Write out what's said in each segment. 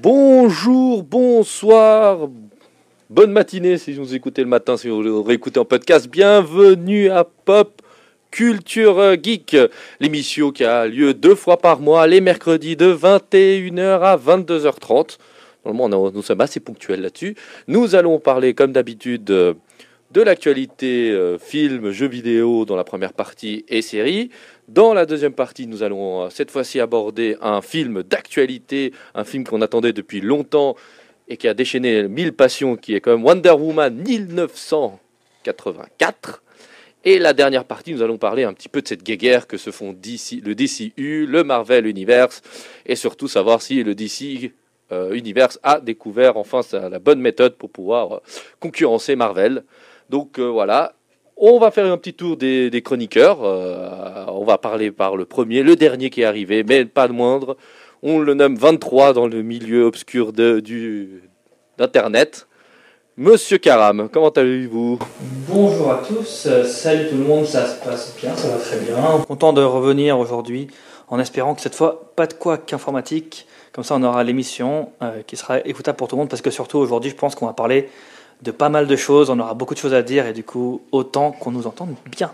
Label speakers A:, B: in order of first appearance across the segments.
A: Bonjour, bonsoir, bonne matinée si vous écoutez le matin, si vous réécoutez en podcast. Bienvenue à Pop Culture Geek, l'émission qui a lieu deux fois par mois, les mercredis de 21h à 22h30. Normalement, nous sommes assez ponctuels là-dessus. Nous allons parler, comme d'habitude, euh, de l'actualité euh, film, jeux vidéo dans la première partie et série. Dans la deuxième partie, nous allons euh, cette fois-ci aborder un film d'actualité, un film qu'on attendait depuis longtemps et qui a déchaîné mille passions, qui est comme Wonder Woman 1984. Et la dernière partie, nous allons parler un petit peu de cette guéguerre que se font le DCU, le Marvel Universe, et surtout savoir si le DC euh, Universe a découvert enfin la bonne méthode pour pouvoir euh, concurrencer Marvel. Donc euh, voilà, on va faire un petit tour des, des chroniqueurs. euh, on va parler par le premier, le dernier qui est arrivé, mais pas le moindre. On le nomme 23 dans le milieu obscur de, du, d'Internet. Monsieur Karam, comment allez-vous?
B: Bonjour à tous, euh, salut tout le monde, ça se passe bien, ça va très bien. Content de revenir aujourd'hui en espérant que cette fois, pas de quoi qu'informatique. Comme ça, on aura l'émission euh, qui sera écoutable pour tout le monde parce que surtout aujourd'hui, je pense qu'on va parler de pas mal de choses, on aura beaucoup de choses à dire et du coup, autant qu'on nous entende bien.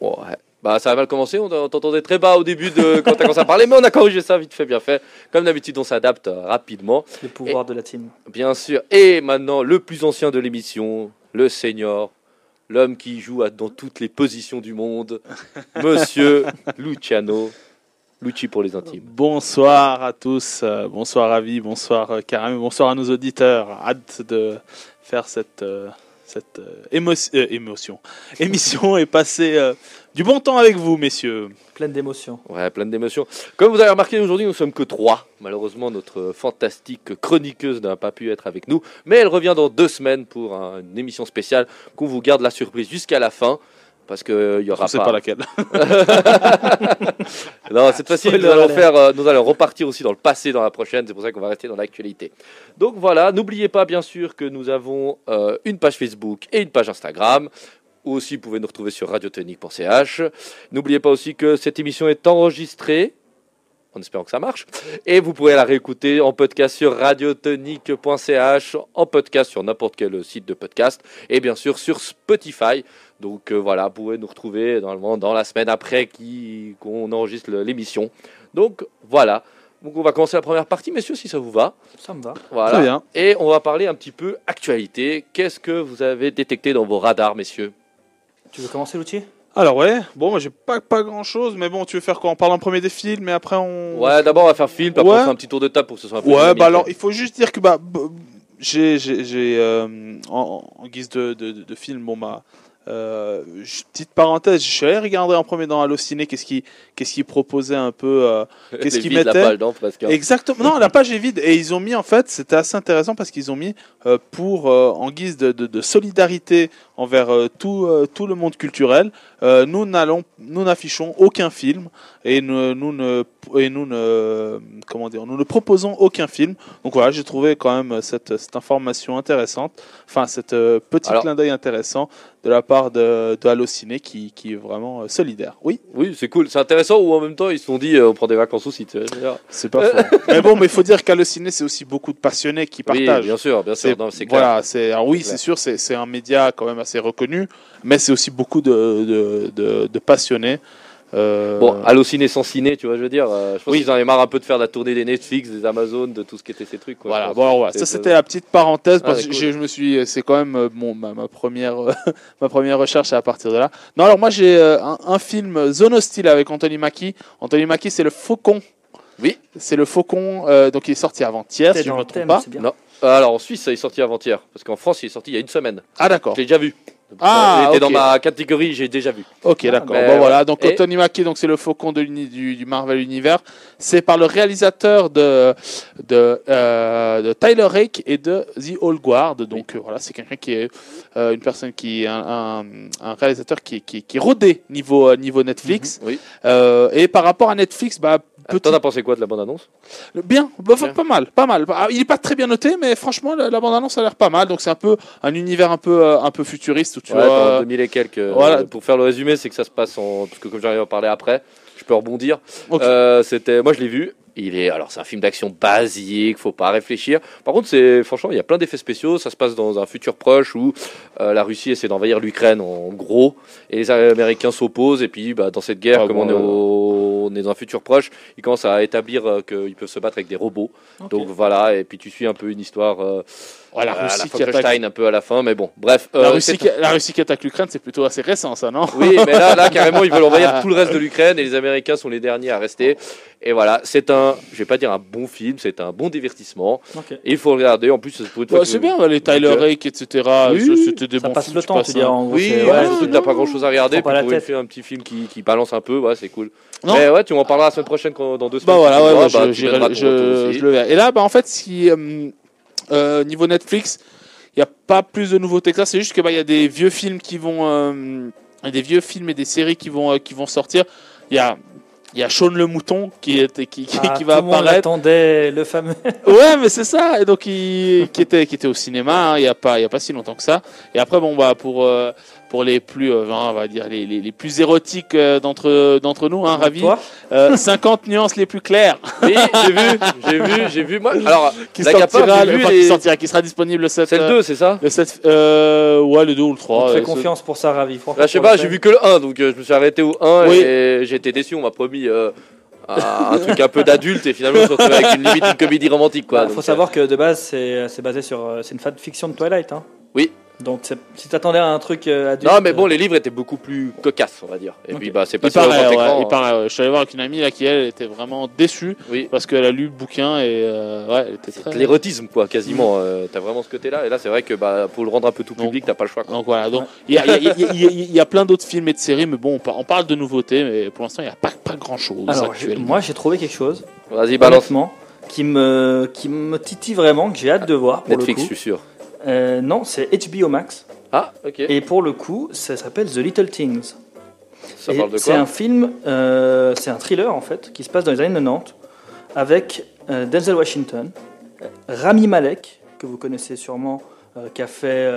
A: Ouais. Bah, ça a mal commencé, on t'entendait très bas au début de quand tu as commencé à parler, mais on a corrigé ça vite fait, bien fait. Comme d'habitude, on s'adapte euh, rapidement.
B: Le pouvoir de la team.
A: Bien sûr. Et maintenant, le plus ancien de l'émission, le senior, l'homme qui joue à- dans toutes les positions du monde, Monsieur Luciano. Lucci pour les intimes.
C: Bonsoir à tous, euh, bonsoir Ravi, bonsoir euh, Karam, et bonsoir à nos auditeurs. Hâte de faire cette, euh, cette euh, émo- euh, émotion, émission et passer euh, du bon temps avec vous, messieurs.
B: Pleine d'émotions.
A: Ouais, plein d'émotions. Comme vous avez remarqué, aujourd'hui, nous sommes que trois. Malheureusement, notre fantastique chroniqueuse n'a pas pu être avec nous, mais elle revient dans deux semaines pour un- une émission spéciale qu'on vous garde la surprise jusqu'à la fin. Parce qu'il y aura
C: Je sais pas laquelle.
A: Non, cette fois-ci, nous
B: Spoiler
A: allons,
B: alert.
A: faire, euh, nous allons repartir aussi dans le passé dans la prochaine. C'est pour ça qu'on va rester dans l'actualité. Donc voilà, n'oubliez pas bien sûr que nous avons euh, une page Facebook et une page Instagram. Aussi, vous pouvez nous retrouver sur radiotonique.ch. N'oubliez pas aussi que cette émission est enregistrée. En espérant que ça marche. Et vous pourrez la réécouter en podcast sur radiotonique.ch, en podcast sur n'importe quel site de podcast, et bien sûr sur Spotify. Donc euh, voilà, vous pouvez nous retrouver normalement dans la semaine après qu'on enregistre l'émission. Donc voilà. Donc on va commencer la première partie, messieurs, si ça vous va.
B: Ça me va.
A: Voilà.
C: Très bien.
A: Et on va parler un petit peu actualité. Qu'est-ce que vous avez détecté dans vos radars, messieurs?
B: Tu veux commencer, l'outil
C: Alors ouais, bon, moi j'ai pas, pas grand chose, mais bon, tu veux faire quoi? On parle en premier des films, mais après on.
A: Ouais, d'abord on va faire film, puis après
C: Ouais.
A: on fait un petit tour de table pour que ce soit un peu
C: Ouais,
A: dynamique.
C: bah alors il faut juste dire que bah b- j'ai j'ai j'ai, euh, en, en guise de, de, de- de film bon bah euh, petite parenthèse, je suis allé regarder en premier dans Allociné qu'est-ce qui qu'est-ce qu'ils proposaient un peu euh, qu'est-ce qu'ils
A: vides, la que-
C: Exactement. Non, la page est vide et ils ont mis en fait, c'était assez intéressant parce qu'ils ont mis euh, pour en guise de, de- de solidarité envers tout tout le monde culturel, nous n'allons nous n'affichons aucun film et nous, nous ne et nous ne comment dire, nous ne proposons aucun film. Donc voilà, j'ai trouvé quand même cette, cette information intéressante, enfin cette euh, petit
A: Alors-
C: clin d'œil intéressant de la part de, de Allociné qui, qui est vraiment euh, solidaire. Oui,
A: Oui, c'est cool, c'est intéressant ou en même temps ils se sont dit euh, on prend des vacances aussi.
C: C'est pas faux. Mais bon, mais il faut dire qu'Allociné c'est aussi beaucoup de passionnés qui
A: Oui,
C: partagent.
A: bien sûr, bien sûr,
C: C'est- voilà, c'est alors oui,
A: C'est
C: sûr, c'est c'est un média quand même assez reconnu, mais c'est aussi beaucoup de, de, de, de passionnés. Euh,
A: Bon, Allociné sans ciné, tu vois, je veux dire. euh, je pense
C: Oui.
A: qu'ils en avaient marre un peu de faire la tournée des Netflix, des Amazon, de tout ce qui était ces trucs. Quoi,
C: voilà, bon, alors, voilà,
A: C'est-
C: ça c'était la petite parenthèse
A: Ah,
C: parce
A: c'est
C: que
A: cool.
C: je me suis, c'est quand même euh, mon, ma, ma première, euh, ma première recherche à partir de là. Non, alors moi j'ai euh, un, un film Zone Hostile avec Anthony Mackie. Anthony Mackie, c'est le Faucon.
A: Oui.
C: C'est le Faucon, euh, donc il est sorti avant-hier, si je ne me
B: le
C: trompe
B: thème,
C: pas.
A: Non. Euh, Alors en Suisse, ça est sorti avant-hier, parce qu'en France, il est sorti il y a une semaine.
C: Ah d'accord.
A: Je l'ai déjà vu.
C: Ah,
A: il était dans ma catégorie, j'ai déjà vu.
C: Ok,
B: Ah,
C: d'accord. Bon,
A: ouais.
C: voilà, donc
A: Et-
C: Anthony Mackie, donc c'est le faucon de du, du Marvel Universe. C'est par le réalisateur de, de, euh, de Tyler Rake et de The Old Guard. Donc euh, voilà, c'est quelqu'un qui est euh, une personne qui est un, un, un réalisateur qui, est- qui, qui est rodé niveau, niveau Netflix.
A: Oui.
C: Euh, et par rapport à Netflix, bah, petit-
A: T'en as pensé quoi de la bande-annonce?
C: Bien, bah,
A: Bien.
C: pas mal, pas mal. Ah, Il n'est pas très bien noté, mais franchement, la, la bande-annonce a l'air pas mal. Donc c'est un peu un univers un peu, euh, un peu futuriste où tu
A: Ouais,
C: vois.
A: dans 2000 et quelques. euh,
C: voilà.
A: Pour faire le résumé, c'est que ça se passe en. Parce que comme j'arrive à parler après, je peux rebondir. Euh, c'était, moi je l'ai vu. Il est, alors c'est un film d'action basique, faut pas réfléchir. Par contre, c'est franchement, il y a plein d'effets spéciaux. Ça se passe dans un futur proche où euh, la Russie essaie d'envahir l'Ukraine en gros, et les Américains s'opposent. Et puis, bah, dans cette guerre,
C: Ah
A: comme
C: bon,
A: on, est au- on est dans un futur proche, ils commencent à établir euh, qu'ils peuvent se battre avec des robots. Donc voilà, et puis tu suis un peu une histoire euh,
C: Ouais, la Russie qui attaque.
A: Un peu à la fin, mais bon, bref.
C: La
A: euh,
C: Russie,
A: c'est
C: qui, la Russie qui attaque l'Ukraine, c'est plutôt assez récent, ça, non?
A: Oui, mais là, là, carrément, ils veulent envahir tout le reste de l'Ukraine et les Américains sont les derniers à rester. Et voilà, c'est un, je vais pas dire un bon film, c'est un bon divertissement. Et il faut regarder. En plus, c'est pour une
C: Ouais, C'est bien, les Tyler Rake, etc.
A: oui,
C: ça, C'était des
B: Ça
C: bons
B: passe
C: films,
B: le temps, tu En gros,
A: Oui, ouais,
B: ouais,
A: surtout que t'as pas grand chose à regarder. Puis
B: la
A: pour fois, un petit film qui, qui balance un peu, ouais, c'est cool.
C: Non.
A: Mais ouais, tu m'en parleras la semaine prochaine quand, dans deux
C: Bah
A: semaines.
C: voilà,
A: tu
C: ouais,
A: bah,
C: je, le verrai. Et là, bah, en fait, si, euh, euh, niveau Netflix, il n'y a pas plus de nouveautés que ça. C'est juste que bah, il y a des vieux films qui vont, euh, y des vieux films et des séries qui vont, euh, qui vont sortir. Il y a, il y a Shaun le mouton qui, est, qui, qui,
B: Ah,
C: qui va
B: tout le monde
C: apparaître.
B: attendait le fameux.
C: Ouais, mais c'est ça. Et donc, il, qui était, qui était au cinéma hein, il n'y a pas, il y a pas si longtemps que ça. Et après, bon, bah, pour, euh, pour les plus, euh, on va dire les, les, les plus érotiques euh, d'entre, d'entre nous, hein, ravi.
B: Toi
C: Euh, 50 nuances les plus claires.
A: Oui, j'ai vu, j'ai vu, j'ai vu. Moi, alors,
C: Qui
A: la
C: sortira,
A: j'ai vu
C: enfin,
A: les-
C: qui sortira, qui sera disponible le 7.
A: c'est le 2, c'est ça
C: Le 7, euh, ouais, le 2 ou le 3.
B: On te
C: euh,
B: fait
C: ce-
B: confiance pour ça, Ravi.
A: Là, je sais pas, j'ai vu que le 1, donc euh, je me suis arrêté au 1
C: Oui.
A: et j'ai été déçu. On m'a promis euh, un, truc un peu d'adulte et finalement, on se retrouve avec une limite une comédie romantique. Quoi.
B: Bah, faut
A: euh,
B: savoir que de base, c'est c'est basé sur. C'est une fanfiction de Twilight. Hein.
A: Oui.
B: Donc, si t'attendais à un truc euh, adulte.
A: Non, mais bon,
B: euh,
A: les livres étaient beaucoup plus cocasses, on va dire. Et puis, bah, c'est
C: Il
A: pas sur le
C: paraît,
A: grand
C: ouais,
A: écran.
C: il paraît, ouais. Je suis allé voir avec une amie là, qui elle était vraiment déçue
A: Oui.
C: parce qu'elle a lu le bouquin et euh, ouais, elle était
A: C'est
C: très.
A: de l'érotisme, quoi, quasiment. Euh, t'as vraiment ce côté-là. Et là, c'est vrai que bah, pour le rendre un peu tout public, t'as pas le choix. Quoi.
C: Donc voilà, donc il y, a, y y y y plein d'autres films et de séries, mais bon, on, par- on parle de nouveautés, mais pour l'instant, il n'y a pas, pas grand chose
B: Alors, j'ai-
C: actuellement.
B: moi, j'ai trouvé quelque chose,
A: Vas-y, balance.
B: honnêtement, qui me, qui me titille vraiment, que j'ai hâte de voir. Pour
A: Netflix,
B: le
A: je suis sûr.
B: Euh, non, c'est HBO Max.
A: Ah, ok.
B: Et pour le coup, ça s'appelle The Little Things.
A: Ça
B: Et
A: parle de
B: C'est
A: quoi
B: un film, euh, c'est un thriller en fait, qui se passe dans les années 90, avec euh, Denzel Washington, Rami Malek, que vous connaissez sûrement, qui a fait.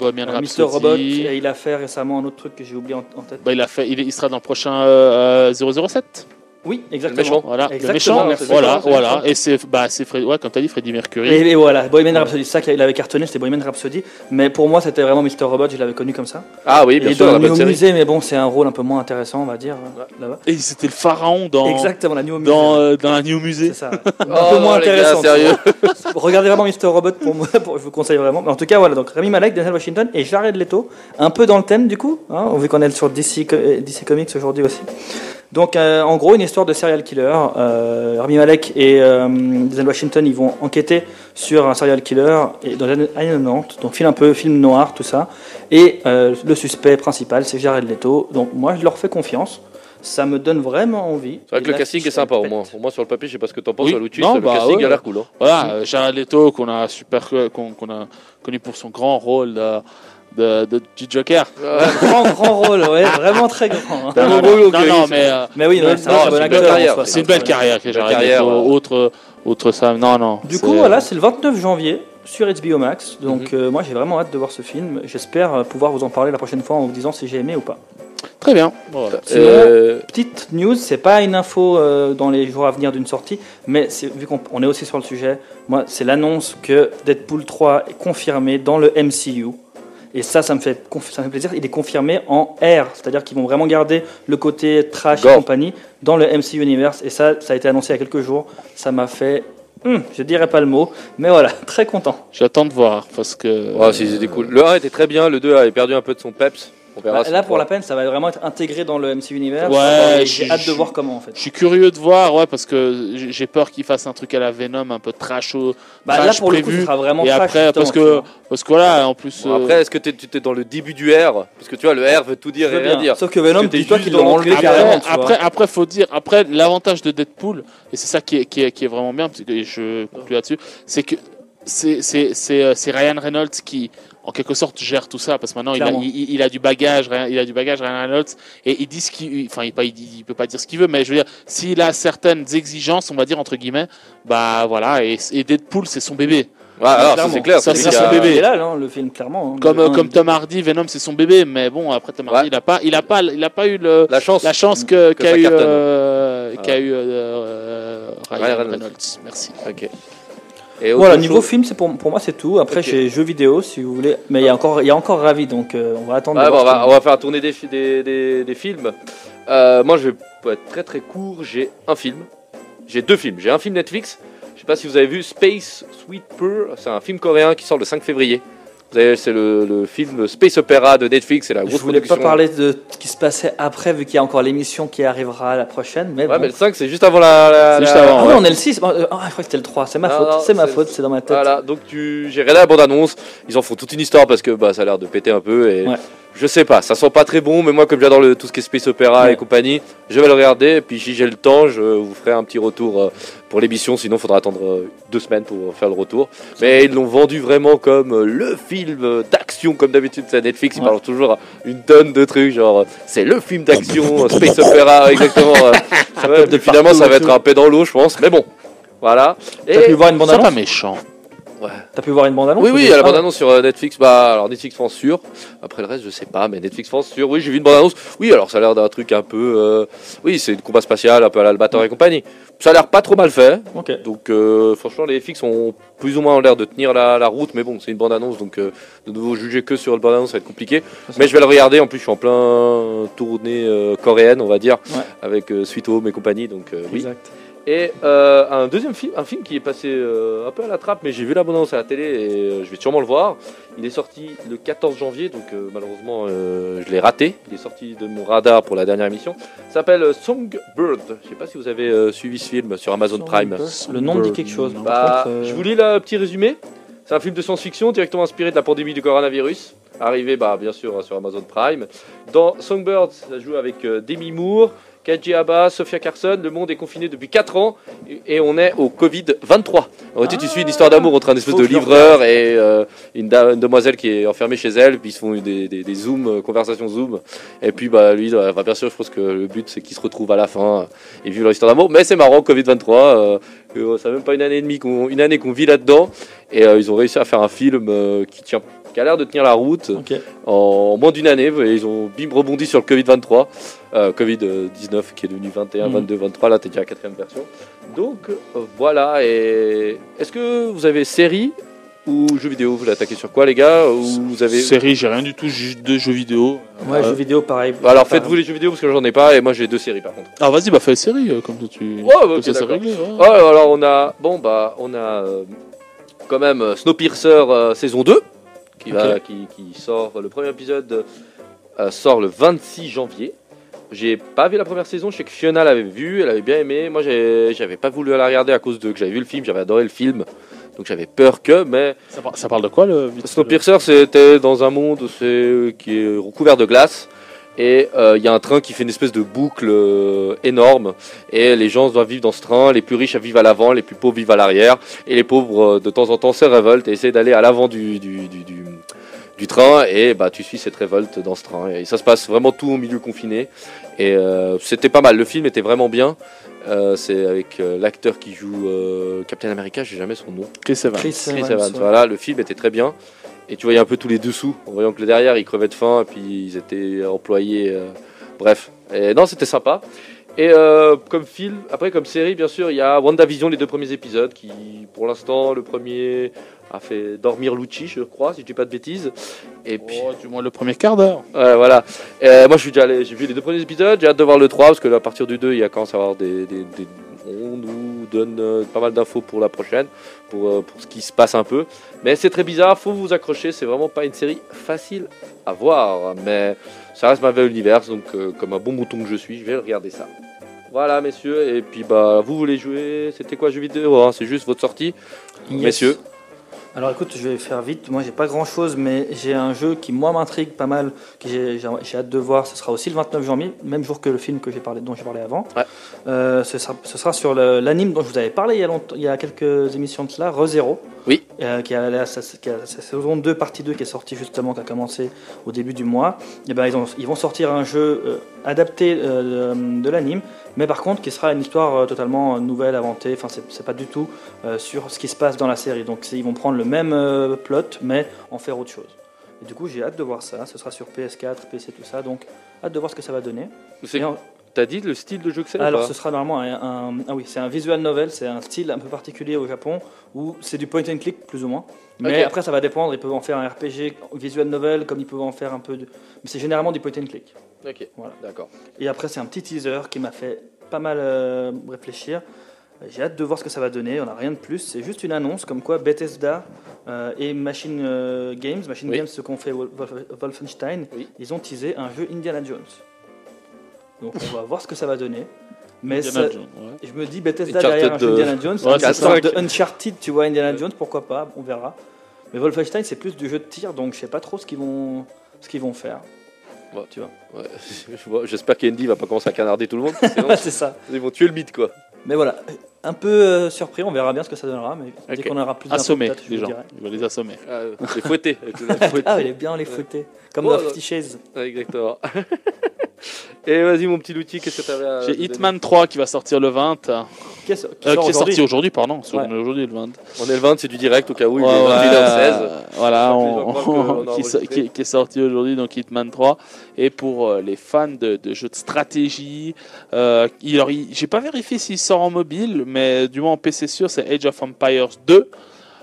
B: Mr. Robot, et il a fait récemment un autre truc que j'ai oublié en, en tête.
C: Bah, il, a fait, il, il sera dans le prochain euh, euh, 007.
B: Oui, exactement.
A: méchant.
C: Voilà,
B: Exactement,
C: le méchant.
B: merci.
C: Voilà, voilà. Et c'est, bah, c'est Fred- ouais, comme tu as dit, Freddie Mercury.
B: Et, et voilà, Bohemian Rhapsody, c'est ça qu'il avait cartonné, c'était Bohemian Rhapsody. Mais pour moi, c'était vraiment Mr. Robot, je l'avais connu comme ça.
A: Ah oui, bien
B: et
A: sûr,
B: dans
A: la
B: le
A: bonne
B: New
A: série.
B: Musée, mais bon, c'est un rôle un peu moins intéressant, on va dire, euh, là-bas.
C: Et c'était le pharaon dans,
B: Exactement, la New Musée.
C: dans, euh, dans la New Musée.
B: C'est ça.
A: Oh,
B: un peu moins
A: les gars,
B: intéressant.
A: sérieux.
B: Regardez vraiment Mr. Robot pour moi, pour- je vous conseille vraiment. Mais en tout cas, voilà, donc Rami Malek, Denzel Washington et Jared Leto, un peu dans le thème du coup, hein, vu qu'on est sur DC, euh, DC Comics aujourd'hui aussi. Donc, euh, en gros, une histoire de serial killer. Euh, Rami Malek et euh, Denzel Washington, ils vont enquêter sur un serial killer et dans les années 90, donc film un peu film noir, tout ça. Et euh, le suspect principal, c'est Jared Leto. Donc, moi, je leur fais confiance. Ça me donne vraiment envie.
A: C'est vrai que le casting est sympa au moins. Au moins sur le papier, je sais pas ce que t'en penses,
C: Oui.
A: Alutus,
C: Non,
A: le
C: bah,
A: casting
C: ouais.
A: a l'air cool. hein.
C: Voilà, euh, Jared Leto, qu'on a, super, qu'on, qu'on a connu pour son grand rôle de, de- du Joker.
B: Grand, grand rôle, ouais, vraiment très grand. hein.
C: Non, non, non, mais euh,
B: Mais oui, c'est un bon
C: une
B: acteur.
C: c'est une belle carrière que. Autre, autre ça, non, non.
B: Du coup, voilà, c'est le 29 janvier sur HBO Max. Donc,
A: Mhm.
B: euh, moi, j'ai vraiment hâte de voir ce film. J'espère euh, pouvoir vous en parler la prochaine fois en vous disant si j'ai aimé ou pas.
C: Très bien. Voilà.
B: Sinon,
A: Euh,
B: Petite news, c'est pas une info euh, dans les jours à venir d'une sortie, mais vu qu'on on est aussi sur le sujet, moi, c'est l'annonce que Deadpool 3 est confirmé dans le MCU. Et ça, ça me fait, ça me fait plaisir. Il est confirmé en R, c'est-à-dire qu'ils vont vraiment garder le côté trash et compagnie dans le MCU Universe. Et ça, ça a été annoncé il y a quelques jours. Ça m'a fait, hum, je dirais pas le mot, mais voilà, très content.
C: J'attends de voir parce que.
A: ouais, si, c'était cool. Le 1 était très bien, le 2 avait perdu un peu de son peps. On verra
B: Bah, là, pour la peine, ça va vraiment être intégré dans le MCU Universe.
C: Ouais,
B: Et j'ai hâte de voir comment en fait.
C: Je suis curieux de voir, ouais, parce que j'ai peur qu'il fasse un truc à la Venom, un peu trash au.
B: Bah, là,
C: trash
B: pour le coup,
C: prévu.
B: sera vraiment
C: Et
B: trash,
C: après, parce que, parce que voilà, en plus.
A: Bon,
C: euh,
A: après, est-ce que tu étais dans le début du R? Parce que tu vois, le R veut tout dire et rien
B: bien.
A: dire.
B: Sauf que Venom, dis-toi l'ont
A: dans
B: enlevé carrément.
C: après, après, faut dire, après, l'avantage de Deadpool, et c'est ça qui est, qui, est, qui est vraiment bien, parce que je conclue là-dessus, c'est que c'est c'est- c'est, euh, c'est Ryan Reynolds qui, en quelque sorte, gère tout ça, parce que maintenant, il a,
B: Clairement.
C: il, il a du bagage, Ryan- il a du bagage, Ryan Reynolds, et il dit ce qu'il, enfin, il, pas- peut pas dire ce qu'il veut, mais je veux dire, s'il a certaines exigences, on va dire, entre guillemets, bah voilà, et, et Deadpool, c'est son bébé.
A: Ouais, alors, ça,
D: clairement.
A: c'est clair.
D: Ça,
A: c'est
D: son bébé.
B: Là, le film, clairement. hein.
D: Comme, euh, comme. Tom Hardy, Venom, c'est son bébé, mais bon, après Tom Hardy,
A: Ouais.
D: il a pas, il a pas, il a pas eu le,
A: La chance.
D: la chance que qu'a eu, euh,
A: Ah.
D: qu'a eu euh, Ryan
A: Ryan Reynolds.
D: Reynolds. Merci.
A: Ok. Et
B: Voilà, niveau
A: chose-
B: film, c'est pour, pour moi c'est tout. Après,
A: Ok.
B: j'ai jeux vidéo si vous voulez. Mais il y a encore, il y a encore Ravi, donc euh, on va attendre.
A: Bon, on, va,
B: ce
A: on va faire tourner des, des, des, des films. Euh, moi, je vais pour être très très court. J'ai un film. J'ai deux films. J'ai un film Netflix. Je sais pas si vous avez vu Space Sweeper. C'est un film coréen qui sort le 5 février. C'est le, le film Space Opera de Netflix. C'est la
B: Je
A: grosse
B: voulais pas parler de ce qui se passait après, vu qu'il y a encore l'émission qui arrivera la prochaine. Mais,
A: Ouais,
B: bon.
A: mais le 5, c'est juste avant la. la-
D: C'est juste
A: la-
D: avant,
B: Ah
D: ouais.
B: oui, on est le 6. Ah, je crois que c'était le 3. C'est ma
A: Non,
B: faute.
A: non,
B: C'est ma faute, c'est dans ma tête.
A: Voilà, donc tu... j'ai regardé la bande-annonce. Ils en font toute une histoire parce que bah, ça a l'air de péter un peu. Et
B: Ouais.
A: Je sais pas, ça sent pas très bon, mais moi, comme j'adore tout ce qui est Space Opera
B: Ouais.
A: et compagnie, je vais le regarder. Et puis, si j'ai le temps, je vous ferai un petit retour euh, pour l'émission. Sinon, il faudra attendre euh, deux semaines pour faire le retour. Mais ils l'ont vendu vraiment comme euh, le film d'action, comme d'habitude, c'est Netflix. Ils
B: Ouais.
A: parlent toujours une tonne de trucs, genre c'est le film d'action, Space Opera, exactement. Ouais, finalement, ça va être un peu dans l'eau, je pense. Mais bon, voilà.
B: T'as pu voir une
D: C'est
B: bande-annonce
D: pas méchant.
A: Ouais.
B: T'as pu voir une bande-annonce
A: Oui,
B: ou
A: oui,
B: pas
A: il y a la bande-annonce sur euh, Netflix. Bah, alors Netflix France sûr. Après le reste, je sais pas, mais Netflix France sûr. Oui, j'ai vu une bande-annonce. Oui, alors ça a l'air d'un truc un peu. euh, Oui, c'est une combat spatial, un peu à l'Albator et compagnie. Ça a l'air pas trop mal fait.
B: Ok.
A: Donc, euh, franchement, les FX ont plus ou moins l'air de tenir la, la route. Mais bon, c'est une bande-annonce. Donc, euh, de nouveau, juger que sur le bande-annonce, ça va être compliqué. Mais je vais le regarder. En plus, je suis en plein tournée euh, coréenne, on va dire,
B: Ouais.
A: avec euh, Sweet Home et compagnie. Donc, euh, oui.
B: Exact.
A: Et euh, un deuxième film, un film qui est passé euh, un peu à la trappe, mais j'ai vu l'abondance à la télé et euh, je vais sûrement le voir. Il est sorti le 14 janvier, donc malheureusement je l'ai raté. Il est sorti de mon radar pour la dernière émission. Il s'appelle Songbird. Je sais pas si vous avez suivi ce film sur Amazon Prime.
B: Le nom dit quelque chose.
A: Bah, Je vous lis le petit résumé. C'est un film de science-fiction directement inspiré de la pandémie du coronavirus. Arrivé bah, bien sûr sur Amazon Prime. Dans Songbird, ça joue avec euh, Demi Moore, Kaji Abba, Sophia Carson. Le monde est confiné depuis 4 ans et- on est au Covid-23. En fait, tu suis une histoire d'amour entre un espèce de livreur et euh, une, demoiselle qui est enfermée chez elle. Puis ils se font des, des, des zooms, euh, conversations zoom. Et puis bah, lui, euh, bah, bien sûr, je pense que le but c'est qu'ils se retrouvent à la fin et vivent leur histoire d'amour. Mais c'est marrant, Covid-23. euh, ça fait même pas une année et demie qu'on, une année qu'on vit là-dedans. Et euh, ils ont réussi à faire un film qui tient qui a l'air de tenir la route en moins d'une année. Ils ont bim rebondi sur le Covid-23, euh, Covid-19 qui est devenu 21,
B: Mm.
A: 22, 23. Là, t'es déjà à la quatrième version. Donc euh, voilà. Et est-ce que vous avez série ou jeux vidéo? Vous l'attaquez sur quoi, les gars? Ou vous avez
D: Série, j'ai rien du tout, deux jeux vidéo.
B: Ouais,
A: Euh,
B: jeux vidéo pareil.
A: Alors
B: Pareil.
A: faites-vous les jeux vidéo parce que j'en ai pas et moi j'ai deux séries par contre.
D: Ah, vas-y, bah fais série, euh, comme tu.
A: Ouais, bah,
D: comme
A: ok,
D: ça, réglé. ouais.
A: Oh, alors on a bon bah on a euh, quand même Snowpiercer euh, saison 2 qui va qui, qui sort le premier épisode euh, sort le 26 janvier. J'ai pas vu la première saison, je sais que Fiona l'avait vu, elle avait bien aimé. Moi j'ai- j'avais pas voulu la regarder à cause de que j'avais vu le film, j'avais adoré le film. Donc j'avais peur que mais
D: Ça, par- ça parle de quoi le vite-
A: Snowpiercer, c'était dans un monde c'est, qui est recouvert de glace. Et euh, il y a un train qui fait une espèce de boucle euh, énorme. Et les gens doivent vivre dans ce train. Les plus riches vivent à l'avant, les plus pauvres vivent à l'arrière. Et les pauvres, euh, de temps en temps, se révoltent et essaient d'aller à l'avant du, du, du, du- du train. Et bah, tu suis cette révolte dans ce train. Et ça se passe vraiment tout au milieu confiné. Et euh, c'était pas mal. Le film était vraiment bien. Euh, c'est avec euh, l'acteur qui joue euh, Captain America, j'ai jamais son nom.
D: Chris Evans.
B: Chris
A: Chris
B: Evans,
A: Evans,
B: ouais.
A: voilà, le film était très bien. Et tu voyais un peu tous les dessous, en voyant que le derrière, ils crevaient de faim, et puis ils étaient employés. euh, bref, et non, c'était sympa. Et euh, comme film, après comme série, bien sûr, il y a WandaVision, les deux premiers épisodes, qui pour l'instant, le premier a fait dormir Lucci, je crois, si je dis pas de bêtises. Et puis,
D: Oh, du moins le premier quart d'heure.
A: Ouais, voilà. Euh, moi, je suis déjà allé, j'ai vu les deux premiers épisodes. J'ai hâte de voir le 3 parce que là, à partir du 2, il y a commence à avoir des, des, des- on donne euh, pas mal d'infos pour la prochaine, pour, euh, pour ce qui se passe un peu. Mais c'est très bizarre, faut vous accrocher. C'est vraiment pas une série facile à voir, mais ça reste Marvel Universe, donc euh, comme un bon mouton que je suis, je vais regarder ça. Voilà, messieurs. Et puis, bah, vous voulez jouer C'était quoi jeu vidéo hein? C'est juste votre sortie,
B: Yes.
A: messieurs.
B: Alors écoute, je vais faire vite. Moi, j'ai pas grand chose, mais j'ai un jeu qui, moi, m'intrigue pas mal, que j'ai hâte de voir. Ce sera aussi le 29 janvier, même jour que le film que j'ai parlé, dont j'ai parlé avant.
A: Ouais.
B: Euh, ce, sera, ce sera sur l'anime dont je vous avais parlé il y a, longtemps- il y a quelques émissions de cela, ReZero.
A: Oui.
B: Euh, qui, a, la- sa, qui a sa saison 2, partie 2, qui est sortie justement, qui a commencé au début du mois. Et ben, ils, ont- ils vont sortir un jeu euh, adapté euh, de, de l'anime, mais par contre qui sera une histoire euh, totalement nouvelle, inventée. Enfin, c'est pas du tout euh, sur ce qui se passe dans la série. Donc ils vont prendre le même euh, plot, mais en faire autre chose. Et du coup, j'ai hâte de voir ça. Ce sera sur PS4, PC, tout ça. Donc, hâte de voir ce que ça va donner.
A: T'as dit le style de jeu que c'est
B: alors, ce sera normalement un, un- ah oui, c'est un visual novel, c'est un style un peu particulier au Japon où c'est du point and click plus ou moins. Mais après, ça va dépendre. Ils peuvent en faire un RPG visual novel, comme ils peuvent en faire un peu de. Mais c'est généralement du point and click.
A: Ok,
B: Voilà.
A: d'accord.
B: Et après, c'est un petit teaser qui m'a fait pas mal euh, réfléchir. J'ai hâte de voir ce que ça va donner. On n'a rien de plus. C'est juste une annonce comme quoi Bethesda euh, et Machine euh, Games, Machine
A: Oui.
B: Games, ce qu'ont fait Wol- Wolf- Wolfenstein,
A: Oui.
B: ils ont teasé un jeu Indiana Jones. Donc on va voir ce que ça va donner. Mais
C: Indiana
B: ça-
C: Jones, ouais.
B: je me dis Bethesda
A: Uncharted
B: derrière un jeu
A: de-
B: Indiana Jones,
C: Ouais,
B: une
A: ça.
B: sorte de Uncharted, tu vois, Indiana Jones, pourquoi pas, on verra. Mais Wolfenstein, c'est plus du jeu de tir, donc je sais pas trop ce qu'ils vont, ce qu'ils vont faire.
A: Ouais.
B: Tu vois.
A: Ouais. J'espère qu'Andy va pas commencer à canarder tout le monde.
B: C'est ça.
A: ils vont tuer le mythe, quoi.
B: Mais voilà, un peu euh, surpris, on verra bien ce que ça donnera, mais dès qu'on aura plus
C: Assommer les gens. Il va les assommer.
A: Ah, les fouetter. fouetter.
B: Ah, il est bien les fouettés, comme
A: Oh,
B: dans. Fifty Shades.
A: Exactement. Et vas-y, mon petit Lutti, qu'est-ce que t'avais à.
C: J'ai Hitman 3 qui va sortir le 20. euh,
B: Qui est, qui
C: est sorti
B: aujourd'hui.
C: pardon.
B: Ouais.
C: aujourd'hui le 20.
A: donner On est le 20, c'est du direct au cas où il
C: Ouais,
A: est
C: ouais,
A: 21h16.
C: euh, Voilà, on- qui, so-
A: enregistré.
C: qui- qui est sorti aujourd'hui, donc Hitman 3. Et pour euh, les fans de, de jeux de stratégie, euh, il- alors, il- j'ai pas vérifié s'il sort en mobile, mais du moins en PC sûr, c'est Age of Empires 2.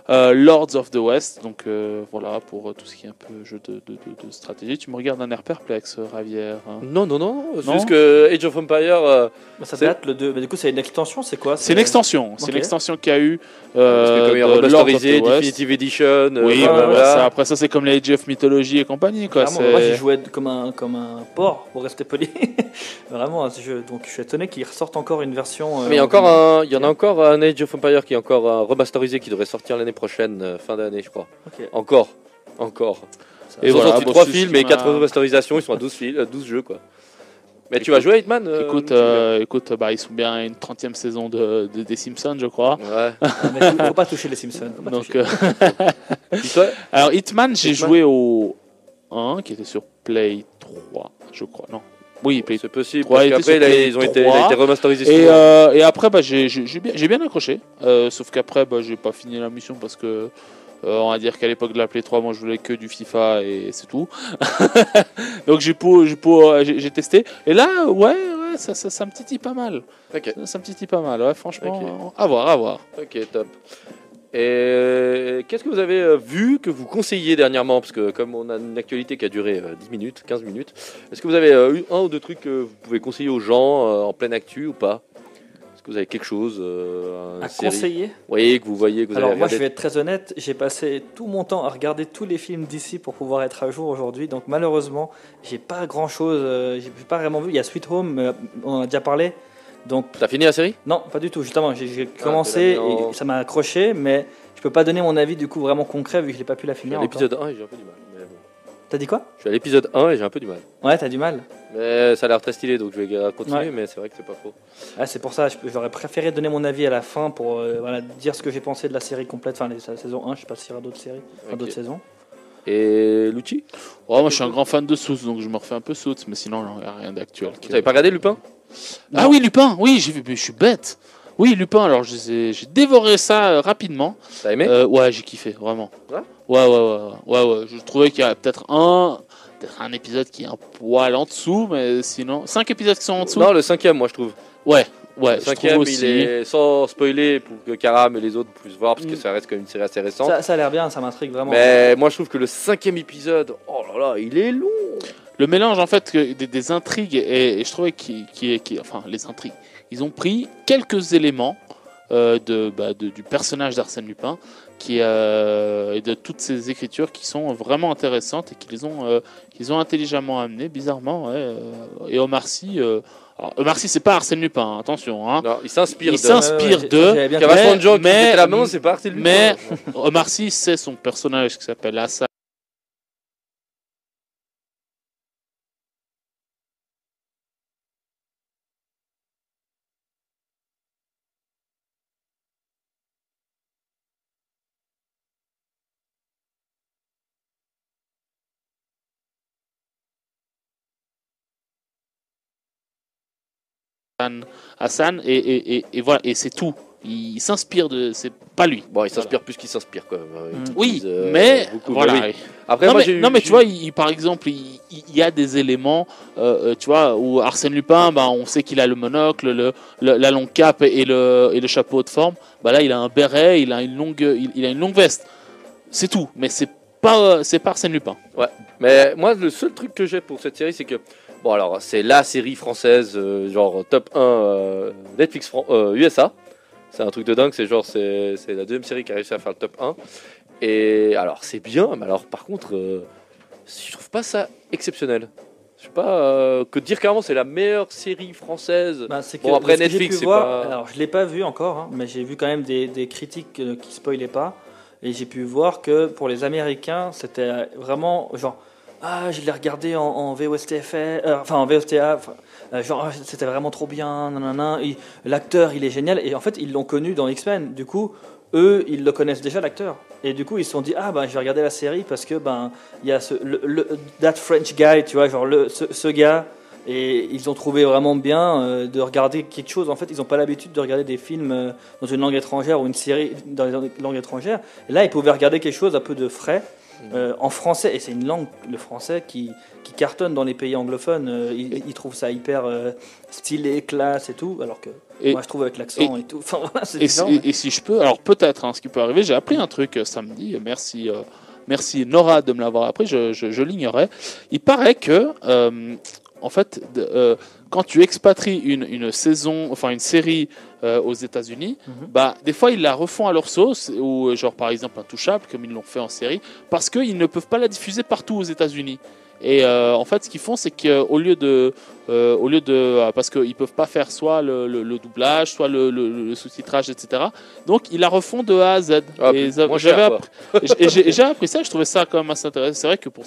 C: Euh, Lords of the West, donc euh, voilà pour euh, tout ce qui est un peu jeu de, de- de- de stratégie. Tu me regardes d'un air perplexe, Ravière. hein.
A: Non, non, non. C'est
C: Non
A: juste que Age of Empire. euh,
B: Bah, ça
A: C'est-
B: date le 2. Mais du coup, c'est une extension, c'est quoi?
C: C'est une extension, c'est
B: Ok.
C: une extension qu'il y a eu.
A: parce que
C: Euh,
A: comme. Definitive Edition.
C: Oui, bah, bah,
A: voilà.
C: ça, après ça c'est comme les Age of Mythology et compagnie quoi. C'est-
B: moi, j'y jouais comme un, comme un porc, pour rester poli. Vraiment, ce jeu. Donc, je suis étonné qu'ils ressortent encore une version. euh,
A: Mais il y, a encore un, il y en a encore un Age of Empire qui est encore remasterisé qui devrait sortir l'année prochaine, euh, fin d'année, je crois.
B: Ok.
A: Encore. Encore.
C: Et
A: Ils ont sorti
C: bon,
A: 3
C: c'est ce
A: films et 4
C: m'a-
A: remasterisations, ils sont à 12, fil- euh, 12 jeux quoi. Mais tu
C: Écoute-
A: vas jouer à Hitman euh,
C: Écoute,
A: tu-
C: euh, écoute bah, ils sont bien à une 30e saison de, de- des Simpsons, je crois.
A: Ouais.
B: Mais faut, faut pas toucher les Simpsons.
C: Donc,
B: toucher.
C: euh, alors, Hitman, j'ai joué au 1 qui était sur Play 3, je crois. Non. Oui,
A: c'est possible. Parce qu'après, là, ils ont été, il
C: 3.
A: a été remasterisé.
C: Et,
A: souvent.
C: euh, et après, bah, j'ai bien, accroché. Euh, sauf qu'après, bah, j'ai pas fini la mission parce que. euh, on va dire qu'à l'époque de la Play 3, moi je voulais que du FIFA et c'est tout. Donc j'ai j'ai testé. Et là, ouais, ouais ça, ça, ça me titille pas mal. Ça me titille pas mal, ouais, franchement. À voir, à voir.
A: ok, top. Et qu'est-ce que vous avez euh, vu que vous conseillez dernièrement? Parce que comme on a une actualité qui a duré euh, 10 minutes, 15 minutes, est-ce que vous avez euh, eu un ou deux trucs que vous pouvez conseiller aux gens euh, en pleine actu ou pas? Est-ce que vous avez quelque chose euh,
B: À
A: série?
B: conseiller?
A: Oui, que vous voyez, que vous
B: Alors
A: avez
B: moi je vais être très honnête, j'ai passé tout mon temps à regarder tous les films d'ici pour pouvoir être à jour aujourd'hui. Donc malheureusement, j'ai pas grand chose, j'ai pas vraiment vu. Il y a Sweet Home, on en a déjà parlé. Donc
A: T'as fini la série?
B: Non, pas du tout. Justement, j'ai j'ai
A: Ah,
B: commencé et ça m'a accroché, mais je peux pas donner mon avis du coup vraiment concret vu que je l'ai pas pu la
A: Je suis
B: finir.
A: à
B: encore.
A: l'épisode 1 et j'ai un peu du mal. mais bon.
B: T'as dit quoi?
A: Je suis à l'épisode 1 et j'ai un peu du mal.
B: Ouais, t'as du mal.
A: Mais ça a l'air très stylé donc je vais continuer,
B: Ouais.
A: mais c'est vrai que c'est pas faux.
B: Ah, c'est pour ça, je- j'aurais préféré donner mon avis à la fin pour euh, voilà, dire ce que j'ai pensé de la série complète, enfin les- la saison 1, je sais pas s'il y aura d'autres séries, enfin
A: Ok.
B: d'autres saisons.
A: Et Lucci?
C: Ouais, moi je suis un grand fan de Suits, donc je me refais un peu Suits, mais sinon il n'y a rien d'actuel.
A: Vous avez pas regardé Lupin?
C: Ah oui, Lupin, oui, j'ai vu, mais je suis bête. Oui, Lupin, alors je j'ai dévoré ça euh, rapidement.
A: T'as aimé?
C: Euh, ouais, j'ai kiffé, vraiment.
A: Ouais?
C: Ouais, ouais, ouais, ouais, ouais. Je trouvais qu'il y a peut-être un, peut-être un épisode qui est un poil en dessous, mais sinon, cinq épisodes qui sont en dessous.
A: Non, le cinquième, moi je trouve.
C: Ouais, ouais,
A: le
C: je
A: cinquième,
C: trouve aussi.
A: il est sans spoiler pour que Karam et les autres puissent voir, parce que
C: Mm.
A: ça reste quand même une série assez récente.
B: Ça, ça a l'air bien, ça m'intrigue vraiment.
A: Mais moi je trouve que le cinquième épisode, oh là là, il est long.
C: Le mélange en fait des, des intrigues et, et je trouvais qui, qui, qui, enfin les intrigues. Ils ont pris quelques éléments euh, de, bah, de- du personnage d'Arsène Lupin qui euh, et de toutes ces écritures qui sont vraiment intéressantes et qui les ont euh, qu'ils ont intelligemment amenées bizarrement. ouais, euh, et Omar Sy, euh, alors, Omar Sy c'est pas Arsène Lupin, hein, attention. Hein.
A: Non, il s'inspire
C: Il
A: de.
C: s'inspire de-
A: Il y a
B: compris.
A: vachement de gens qui
C: mais-
A: main, c'est pas Arsène Lupin.
C: mais- Omar Sy c'est son personnage qui s'appelle Hassan. Hassan et, et, et, et voilà et c'est tout Il s'inspire de. C'est pas lui.
A: Bon, il s'inspire plus qu'il s'inspire quand même. hein.
B: Mm.
C: Oui,
A: euh,
C: mais
A: beaucoup,
C: voilà.
A: mais oui. Après,
C: non,
A: moi,
C: mais, non, mais tu vois, il, par exemple, il, il y a des éléments, euh, euh, tu vois, où Arsène Lupin, bah, on sait qu'il a le monocle, le, le- la longue cape et le, et le chapeau de forme. Bah, là, il a un béret, il a une longue, il, il a une longue veste. C'est tout, mais c'est pas, c'est pas Arsène Lupin.
A: Mais moi, le seul truc que j'ai pour cette série, c'est que. Bon, alors, c'est la série française, euh, genre top 1 euh, Netflix Fran- euh, USA. C'est un truc de dingue, c'est genre, c'est la deuxième série qui a réussi à faire le top 1. Et alors, c'est bien, mais alors, par contre, je trouve pas ça exceptionnel. Je sais pas, que dire carrément, c'est la meilleure série française.
B: Bah, que
A: Bon, après, Netflix, c'est pas-
B: Alors, je l'ai pas vu encore, hein, mais j'ai vu quand même des, des critiques qui spoilaient pas. Et j'ai pu voir que pour les Américains, c'était vraiment genre. Ah, je l'ai regardé en, en euh, enfin en VOSTA, euh, genre ah, c'était vraiment trop bien, nanana, l'acteur il est génial, et en fait ils l'ont connu dans X-Men, du coup eux ils le connaissent déjà l'acteur, et du coup ils se sont dit ah ben je vais regarder la série parce que ben il y a ce, that French guy, tu vois, genre ce, gars, et ils ont trouvé vraiment bien euh, de regarder quelque chose. En fait, ils n'ont pas l'habitude de regarder des films dans une langue étrangère ou une série dans une langue étrangère. Et là, ils pouvaient regarder quelque chose un peu de frais euh, en français. Et c'est une langue, le français, qui, qui cartonne dans les pays anglophones. Euh, ils, ils trouvent ça hyper euh, stylé, classe et tout. Alors que
C: Et-
B: moi, je trouve avec l'accent et, tout. Enfin, voilà, c'est
C: Et si,
B: différent.
C: et si je peux, alors peut-être, hein, ce qui peut arriver, j'ai appris un truc euh, samedi, merci, merci Nora de me l'avoir appris, je, je- je l'ignorais. Il paraît que, en fait, euh, quand tu expatries une, une saison, enfin une série euh, aux États-Unis,
B: Mhm.
C: bah, des fois ils la refont à leur sauce, ou euh, genre par exemple Intouchable, comme ils l'ont fait en série, parce qu'ils ne peuvent pas la diffuser partout aux États-Unis. Et euh, en fait, ce qu'ils font, c'est qu'au lieu de, euh, au lieu de, parce qu'ils peuvent pas faire soit le, le- le doublage, soit le, le- sous-titrage, etc. Donc ils la refont de A à Z.
A: Ah,
C: et j'avais appris- appris ça, je trouvais ça quand même assez intéressant. C'est vrai que pour,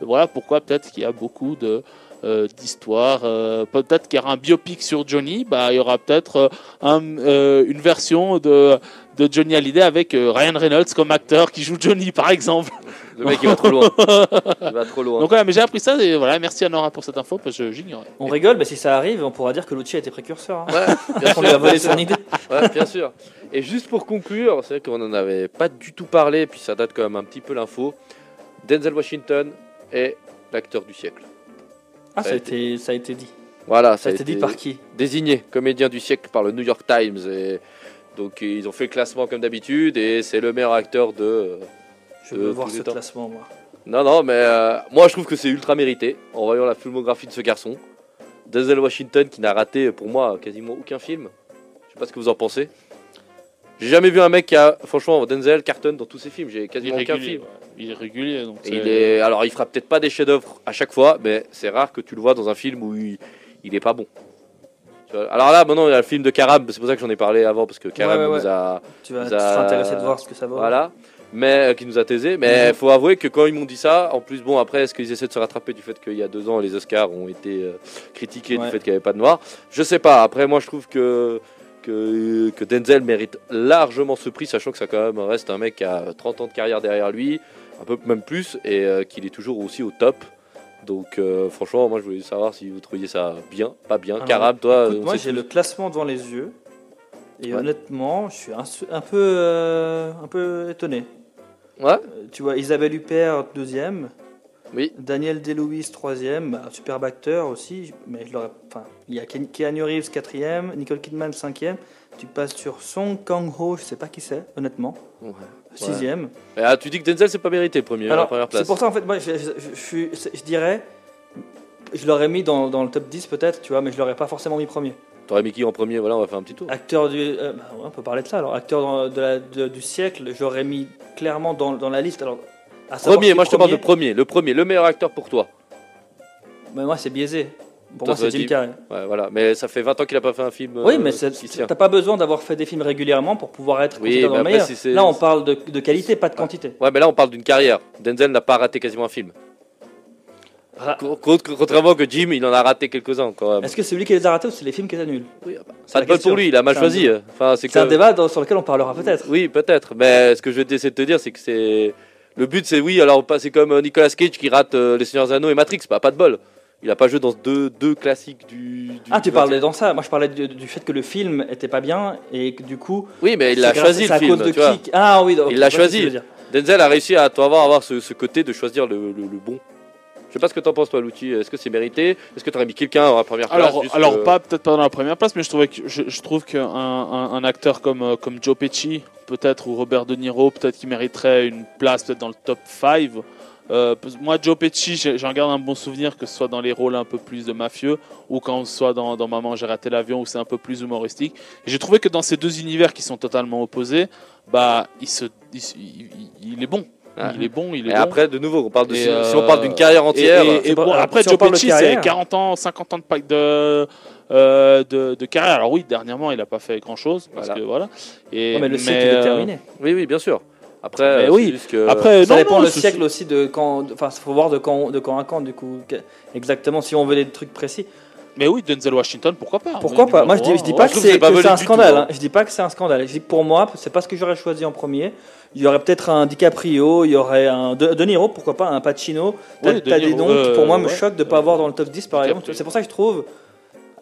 C: voilà pourquoi peut-être qu'il y a beaucoup de euh, d'histoires. euh, peut-être qu'il y aura un biopic sur Johnny. Bah, il y aura peut-être euh, un, euh, une version de, de Johnny Hallyday avec euh, Ryan Reynolds comme acteur qui joue Johnny, par exemple.
A: Le mec, il va trop loin. Il va trop loin.
C: Donc voilà, mais j'ai appris ça et voilà, merci à Nora pour cette info parce que j'ignorais.
B: On rigole, mais si ça arrive, on pourra dire que Lucci a été précurseur. hein.
A: Ouais, bien
B: On lui a
A: sûr,
B: volé
A: sûr.
B: son idée.
A: Ouais, bien sûr. Et juste pour conclure, c'est vrai qu'on n'en avait pas du tout parlé, puis ça date quand même un petit peu l'info. Denzel Washington est l'acteur du siècle.
B: Ah, ça
A: a
B: été, ça a été dit.
A: Voilà,
B: Ça a été dit par qui
A: désigné comédien du siècle par le New York Times. Et donc ils ont fait le classement comme d'habitude, et c'est le meilleur acteur de.
B: Je
A: Euh,
B: veux voir
A: tous les
B: ce
A: temps.
B: classement, moi.
A: Non, non, mais euh, moi je trouve que c'est ultra mérité en voyant la filmographie de ce garçon. Denzel Washington qui n'a raté pour moi quasiment aucun film. Je sais pas ce que vous en pensez. J'ai jamais vu un mec qui a, franchement, Denzel cartonne dans tous ses films. J'ai quasiment aucun film.
C: ouais. Il est régulier. Donc
A: il est, alors il fera peut-être pas des chefs-d'œuvre à chaque fois, mais c'est rare que tu le vois dans un film où il, il est pas bon. Alors là, maintenant il y a le film de Carab, c'est pour ça que j'en ai parlé avant parce que
B: Ouais, ouais,
A: nous a,
B: Tu vas tu seras intéressé de voir ce que ça vaut.
A: voilà, mais euh, qui nous a taisé. Mais
B: Mhm.
A: faut avouer que quand ils m'ont dit ça, en plus bon après, est-ce qu'ils essaient de se rattraper du fait qu'il y a deux ans les Oscars ont été euh, critiqués
B: Ouais.
A: du fait qu'il n'y avait pas de noir? Je sais pas. Après moi je trouve que que, que Denzel mérite largement ce prix, sachant que ça quand même reste un mec qui a 30 ans de carrière derrière lui, un peu même plus, et euh, qu'il est toujours aussi au top. Donc euh, franchement, moi je voulais savoir si vous trouviez ça bien, pas bien. Carab, toi,
B: Écoute, moi, j'ai le classement devant les yeux. Et
A: Ouais.
B: honnêtement, je suis un, un peu, euh, un peu étonné.
A: Ouais,
B: Tu vois, Isabelle Huppert, deuxième.
A: oui.
B: Daniel Day-Lewis, troisième. Bah, superbe acteur aussi. Mais je l'aurais. Enfin, il y a Keanu Reeves, quatrième. Nicole Kidman, cinquième. Tu passes sur Song Kang-ho, je sais pas qui c'est, honnêtement.
A: Ouais.
B: Sixième.
A: Ah, tu dis que Denzel c'est pas mérité premier, la
B: Alors,
A: première place.
B: c'est pour ça, en fait, moi, je, je- dirais. Je l'aurais mis dans, dans le top 10 peut-être, tu vois, mais je l'aurais pas forcément mis premier.
A: T'aurais mis qui en premier? Voilà, on va faire un petit tour.
B: Acteur du. euh, bah on peut parler de ça alors. Acteur de la- de- du siècle, j'aurais mis clairement dans, dans la liste. Alors, à
A: Premier, moi je te parle de
B: premier,
A: premier, le premier, le meilleur acteur pour toi.
B: Mais moi, c'est biaisé. Pour moi, c'est
A: dit-
B: Carrey.
A: Ouais, voilà, mais ça fait 20 ans qu'il a pas fait un film.
B: oui,
A: euh,
B: mais
A: qui tient.
B: t'as pas besoin d'avoir fait des films régulièrement pour pouvoir être
A: Oui,
B: dans le meilleur.
A: si
B: Là, on parle de, de qualité, pas de quantité.
A: Ouais, mais là on parle d'une carrière. Denzel n'a pas raté quasiment un film.
B: Ra-
A: Co- co- Contrairement que Jim, il en a raté quelques-uns quand même.
B: Est-ce que c'est lui qui les a ratés ou c'est les films qui les annulent
A: Oui, ah bah, bol
B: question.
A: pour lui, il a mal
B: un
A: choisi. Enfin, c'est
B: un
A: que-
B: débat dans- sur lequel on parlera peut-être.
A: Oui, peut-être. Mais ce que je vais essayer de te dire, c'est que c'est. Le but, c'est oui, alors c'est comme euh, Nicolas Cage qui rate euh, Les Seigneurs Anneaux et Matrix, bah, pas de bol. Il a pas joué dans deux, deux classiques du. du-
B: Ah, tu parlais dans ça. Moi, je parlais du, du fait que le film était pas bien et que du coup.
A: Oui, mais il
B: c'est
A: a
B: grâce-
A: choisi le film. tu vois.
B: Ah oui, donc,
A: Il l'a
B: que
A: choisi. Denzel a réussi à toi avoir, avoir ce, ce côté de choisir le, le- le bon. Je sais pas ce que t'en penses toi, Louti. Est-ce que c'est mérité? Est-ce que t'aurais mis quelqu'un à la première place
C: Alors,
A: juste,
C: alors
A: euh,
C: pas peut-être pas dans la première place, mais je trouvais que je, je trouve qu'un un, un acteur comme euh, comme Joe Pesci, peut-être ou Robert De Niro, peut-être qui mériterait une place peut-être dans le top 5. Euh, moi, Joe Pesci, j'en garde un bon souvenir que ce soit dans les rôles un peu plus de mafieux ou quand ce soit dans, dans Maman, j'ai raté l'avion où c'est un peu plus humoristique. Et j'ai trouvé que dans ces deux univers qui sont totalement opposés, bah, il, se, il, il- est bon.
A: Ouais.
C: Il est bon, il est
A: Et
C: bon.
A: après, de nouveau, on parle de, si,
C: euh,
A: si on parle d'une carrière entière.
C: Et, et bon,
B: pas-
C: après,
B: si on
C: Joe Pesci, c'est
B: carrière.
C: 40 ans, 50 ans de, de, euh, de, de carrière. Alors oui, dernièrement, il n'a pas fait grand-chose. Parce
A: Voilà.
C: que voilà. Et,
B: Ouais, mais le
C: euh,
B: est terminé.
A: Oui, oui, bien sûr. Après, euh,
C: oui.
A: c'est juste que-
C: Après,
B: Ça
C: non,
B: dépend
C: non,
B: le siècle aussi de quand. Enfin, il faut voir de quand, de quand à quand, du coup. Exactement, si on veut des trucs précis.
C: Mais oui, Denzel Washington, pourquoi pas?
B: Pourquoi pas? Moi, je dis, je dis pas que c'est un scandale.
A: hein.
B: hein. Je dis pas que c'est un scandale. Je dis que pour moi, c'est pas ce que j'aurais choisi en premier. Il y aurait peut-être un DiCaprio, il y aurait un De, De Niro, pourquoi pas, un Pacino. T'as
C: Oui,
B: des noms qui, pour moi, me
C: euh,
B: choquent de pas avoir dans le top 10, par exemple. C'est pour ça que je trouve.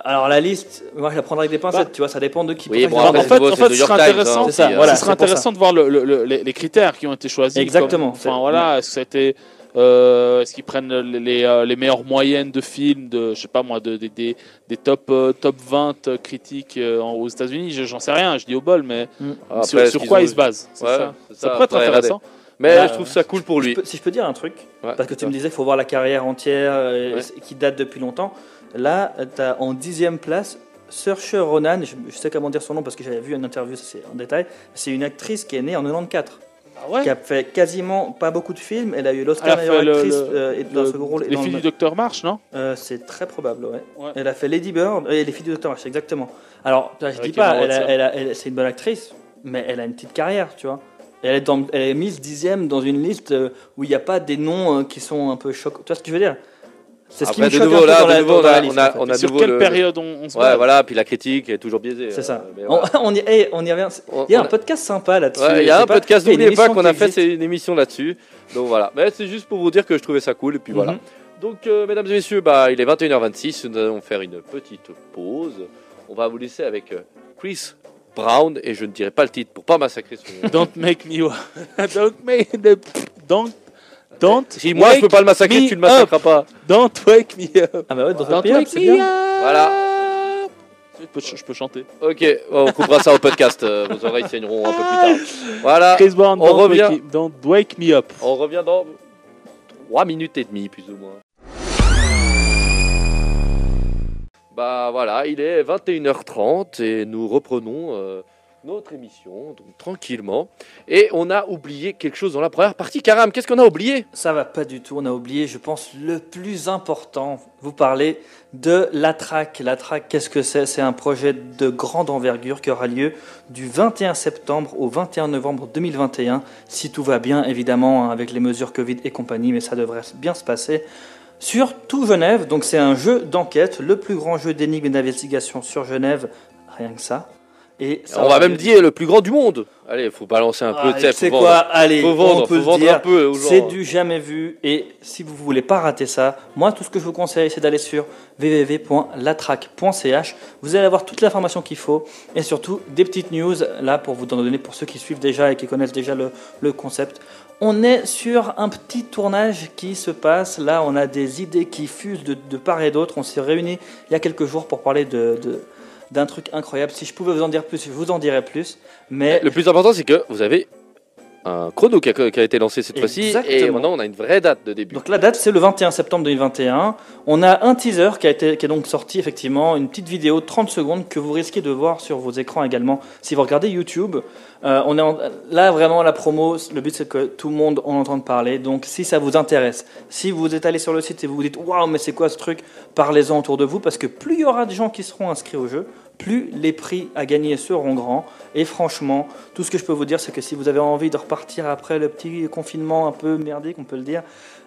B: Alors, la liste, moi, je la prendrai avec des pincettes,
C: Bah.
B: tu vois, ça dépend de qui.
A: Oui, bon,
C: En fait, en fait, ce serait intéressant.
A: hein,
B: ça, voilà.
C: ce serait intéressant de voir le- le- les, les critères qui ont été choisis.
B: Exactement.
C: Comme- Enfin voilà, est-ce que c'était euh, est-ce qu'ils prennent les, les, euh, les meilleures moyennes de films de je sais pas moi de, des- top euh, top 20 critiques euh, aux États-Unis, Je- j'en sais rien, je dis au bol mais
A: Après,
C: sur, quoi
A: ont-
C: ils se basent?
A: Ouais,
C: ça.
A: c'est
C: Ça
A: ça,
C: pourrait être intéressant.
A: Mais
B: Bah,
A: je trouve ça cool pour
B: Si
A: lui.
B: je peux- si je peux dire un truc,
A: Ouais,
B: parce que tu me disais qu'il faut voir la carrière entière euh,
A: Ouais.
B: qui date depuis longtemps. Là, tu as en dixième place Saoirse Ronan, je, je sais comment dire son nom parce que j'avais vu une interview, c'est en détail. C'est une actrice qui est née en 94,
C: Ah ouais
B: qui a fait quasiment pas beaucoup de films. Elle a eu l'Oscar meilleure actrice
C: le-
B: euh, et dans
C: Le-
B: ce rôle.
C: les filles
B: le-
C: du docteur March, non?
B: Euh, c'est très probable, ouais.
C: Ouais.
B: Elle a fait Lady Bird et les filles du Docteur March, exactement. Alors, je
C: Avec
B: dis pas, c'est une bonne actrice, mais elle a une petite carrière, tu vois. Elle est, dans- elle est mise dixième dans une liste euh, où il n'y a pas des noms euh, qui sont un peu choquants. Tu vois ce que je veux dire? C'est ce qui me
A: Après, de
B: choque
A: nouveau,
B: un peu
A: là,
B: dans
A: de
B: la,
A: nouveau,
B: la
A: on a-
B: en fait.
A: on a
C: Sur
A: nouveau
C: quelle
A: le-
C: période on, on se
A: Ouais, voilà, puis la critique est toujours biaisée.
B: C'est
A: euh,
B: ça. On,
A: voilà.
B: on y, hey, on y revient. Il y a
A: on
B: un podcast sympa là-dessus.
A: Ouais, il y a un
B: pas,
A: podcast, n'oubliez pas qu'on a fait c'est une émission là-dessus. Donc voilà, mais c'est juste pour vous dire que je trouvais ça cool et puis voilà.
B: Mhm.
A: Donc euh, mesdames et messieurs, bah, il est 21h26, nous allons faire une petite pause. On va vous laisser avec euh, Chris Brown et je ne dirai pas le titre pour pas massacrer son nom.
C: Don't make me don't make the don't don't
A: Si moi je peux pas le massacrer, tu le massacreras pas.
C: don't wake me up.
B: Ah bah ouais, dans
C: Don't wake
B: c'est
C: me
B: bien.
C: up.
A: Voilà.
C: Je peux, je peux chanter.
A: Ok, on coupera ça au podcast, euh, vos oreilles saigneront un peu plus tard. Voilà,
C: Chris Brown,
A: on
C: don't,
A: revient.
C: Wake, me- don't wake me up.
A: on revient dans 3 minutes et demie plus ou moins. Bah voilà, il est 21h30 et nous reprenons euh, notre émission, donc tranquillement. Et on a oublié quelque chose dans la première partie. Karam, qu'est-ce qu'on a oublié?
B: Ça va pas du tout. On a oublié, je pense, le plus important. Vous parlez de la track. La track, qu'est-ce que c'est? C'est un projet de grande envergure qui aura lieu du 21 septembre au 21 novembre 2021, si tout va bien, évidemment, hein, avec les mesures Covid et compagnie, mais ça devrait bien se passer. Sur tout Genève, donc c'est un jeu d'enquête, le plus grand jeu d'énigmes et d'investigation sur Genève, rien que ça. Et ça
A: On va même dire le plus grand du monde. Allez, faut balancer un peu,
B: Ah,
A: faut
B: quoi. Allez,
A: Faut vendre,
B: on peut
A: faut
B: le
A: vendre
B: dire.
A: un peu.
B: C'est du jamais vu. Et si vous voulez pas rater ça, moi, tout ce que je vous conseille, c'est d'aller sur www.latrack.ch. Vous allez avoir toute l'information qu'il faut et surtout des petites news là pour vous en donner pour ceux qui suivent déjà et qui connaissent déjà le, le concept. On est sur un petit tournage qui se passe. Là, on a des idées qui fusent de, de part et d'autre. On s'est réunis il y a quelques jours pour parler de, de- d'un truc incroyable. Si je pouvais vous en dire plus, je vous en dirais plus. Mais
A: Le plus important, c'est que vous avez un chrono qui a, qui a été lancé cette fois-ci. Et maintenant, on a une vraie date de début.
B: Donc la date, c'est le 21 septembre 2021. On a un teaser qui, a été, qui est donc sorti, effectivement, une petite vidéo de 30 secondes que vous risquez de voir sur vos écrans également si vous regardez YouTube. Euh, on est en- là, vraiment, la promo, le but, c'est que tout le monde en entende parler. Donc si ça vous intéresse, si vous êtes allé sur le site et vous vous dites « Waouh, mais c'est quoi ce truc ?» Parlez-en autour de vous, parce que plus il y aura de gens qui seront inscrits au jeu, plus les prix à gagner seront grands. Et franchement, tout ce que je peux vous dire, c'est que si vous avez envie de repartir après le petit confinement un peu merdique, on peut le dire,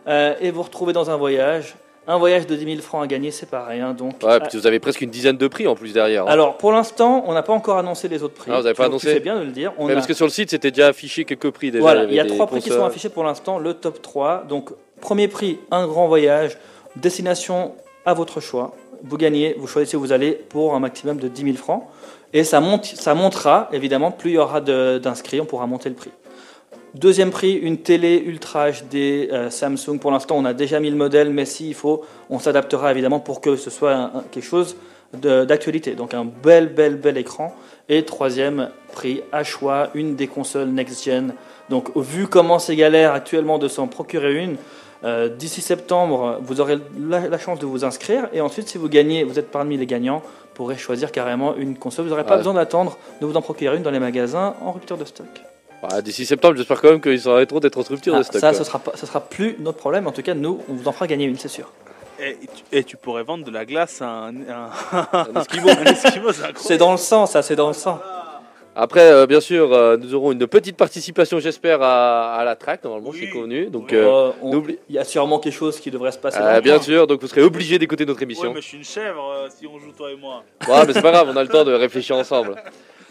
B: euh, et vous retrouver dans un voyage, un voyage de 10 000 francs à gagner, c'est pas rien. Donc,
A: Ouais, puis vous avez presque une dizaine de prix en plus derrière. hein.
B: alors pour l'instant, on n'a pas encore annoncé les autres prix.
A: Ah, vous avez pas annoncé
B: fais bien de le dire. On
A: Mais
B: a-
A: parce que sur le site, c'était déjà affiché quelques prix déjà.
B: voilà, il y a trois prix qui sont affichés pour l'instant. Le top 3. Donc, premier prix, un grand voyage, destination à votre choix. Vous gagnez, vous choisissez où vous allez pour un maximum de 10 000 francs. Et ça, monte, ça montera, évidemment, plus il y aura d'inscrits, on pourra monter le prix. Deuxième prix, une télé Ultra HD euh, Samsung. Pour l'instant, on a déjà mis le modèle, mais s'il faut, on s'adaptera évidemment pour que ce soit un- un- quelque chose d'actualité. Donc un bel, bel, bel écran. Et troisième prix, à choix, une des consoles next-gen. Donc vu comment c'est galère actuellement de s'en procurer une, euh, d'ici septembre, vous aurez la, la chance de vous inscrire. Et ensuite, si vous gagnez, vous êtes parmi les gagnants, vous pourrez choisir carrément une console. Vous n'aurez pas
A: Ouais.
B: besoin d'attendre de vous en procurer une dans les magasins en rupture de stock.
A: Bah, D'ici septembre, j'espère quand même qu'ils arrêteront d'être en rupture
B: Ah,
A: de stock.
B: ça, ce sera, pas, ce sera plus notre problème. En tout cas, nous, on vous en fera gagner une, c'est sûr.
C: Et tu, et tu pourrais vendre de la glace à un, un,
A: Un Esquimau.
C: c'est
B: dans le sang, ça, c'est dans le sang.
A: Après, euh, bien sûr, euh, nous aurons une petite participation, j'espère, à, à la track. Normalement,
C: Oui.
A: c'est convenu. Donc,
C: Oui.
A: euh,
B: Euh, on- Il y a sûrement quelque chose qui devrait se passer.
A: euh, bien sûr, donc vous serez obligé d'écouter notre émission.
C: Ouais, mais je suis une chèvre euh, si on joue toi et moi.
A: Ouais, mais c'est pas grave, on a le temps de réfléchir ensemble.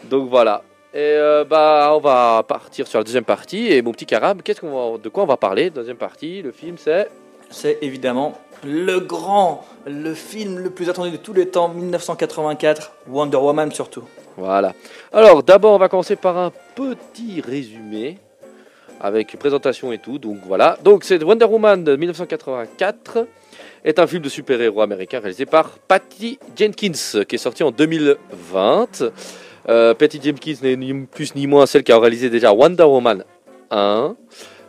A: Donc voilà. Et euh, bah, on va partir sur la deuxième partie. Et mon petit Carab, qu'est-ce qu'on va, de quoi on va parler Deuxième partie, le film, c'est?
B: C'est évidemment le grand, le film le plus attendu de tous les temps, 1984, Wonder Woman surtout.
A: Voilà. Alors, d'abord, on va commencer par un petit résumé avec présentation et tout. Donc voilà. Donc, c'est Wonder Woman de 1984 est un film de super-héros américain réalisé par Patty Jenkins qui est sorti en 2020. Euh, Patty Jenkins n'est ni plus ni moins celle qui a réalisé déjà Wonder Woman 1.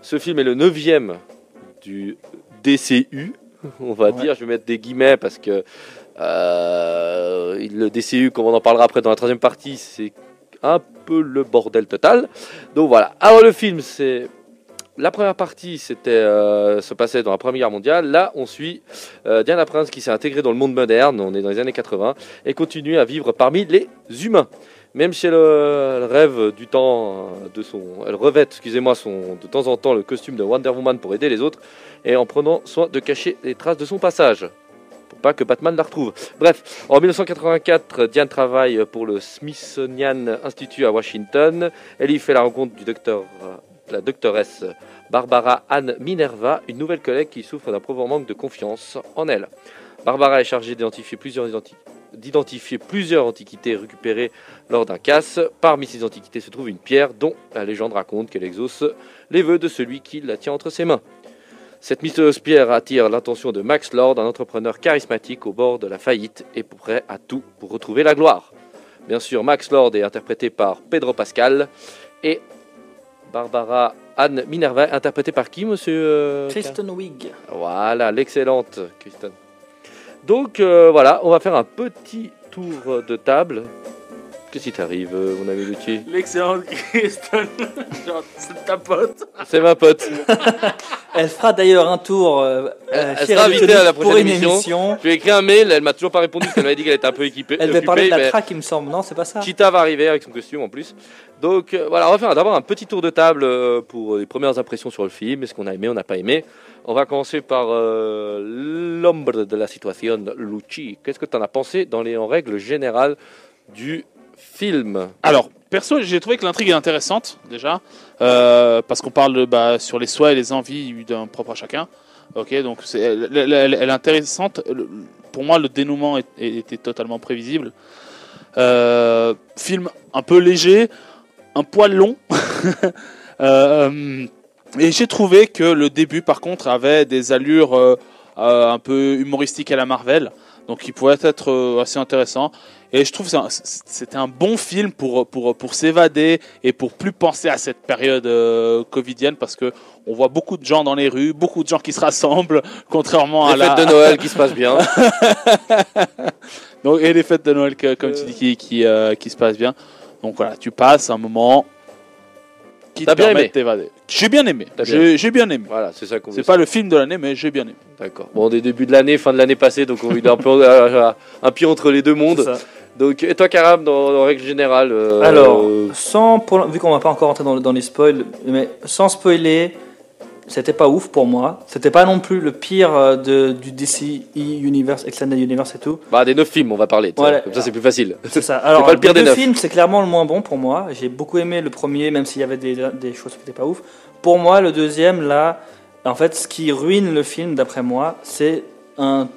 A: Ce film est le neuvième du DCU, on va
B: Ouais.
A: dire. Je vais mettre des guillemets parce que euh, le DCU, comme on en parlera après dans la troisième partie, c'est un peu le bordel total. Donc voilà. Alors le film, c'est la première partie, c'était euh, se passait dans la Première Guerre mondiale. Là, on suit euh, Diana Prince qui s'est intégrée dans le monde moderne. On est dans les années 80 et continue à vivre parmi les humains. Même si elle, euh, elle rêve du temps euh, de son, elle revêt, excusez-moi, de temps en temps le costume de Wonder Woman pour aider les autres et en prenant soin de cacher les traces de son passage pour pas que Batman la retrouve. Bref, en 1984, Diane travaille pour le Smithsonian Institute à Washington. Elle y fait la rencontre du docteur, euh, la doctoresse Barbara Anne Minerva, une nouvelle collègue qui souffre d'un profond manque de confiance en elle. Barbara est chargée d'identifier plusieurs, identi- d'identifier plusieurs antiquités récupérées lors d'un casse. Parmi ces antiquités se trouve une pierre dont la légende raconte qu'elle exauce les vœux de celui qui la tient entre ses mains. Cette mystérieuse pierre attire l'attention de Max Lord, un entrepreneur charismatique au bord de la faillite et prêt à tout pour retrouver la gloire. Bien sûr, Max Lord est interprété par Pedro Pascal et Barbara Anne Minerva, interprétée par qui, monsieur euh,
B: Kristen Wiig.
A: Voilà, l'excellente Kristen. Donc euh, voilà, on va faire un petit tour de table. Qu'est-ce qui t'arrive, euh, mon ami Lucie
C: L'excellente Kristen. Genre, c'est ta pote.
A: C'est ma pote.
B: Elle fera d'ailleurs un tour euh,
A: Elle-
B: euh,
A: elle
B: chez
A: sera
B: Radio
A: invitée à la
B: pour
A: prochaine
B: une
A: émission.
B: émission.
A: Je lui ai écrit un mail, elle m'a toujours pas répondu parce qu'elle m'avait dit qu'elle était un peu équipée.
B: Elle devait
A: occupée,
B: parler de la
A: mais
B: traque, il me semble. Non, c'est pas ça.
A: Cheetah va arriver avec son costume en plus. Donc euh, voilà, on va faire d'abord un petit tour de table euh, pour les premières impressions sur le film, est-ce qu'on a aimé, on n'a pas aimé? On va commencer par euh, l'ombre de la situation, Lucci. Qu'est-ce que tu en as pensé dans les en règle générale du film
D: Alors, perso, j'ai trouvé que l'intrigue est intéressante, déjà, euh, parce qu'on parle bah, sur les souhaits et les envies d'un propre à chacun. Ok, donc elle, est intéressante. Pour moi, le dénouement était totalement prévisible. Euh, film un peu léger, un poil long. Euh, et j'ai trouvé que le début, par contre, avait des allures un peu humoristiques à la Marvel, donc qui pourrait être assez intéressant. Et je trouve que c'était un bon film pour, pour, pour s'évader et pour plus penser à cette période euh, covidienne parce que on voit beaucoup de gens dans les rues, beaucoup de gens qui se rassemblent, contrairement à
A: Les
D: la
A: fêtes de Noël qui se passent bien.
D: Donc, et les fêtes de Noël, que- comme tu dis, qui, qui, euh, qui se passent bien. Donc voilà, tu passes un moment qui te permet de t'évader. J'ai bien aimé. J'ai j'ai bien aimé.
A: voilà, c'est ça qu'on
D: C'est pas le film de l'année, mais j'ai bien aimé.
A: D'accord. Bon, des débuts de l'année, fin de l'année passée, donc on est un peu un pied entre les deux mondes. Donc, et toi, Karam, dans, dans règle générale euh,
B: Alors, sans, pour- vu qu'on va pas encore rentrer dans, dans les spoils, mais sans spoiler, c'était pas ouf pour moi. C'était pas non plus le pire euh, de, du DC Universe, Extended Universe et tout.
A: bah, des neuf films, on va parler.
B: Voilà.
A: Comme ça, c'est plus facile.
B: C'est ça. Alors,
A: pas le pire
B: des
A: des
B: deux
A: neuf.
B: films, c'est clairement le moins bon pour moi. J'ai beaucoup aimé le premier, même s'il y avait des, des choses qui n'étaient pas ouf. Pour moi, le deuxième, là, en fait, ce qui ruine le film, d'après moi, c'est un,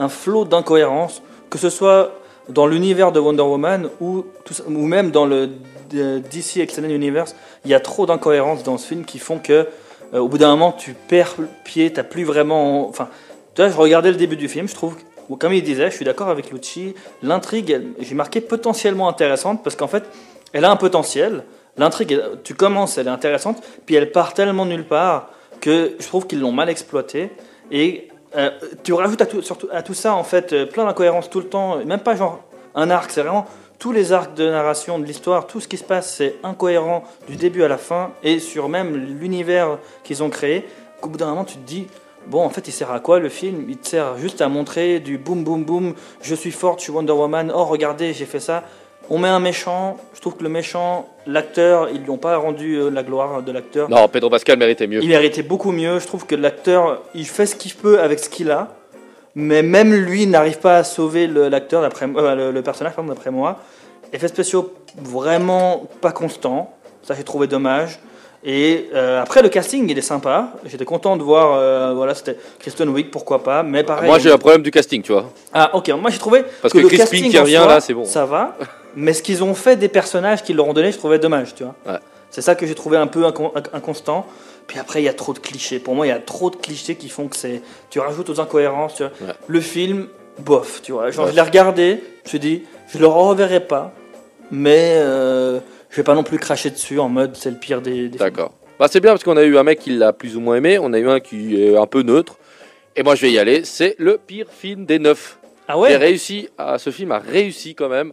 B: un flot d'incohérences, que ce soit dans l'univers de Wonder Woman ou, même dans le D- DC Extended Universe, il y a trop d'incohérences dans ce film qui font que euh, au bout d'un moment tu perds pied, t'as plus vraiment. Enfin, tu vois, je regardais le début du film, je trouve, comme il disait, je suis d'accord avec Lucci, l'intrigue, j'ai marqué potentiellement intéressante parce qu'en fait, elle a un potentiel. L'intrigue, tu commences, elle est intéressante, puis elle part tellement nulle part que je trouve qu'ils l'ont mal exploitée. Et euh, tu rajoutes à tout, ça, en fait, euh, plein d'incohérences tout le temps, même pas genre un arc, c'est vraiment tous les arcs de narration de l'histoire, tout ce qui se passe, c'est incohérent du début à la fin, et sur même l'univers qu'ils ont créé, qu'au bout d'un moment, tu te dis, bon, en fait, il sert à quoi le film? Il te sert juste à montrer du boum boum boum, je suis forte, je suis Wonder Woman, oh regardez, j'ai fait ça. On met un méchant, je trouve que le méchant, l'acteur, ils lui ont pas rendu euh, la gloire de l'acteur.
A: Non, Pedro Pascal méritait mieux.
B: Il méritait beaucoup mieux. Je trouve que l'acteur, il fait ce qu'il peut avec ce qu'il a, mais même lui n'arrive pas à sauver le- l'acteur d'après euh, le, le personnage pardon, d'après moi. Effets spéciaux vraiment pas constants. Ça j'ai trouvé dommage. Et euh, après le casting il est sympa. J'étais content de voir. euh, voilà, c'était Kristen Wiig, pourquoi pas. Mais pareil.
A: Moi, j'ai un problème du casting, tu vois.
B: Ah ok. Moi j'ai trouvé
A: Parce que
B: le
A: Chris
B: casting
A: qui
B: en
A: revient, là, c'est bon.
B: Ça va. mais ce qu'ils ont fait des personnages qu'ils leur ont donné, je trouvais dommage, tu vois.
A: Ouais.
B: C'est ça que j'ai trouvé un peu incon- inc- inconstant. Puis après, il y a trop de clichés. Pour moi, il y a trop de clichés qui font que c'est. Tu rajoutes aux incohérences. Tu vois.
A: Ouais.
B: Le film, bof, tu vois. Genre,
A: Ouais.
B: je l'ai regardé, je me suis dit, je le reverrai pas, mais euh, je vais pas non plus cracher dessus en mode c'est le pire des, des films.
A: D'accord. Bah, c'est bien parce qu'on a eu un mec qui l'a plus ou moins aimé, on a eu un qui est un peu neutre. Et moi, je vais y aller. C'est le pire film des neuf.
B: Ah
A: J'ai
B: ouais
A: réussi à, ce film a réussi quand même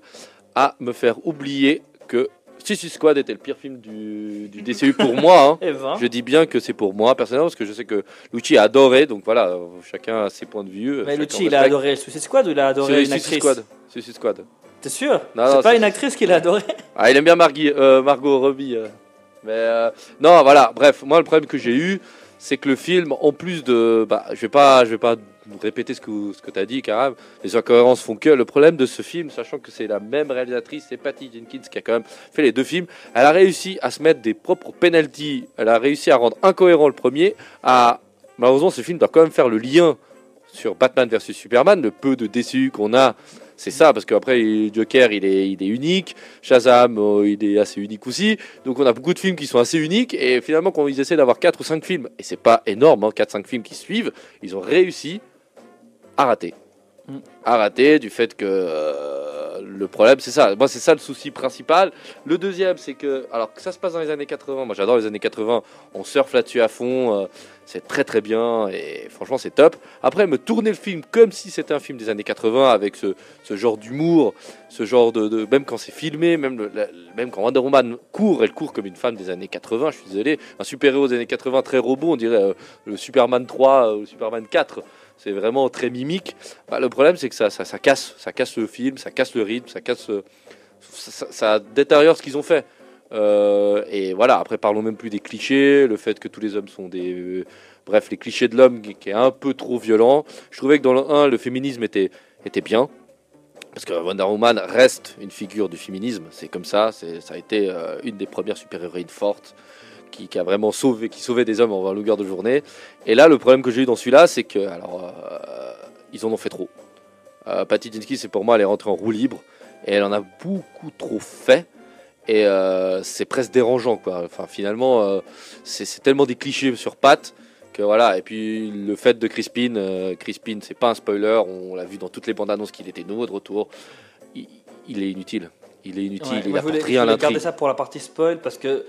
A: à me faire oublier que Suicide Squad était le pire film du, du DCU pour moi. hein.
B: Eh ben.
A: Je dis bien que c'est pour moi personnellement parce que je sais que Lucci a adoré. Donc voilà, chacun a ses points de vue.
B: Mais Lucci, il a adoré Suicide Squad ou il a adoré
A: Suicide
B: une actrice
A: Squad. Suicide Squad.
B: T'es sûr C'est pas une actrice qu'il a adoré
A: Ah, il aime bien Margui- euh, Margot Robbie. euh. Mais euh, non, voilà. Bref, moi le problème que j'ai eu, c'est que le film, en plus de, bah, je vais pas, je vais pas répéter ce que ce que t'as dit, Karam. Les incohérences font que le problème de ce film, sachant que c'est la même réalisatrice, c'est Patty Jenkins qui a quand même fait les deux films. Elle a réussi à se mettre des propres penalties. Elle a réussi à rendre incohérent le premier. À malheureusement, ce film doit quand même faire le lien sur Batman versus Superman, le peu de DCU qu'on a. C'est ça, parce qu'après, Joker, il est, il est unique. Shazam, euh, il est assez unique aussi. Donc, on a beaucoup de films qui sont assez uniques. Et finalement, quand ils essaient d'avoir 4 ou 5 films, et c'est pas énorme, hein, 4-5 films qui suivent, ils ont réussi à rater.
B: Mm.
A: À rater du fait que euh, le problème, c'est ça. Moi, c'est ça le souci principal. Le deuxième, c'est que, alors que ça se passe dans les années 80, moi j'adore les années 80, on surfe là-dessus à fond, euh, c'est très très bien et franchement c'est top. Après, me tourner le film comme si c'était un film des années 80 avec ce, ce genre d'humour, ce genre de, de- même quand c'est filmé, même, le- la- même quand Wonder Woman court, elle court comme une femme des années 80, je suis désolé, un super-héros des années 80 très robot, on dirait euh, le Superman 3 euh, ou Superman 4. C'est vraiment très mimique. Bah, le problème, c'est que ça, ça, casse, ça casse le film, ça casse le rythme, ça casse, euh, ça, détériore ce qu'ils ont fait. Euh, et voilà. Après, parlons même plus des clichés, le fait que tous les hommes sont des, euh, bref, les clichés de l'homme qui est un peu trop violent. Je trouvais que dans le 1, le féminisme était était bien. Parce que Wonder Woman reste une figure du féminisme, c'est comme ça, ça a été une des premières super-héroïnes fortes qui, qui a vraiment sauvé, qui sauvait des hommes en longueur de journée. Et là, le problème que j'ai eu dans celui-là, c'est que, alors, euh, ils en ont fait trop. Euh, Patty c'est pour moi, elle est rentrée en roue libre et elle en a beaucoup trop fait. Et euh, c'est presque dérangeant, quoi. Enfin, finalement, euh, c'est, tellement des clichés sur Pat que voilà. Et puis le fait de Crispin, Crispin, c'est pas un spoiler. On l'a vu dans toutes les bandes annonces qu'il était nouveau de retour. Il, il est inutile. Il est inutile.
B: Ouais,
A: il
B: moi, je voulais,
A: apporte
B: je
A: rien à
B: voulais garder
A: l'intrigue.
B: ça pour la partie spoil parce que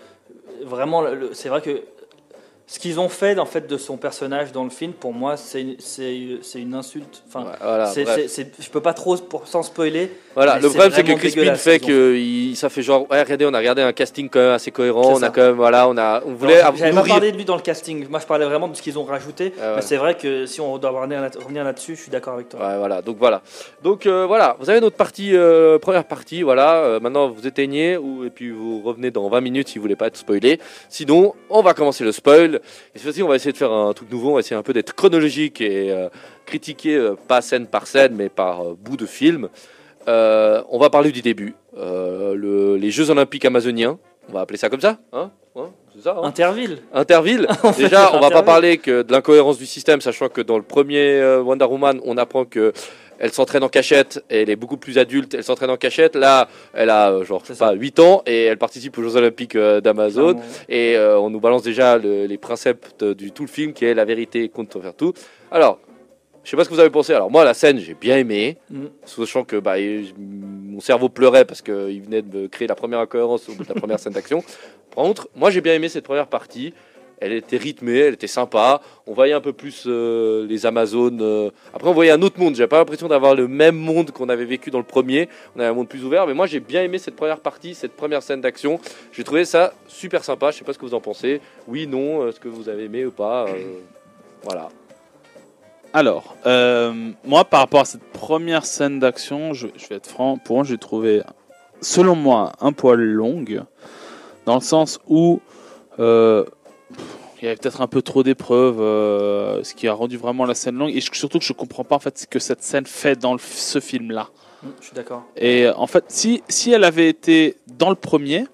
B: vraiment, c'est vrai que ce qu'ils ont fait en fait de son personnage dans le film, pour moi, c'est une- c'est c'est une insulte. Enfin,
A: Ouais, voilà,
B: je peux pas trop pour, sans spoiler.
A: Voilà,
B: Mais
A: le problème c'est que Crispin fait que il- ça fait genre ouais regardez on a regardé un casting quand même assez cohérent, on a quand même voilà on a on voulait
B: J'avais pas parlé de lui dans le casting. Moi, je parlais vraiment de ce qu'ils ont rajouté.
A: Ah ouais.
B: Mais c'est vrai que si on doit revenir là- revenir là-dessus, je suis d'accord avec toi.
A: Ouais, voilà, donc voilà. Donc euh, voilà, vous avez notre partie, euh, première partie, voilà. Euh, maintenant vous éteignez ou, et puis vous revenez dans 20 minutes si vous voulez pas être spoilé. Sinon, on va commencer le spoil. Et cette fois-ci, on va essayer de faire un truc nouveau, on va essayer un peu d'être chronologique et critiquer pas scène par scène, mais par bout de film. Euh, on va parler du début. Euh, le- les Jeux Olympiques amazoniens, on va appeler ça comme ça, hein, Hein ça. hein
B: Interville.
A: Interville. Déjà, on va pas parler que de l'incohérence du système, sachant que dans le premier euh, Wonder Woman, on apprend que elle s'entraîne en cachette, et elle est beaucoup plus adulte, elle s'entraîne en cachette. Là, elle a genre je sais
B: C'est ça.
A: pas 8 ans et elle participe aux Jeux Olympiques d'Amazon. Et euh, on nous balance déjà le- les principes de- du tout le film qui est la vérité contre faire tout. Alors, je sais pas ce que vous avez pensé. Alors moi, la scène, j'ai bien aimé,
B: Mm.
A: sachant que bah, mon cerveau pleurait parce qu'il venait de me créer la première incohérence au bout de la première scène d'action. Par contre, moi, j'ai bien aimé cette première partie. Elle était rythmée, elle était sympa. On voyait un peu plus euh, les Amazones. euh. Après, on voyait un autre monde. J'ai pas l'impression d'avoir le même monde qu'on avait vécu dans le premier. On avait un monde plus ouvert. Mais moi, j'ai bien aimé cette première partie, cette première scène d'action. J'ai trouvé ça super sympa. Je sais pas ce que vous en pensez. Oui, non, euh, ce que vous avez aimé ou pas. voilà.
C: Alors, euh, moi, par rapport à cette première scène d'action, je, je vais être franc, pour moi, j'ai trouvé, selon moi, un poil longue, dans le sens où euh, il y avait peut-être un peu trop d'épreuves, euh, ce qui a rendu vraiment la scène longue, et je- surtout que je comprends pas en fait ce que cette scène fait dans le- ce film-là.
B: Mm, Je suis d'accord.
C: Et en fait, si, si elle avait été dans le premier,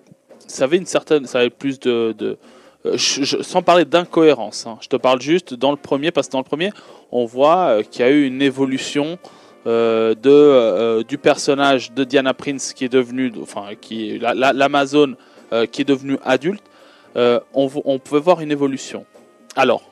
C: ça avait une certaine, ça avait plus de, de- je- sans parler d'incohérence. hein. je te parle juste dans le premier, parce que dans le premier, on voit euh, qu'il y a eu une évolution euh, de euh, du personnage de Diana Prince qui est devenu, enfin, qui l'Amazone euh, qui est devenue adulte. Euh, on, on pouvait voir une évolution. Alors,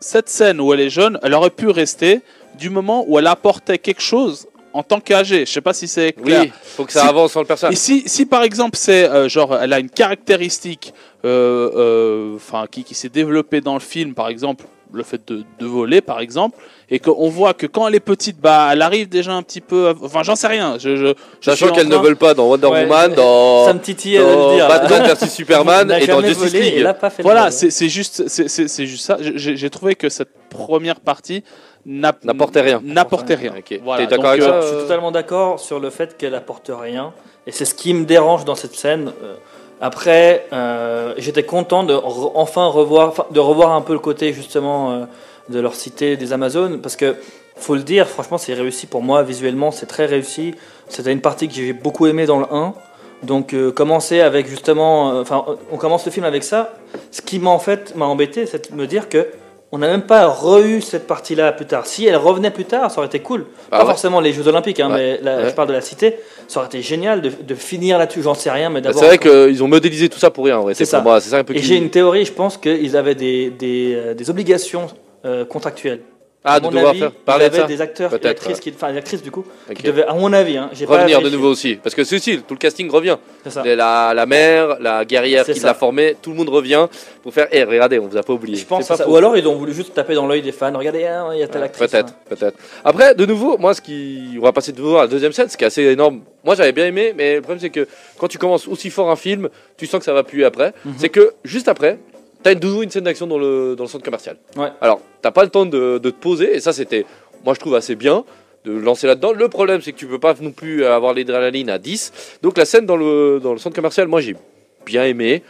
C: cette scène où elle est jeune, elle aurait pu rester du moment où elle apportait quelque chose en tant qu'âgée. Je sais pas si c'est clair.
A: Oui, faut que ça
C: Si-
A: avance sur le
C: Et
A: personnage.
C: si, si par exemple c'est euh, genre elle a une caractéristique euh, euh, enfin qui, qui s'est développée dans le film par exemple le fait de, de voler par exemple et qu'on voit que quand elle est petite bah elle arrive déjà un petit peu enfin j'en sais rien je, je, je
A: Sachant qu'elle ne veut pas dans Wonder
B: Ouais,
A: Woman, dans, dans. Batman vs Superman et dans Justice League.
B: et
C: voilà c'est c'est juste c'est- juste ça j'ai trouvé que cette première partie
A: N'apportait rien.
C: n'apportait rien
A: Ok.
C: Voilà,
A: T'es d'accord
C: donc,
A: avec
C: euh,
A: ça
B: Je suis
A: euh,
B: totalement d'accord sur le fait qu'elle apporte rien. Et c'est ce qui me dérange dans cette scène. Euh, Après, euh, j'étais content de re- enfin revoir, de revoir un peu le côté justement euh, de leur cité des Amazones. Parce que, faut le dire, franchement, c'est réussi pour moi. Visuellement, c'est très réussi. C'était une partie que j'ai beaucoup aimé dans le 1. Donc, euh, commencer avec justement. euh, Enfin, on commence le film avec ça. Ce qui m'a en fait m'a embêté, c'est de me dire que. On n'a même pas re-eu cette partie-là plus tard. Si elle revenait plus tard, ça aurait été cool.
A: Ah
B: pas
A: ouais.
B: forcément les Jeux Olympiques, hein,
A: Ouais.
B: mais là,
A: Ouais.
B: je parle de la cité. Ça aurait été génial de, de finir là-dessus, j'en sais rien, mais
A: Bah. C'est vrai qu'ils ont modélisé tout ça pour rien, en vrai.
B: C'est ça.
A: moi, ça un peu
B: Et
A: qui-
B: j'ai une théorie, je pense qu'ils avaient des, des, euh, des obligations euh, contractuelles.
A: Ah, de devoir
B: avis,
A: faire parler de
B: avaient
A: ça.
B: des acteurs et actrices,
A: ouais.
B: qui, enfin des actrices du coup, qui devaient, à mon avis, hein, j'ai pas
A: Revenir de nouveau aussi. Parce que c'est aussi, tout le casting revient.
B: C'est ça.
A: La, la mère, la guerrière qui l'a formée, tout le monde revient pour faire. Eh, regardez, on vous a pas oublié.
B: Je pense
A: pas
B: ça. Ou alors ils ont voulu juste taper dans l'œil des fans. Regardez, hein, il y a telle
A: Ouais,
B: actrice.
A: Peut-être,
B: hein.
A: peut-être. Après, de nouveau, moi, ce qui, on va passer de nouveau à la deuxième scène, ce qui est assez énorme. Moi, j'avais bien aimé, mais le problème, c'est que quand tu commences aussi fort un film, tu sens que ça va puer après.
B: Mhm.
A: C'est que juste après, t'as nouveau une scène d'action dans le, dans le centre commercial.
B: Ouais.
A: Alors, t'as pas le temps de, de te poser, et ça, c'était, moi, je trouve assez bien de lancer là-dedans. Le problème, c'est que tu peux pas non plus avoir l'adrénaline à 10. Donc, la scène dans le, dans le centre commercial, moi, j'ai bien aimé.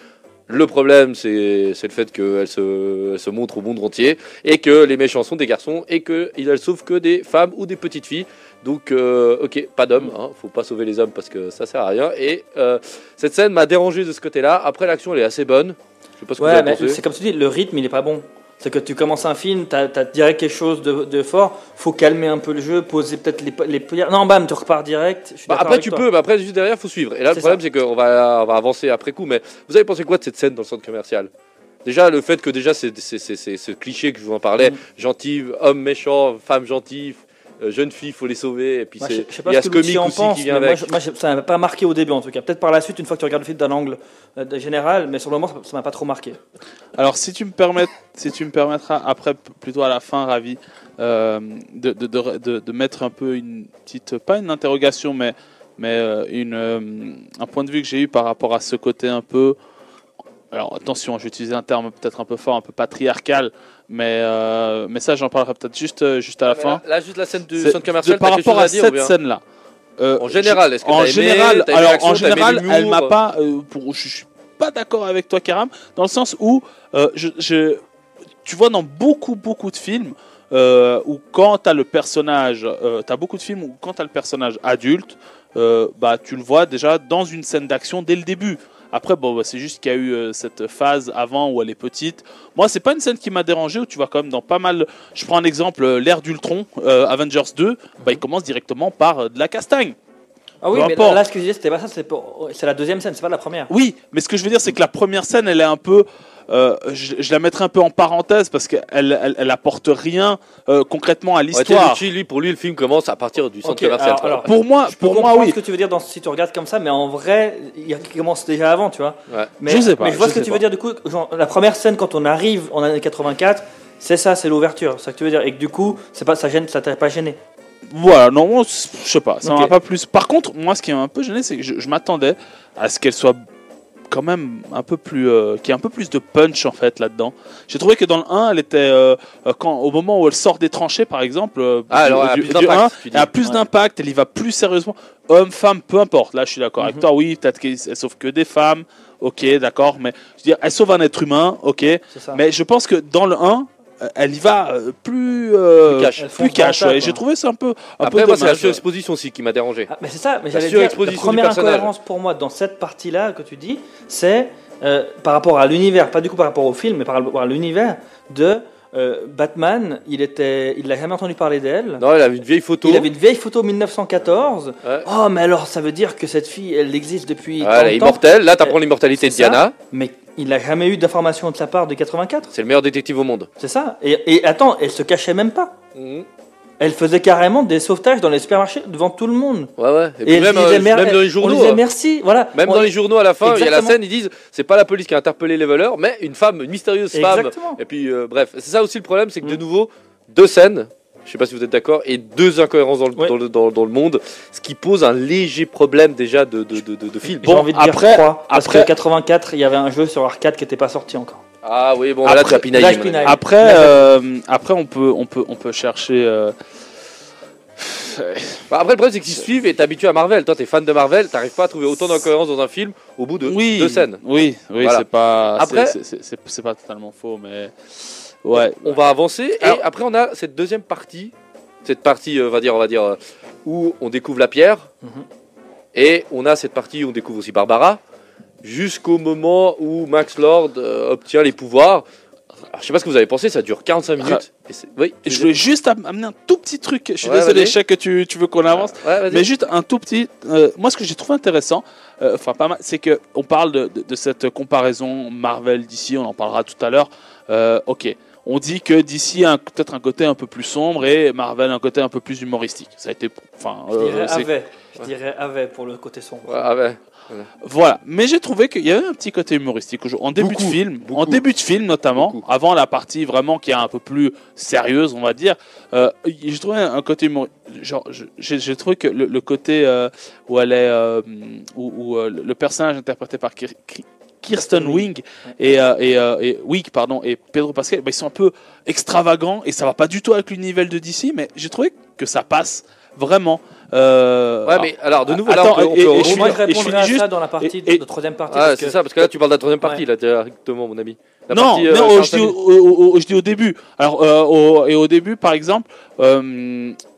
A: Le problème, c'est le fait qu'elle se, elle se montre au monde entier et que les méchants sont des garçons et qu'ils ne sauvent que des femmes ou des petites filles. Donc, euh, ok, pas d'hommes, hein, faut pas sauver les hommes parce que ça sert à rien. Et euh, cette scène m'a dérangé de ce côté-là. Après, l'action, elle est assez bonne. Je sais pas ce que vous
B: Ouais,
A: avez
B: mais c'est comme tu dis, le rythme il est pas bon. C'est que tu commences un film, tu as, direct quelque chose de, de fort, faut calmer un peu le jeu, poser peut-être les, les. Non, bam, tu repars direct. Je suis
A: Bah, après,
B: avec
A: tu
B: toi.
A: peux, mais après, juste derrière, faut suivre. Et là, le problème, c'est qu'on va, on va avancer après coup. Mais vous avez pensé quoi de cette scène dans le centre commercial? Déjà, le fait que déjà, c'est ce cliché que je vous en parlais
B: Mm.
A: gentil, homme méchant, femme gentille, euh, jeune fille, faut les sauver. Et puis,
B: Moi, je, je sais pas
A: il y a
B: ce
A: comique
B: en
A: aussi
B: pense,
A: qui vient
B: mais moi,
A: avec.
B: je- moi, ça m'a pas marqué au début en tout cas. Peut-être par la suite, une fois que tu regardes le film d'un angle euh, général, mais sur le moment, ça- ça m'a pas trop marqué.
C: Alors, si tu me permets, si tu me permettras, après, plutôt à la fin, Ravi, euh, de, de, de, de- de mettre un peu une petite, pas une interrogation, mais, mais euh, une, euh, un point de vue que j'ai eu par rapport à ce côté un peu. Alors, attention, utiliser un terme peut-être un peu fort, un peu patriarcal, mais, euh, mais ça, j'en parlerai peut-être juste, euh, juste à la
A: Mais
C: fin.
A: là, là, juste la scène du centre commercial,
C: par rapport à
A: dire,
C: cette scène-là. euh,
A: En général, est-ce que
C: en
A: aimé,
C: général,
A: aimé
C: alors en général, elle m'a pas. euh, pour, je suis pas d'accord avec toi, Karam, dans le sens où je, je- tu vois dans beaucoup beaucoup de films où quand t'as le personnage, t'as beaucoup de films où quand t'as le personnage adulte, bah tu le vois déjà dans une scène d'action dès le début. Après, bon, bah, c'est juste qu'il y a eu euh, cette phase avant où elle est petite. Moi, c'est pas une scène qui m'a dérangé, où tu vois quand même dans pas mal. Je prends un exemple, euh, l'ère d'Ultron, euh, Avengers 2, bah, il commence directement par de la castagne.
B: Ah oui,
C: Peu
B: mais
C: importe.
B: là, ce que je disais, c'était pas ça, c'est pour- c'est la deuxième scène, c'est pas la première.
C: Oui, mais ce que je veux dire, c'est que la première scène, elle est un peu. euh, je, je la mettrai un peu en parenthèse parce qu'elle elle, elle apporte rien euh, concrètement à
A: Ouais,
C: l'histoire.
A: Lui, pour lui, le film commence à partir du centre
B: Ok,
A: commercial.
B: alors- alors,
C: pour moi,
B: Je peux
C: pour moi,
B: comprendre
C: oui.
B: ce que tu veux dire dans, si tu regardes comme ça, mais en vrai, il y a- il commence déjà avant, tu vois.
A: Ouais.
B: Mais,
C: Je sais pas,
B: Mais je vois
C: je
B: ce que
C: sais
B: tu
C: pas.
B: veux dire du coup. genre, la première scène quand on arrive en année 84, c'est ça, c'est l'ouverture. C'est ça que tu veux dire. Et que du coup, c'est pas ça gêne, ça t'a pas gêné.
C: Voilà, non, moi, je sais pas, ça
B: Ok.
C: m'a pas plus. Par contre, moi, ce qui m'a un peu gêné, c'est que je, je m'attendais à ce qu'elle soit quand même un peu plus. euh, qu'il y ait un peu plus de punch en fait là-dedans. J'ai trouvé que dans le 1, elle était. euh, euh, quand, au moment où elle sort des tranchées, par exemple, euh,
A: Ah, alors,
C: du,
A: elle a plus d'impact,
C: 1,
A: tu dis.
C: elle a plus
B: Ouais.
C: d'impact, elle y va plus sérieusement. Homme, femme, peu importe. Là, je suis d'accord avec
B: Mhm.
C: toi, oui, peut-être qu'elle elle sauve que des femmes, ok, d'accord, mais je veux dire, elle sauve un être humain, ok, mais je pense que dans le 1, euh, elle y va euh, plus. euh,
A: Plus cash.
C: Plus cash, ouais. J'ai trouvé ça un peu. Un
A: Après,
C: peu
A: moi, c'est la surexposition aussi qui m'a dérangé.
B: Ah, mais c'est ça, mais
A: La
B: la première incohérence pour moi dans cette partie-là que tu dis, c'est euh, par rapport à l'univers, pas du coup par rapport au film, mais par rapport à l'univers de euh, Batman. Il était, il n'a jamais entendu parler d'elle.
A: Non, il avait une vieille photo.
B: Il avait une vieille photo 1914.
A: Ouais.
B: Oh, mais alors ça veut dire que cette fille, elle existe depuis
A: Ouais, elle est
B: temps.
A: immortelle. Là, t'apprends l'immortalité de
B: ça.
A: Diana.
B: Mais il n'a jamais eu d'informations de sa part de 84.
A: C'est le meilleur détective au monde.
B: C'est ça. Et, et attends, elle se cachait même pas.
A: Mhm.
B: Elle faisait carrément des sauvetages dans les supermarchés devant tout le monde.
A: Ouais, ouais. Et,
B: Et,
A: puis
B: elle
A: même,
B: disait
A: euh, même dans les
B: On
A: journaux.
B: disait
A: hein.
B: merci. Voilà.
A: Même
B: On-
A: dans les journaux, à la fin, il y a la scène, ils disent c'est pas la police qui a interpellé les voleurs, mais une femme, une mystérieuse femme.
B: Exactement.
A: Et puis, euh, bref, c'est ça aussi le problème, c'est que de
B: Mm.
A: nouveau, deux scènes, je sais pas si vous êtes d'accord, et deux incohérences dans le,
B: Ouais.
A: dans le, dans- dans le monde, ce qui pose un léger problème déjà de, de, de, de- de film.
B: J'ai envie de dire
C: après-
B: trois, parce
C: après-
B: que 84, il y avait un jeu sur arcade qui n'était pas sorti encore.
A: Ah oui, bon,
C: Après-
A: là, tu as pinaillé,
B: là, je
A: mon
B: pinaille.
A: ami.
C: Après,
B: Mais-
C: euh, après on, peut, on, peut, on peut chercher. euh,
A: Bah, après, le problème, c'est qu'ils se suivent et t'es habitué à Marvel. Toi, t'es fan de Marvel, t'arrives pas à trouver autant d'incohérences dans un film au bout de
C: oui,
A: deux scènes.
C: Oui, oui
A: Voilà.
C: c'est pas. C'est pas totalement faux, mais. Ouais.
A: On va avancer et après, on a cette deuxième partie, cette partie, euh, on va dire, on va dire, euh, où on découvre la pierre
B: Mhm.
A: et on a cette partie où on découvre aussi Barbara jusqu'au moment où Max Lord euh, obtient les pouvoirs. Alors, je sais pas ce que vous avez pensé, ça dure 45 minutes. Et c'est- oui,
C: je voulais juste am- amener un tout petit truc. Je suis
A: Ouais,
C: désolé, je sais que tu, tu veux qu'on avance.
A: Ouais, vas-y.
C: Mais juste un tout petit. euh, moi, ce que j'ai trouvé intéressant, euh, enfin pas mal, c'est que on parle de, de- de cette comparaison Marvel d'ici. On en parlera tout à l'heure. Euh, ok, on dit que d'ici a peut-être un côté un peu plus sombre et Marvel un côté un peu plus humoristique. Ça a été, enfin,
B: Je
C: euh,
B: dirais
C: c'est-
B: avait. Je dirais avait pour le côté sombre.
A: Ouais, ouais.
C: voilà. Mais j'ai trouvé qu'il y avait un petit côté humoristique en début
A: Beaucoup,
C: de film,
A: beaucoup.
C: en début de film notamment,
A: Beaucoup.
C: avant la partie vraiment qui est un peu plus sérieuse, on va dire. euh, j'ai trouvé un côté. Genre, je- j'ai trouvé que le, le côté euh, où elle est, euh, où, où, euh, le personnage interprété par Kir- Kir- Kirsten Wing et, euh, et, euh, et Wick, pardon, et Pedro Pascal, bah, ils sont un peu extravagants et ça va pas du tout avec l'univers de DC, mais j'ai trouvé que ça passe vraiment. Euh,
A: Ouais, mais alors, de nouveau, là,
C: Attends,
A: on peut, on
C: et-
A: peut
C: et je suis-
B: Moi, je répondrai à
C: juste-
B: ça dans la partie,
C: et- et-
B: de troisième partie.
A: Ah, c'est
B: que-
A: ça, parce que là, tu parles de la troisième partie,
B: Ouais.
A: là, directement, mon ami. La
C: non,
A: partie, euh,
C: non,
A: 45
C: je, dis au,
A: minutes.
C: au- au- je dis au début. Alors, euh, au- et au début, par exemple, euh, par exemple,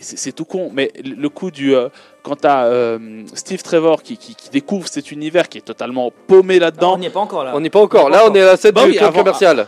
C: c'est tout con, mais le coup du. euh, quand tu as Steve Trevor qui, qui- qui découvre cet univers qui est totalement paumé
B: Non, on
C: là-dedans.
B: n'y est pas encore là.
A: On n'est pas encore.
B: On pas
A: Là, on
B: encore.
A: est à la scène
C: Bah
A: du
C: oui,
A: club
C: avant-
A: commercial.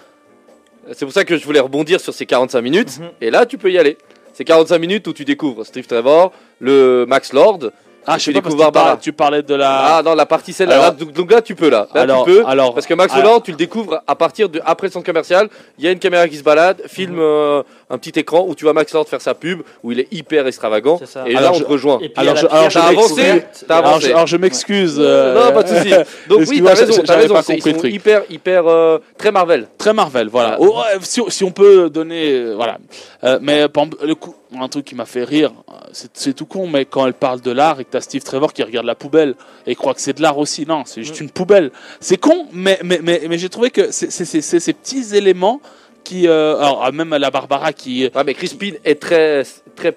A: C'est pour ça que je voulais rebondir sur ces 45 minutes.
B: Mhm.
A: Et là, tu peux y aller. C'est 45 minutes où tu découvres Steve Trevor, le Max Lord.
C: Ah, je
A: tu
C: parlais,
A: Barbara.
C: tu parlais de la.
A: Ah non, la partie celle-là.
C: Alors-
A: Là, donc, donc là, tu peux là. Là,
C: alors,
A: tu peux.
C: alors,
A: Parce que Max
C: alors-
A: Lord, tu le découvres à partir de après le centre commercial. Il y a une caméra qui se balade, filme euh, un petit écran où tu vois Max Lord faire sa pub, où il est hyper extravagant.
B: C'est ça.
A: Et là,
C: Alors,
A: on
C: je-
A: te rejoint.
B: Et puis,
C: Alors,
B: il y a
C: je-
B: la
C: alors,
B: pierre
C: je
B: découverte.
A: t'as
C: alors,
A: avancé.
C: je, alors, je m'excuse. euh,
A: non, pas de souci. Donc oui,
C: excuse-moi,
A: t'as raison, t'as raison.
C: pas
A: c'est- Ils
C: compris le
A: sont
C: truc.
A: hyper, hyper, euh, très Marvel.
C: Très Marvel, voilà.
A: Voilà.
C: Oh, ouais, si, si on peut donner, euh, voilà. Euh, mais par exemple, le coup, un truc qui m'a fait rire, c'est tout con, mais quand elle parle de l'art et que t'as Steve Trevor qui regarde la poubelle et croit que c'est de l'art aussi, non, c'est juste une poubelle. C'est con, mais mais mais, mais j'ai trouvé que c'est ces petits éléments qui, euh, alors ah, même la Barbara qui,
A: Ouais, mais Crispin est très, très,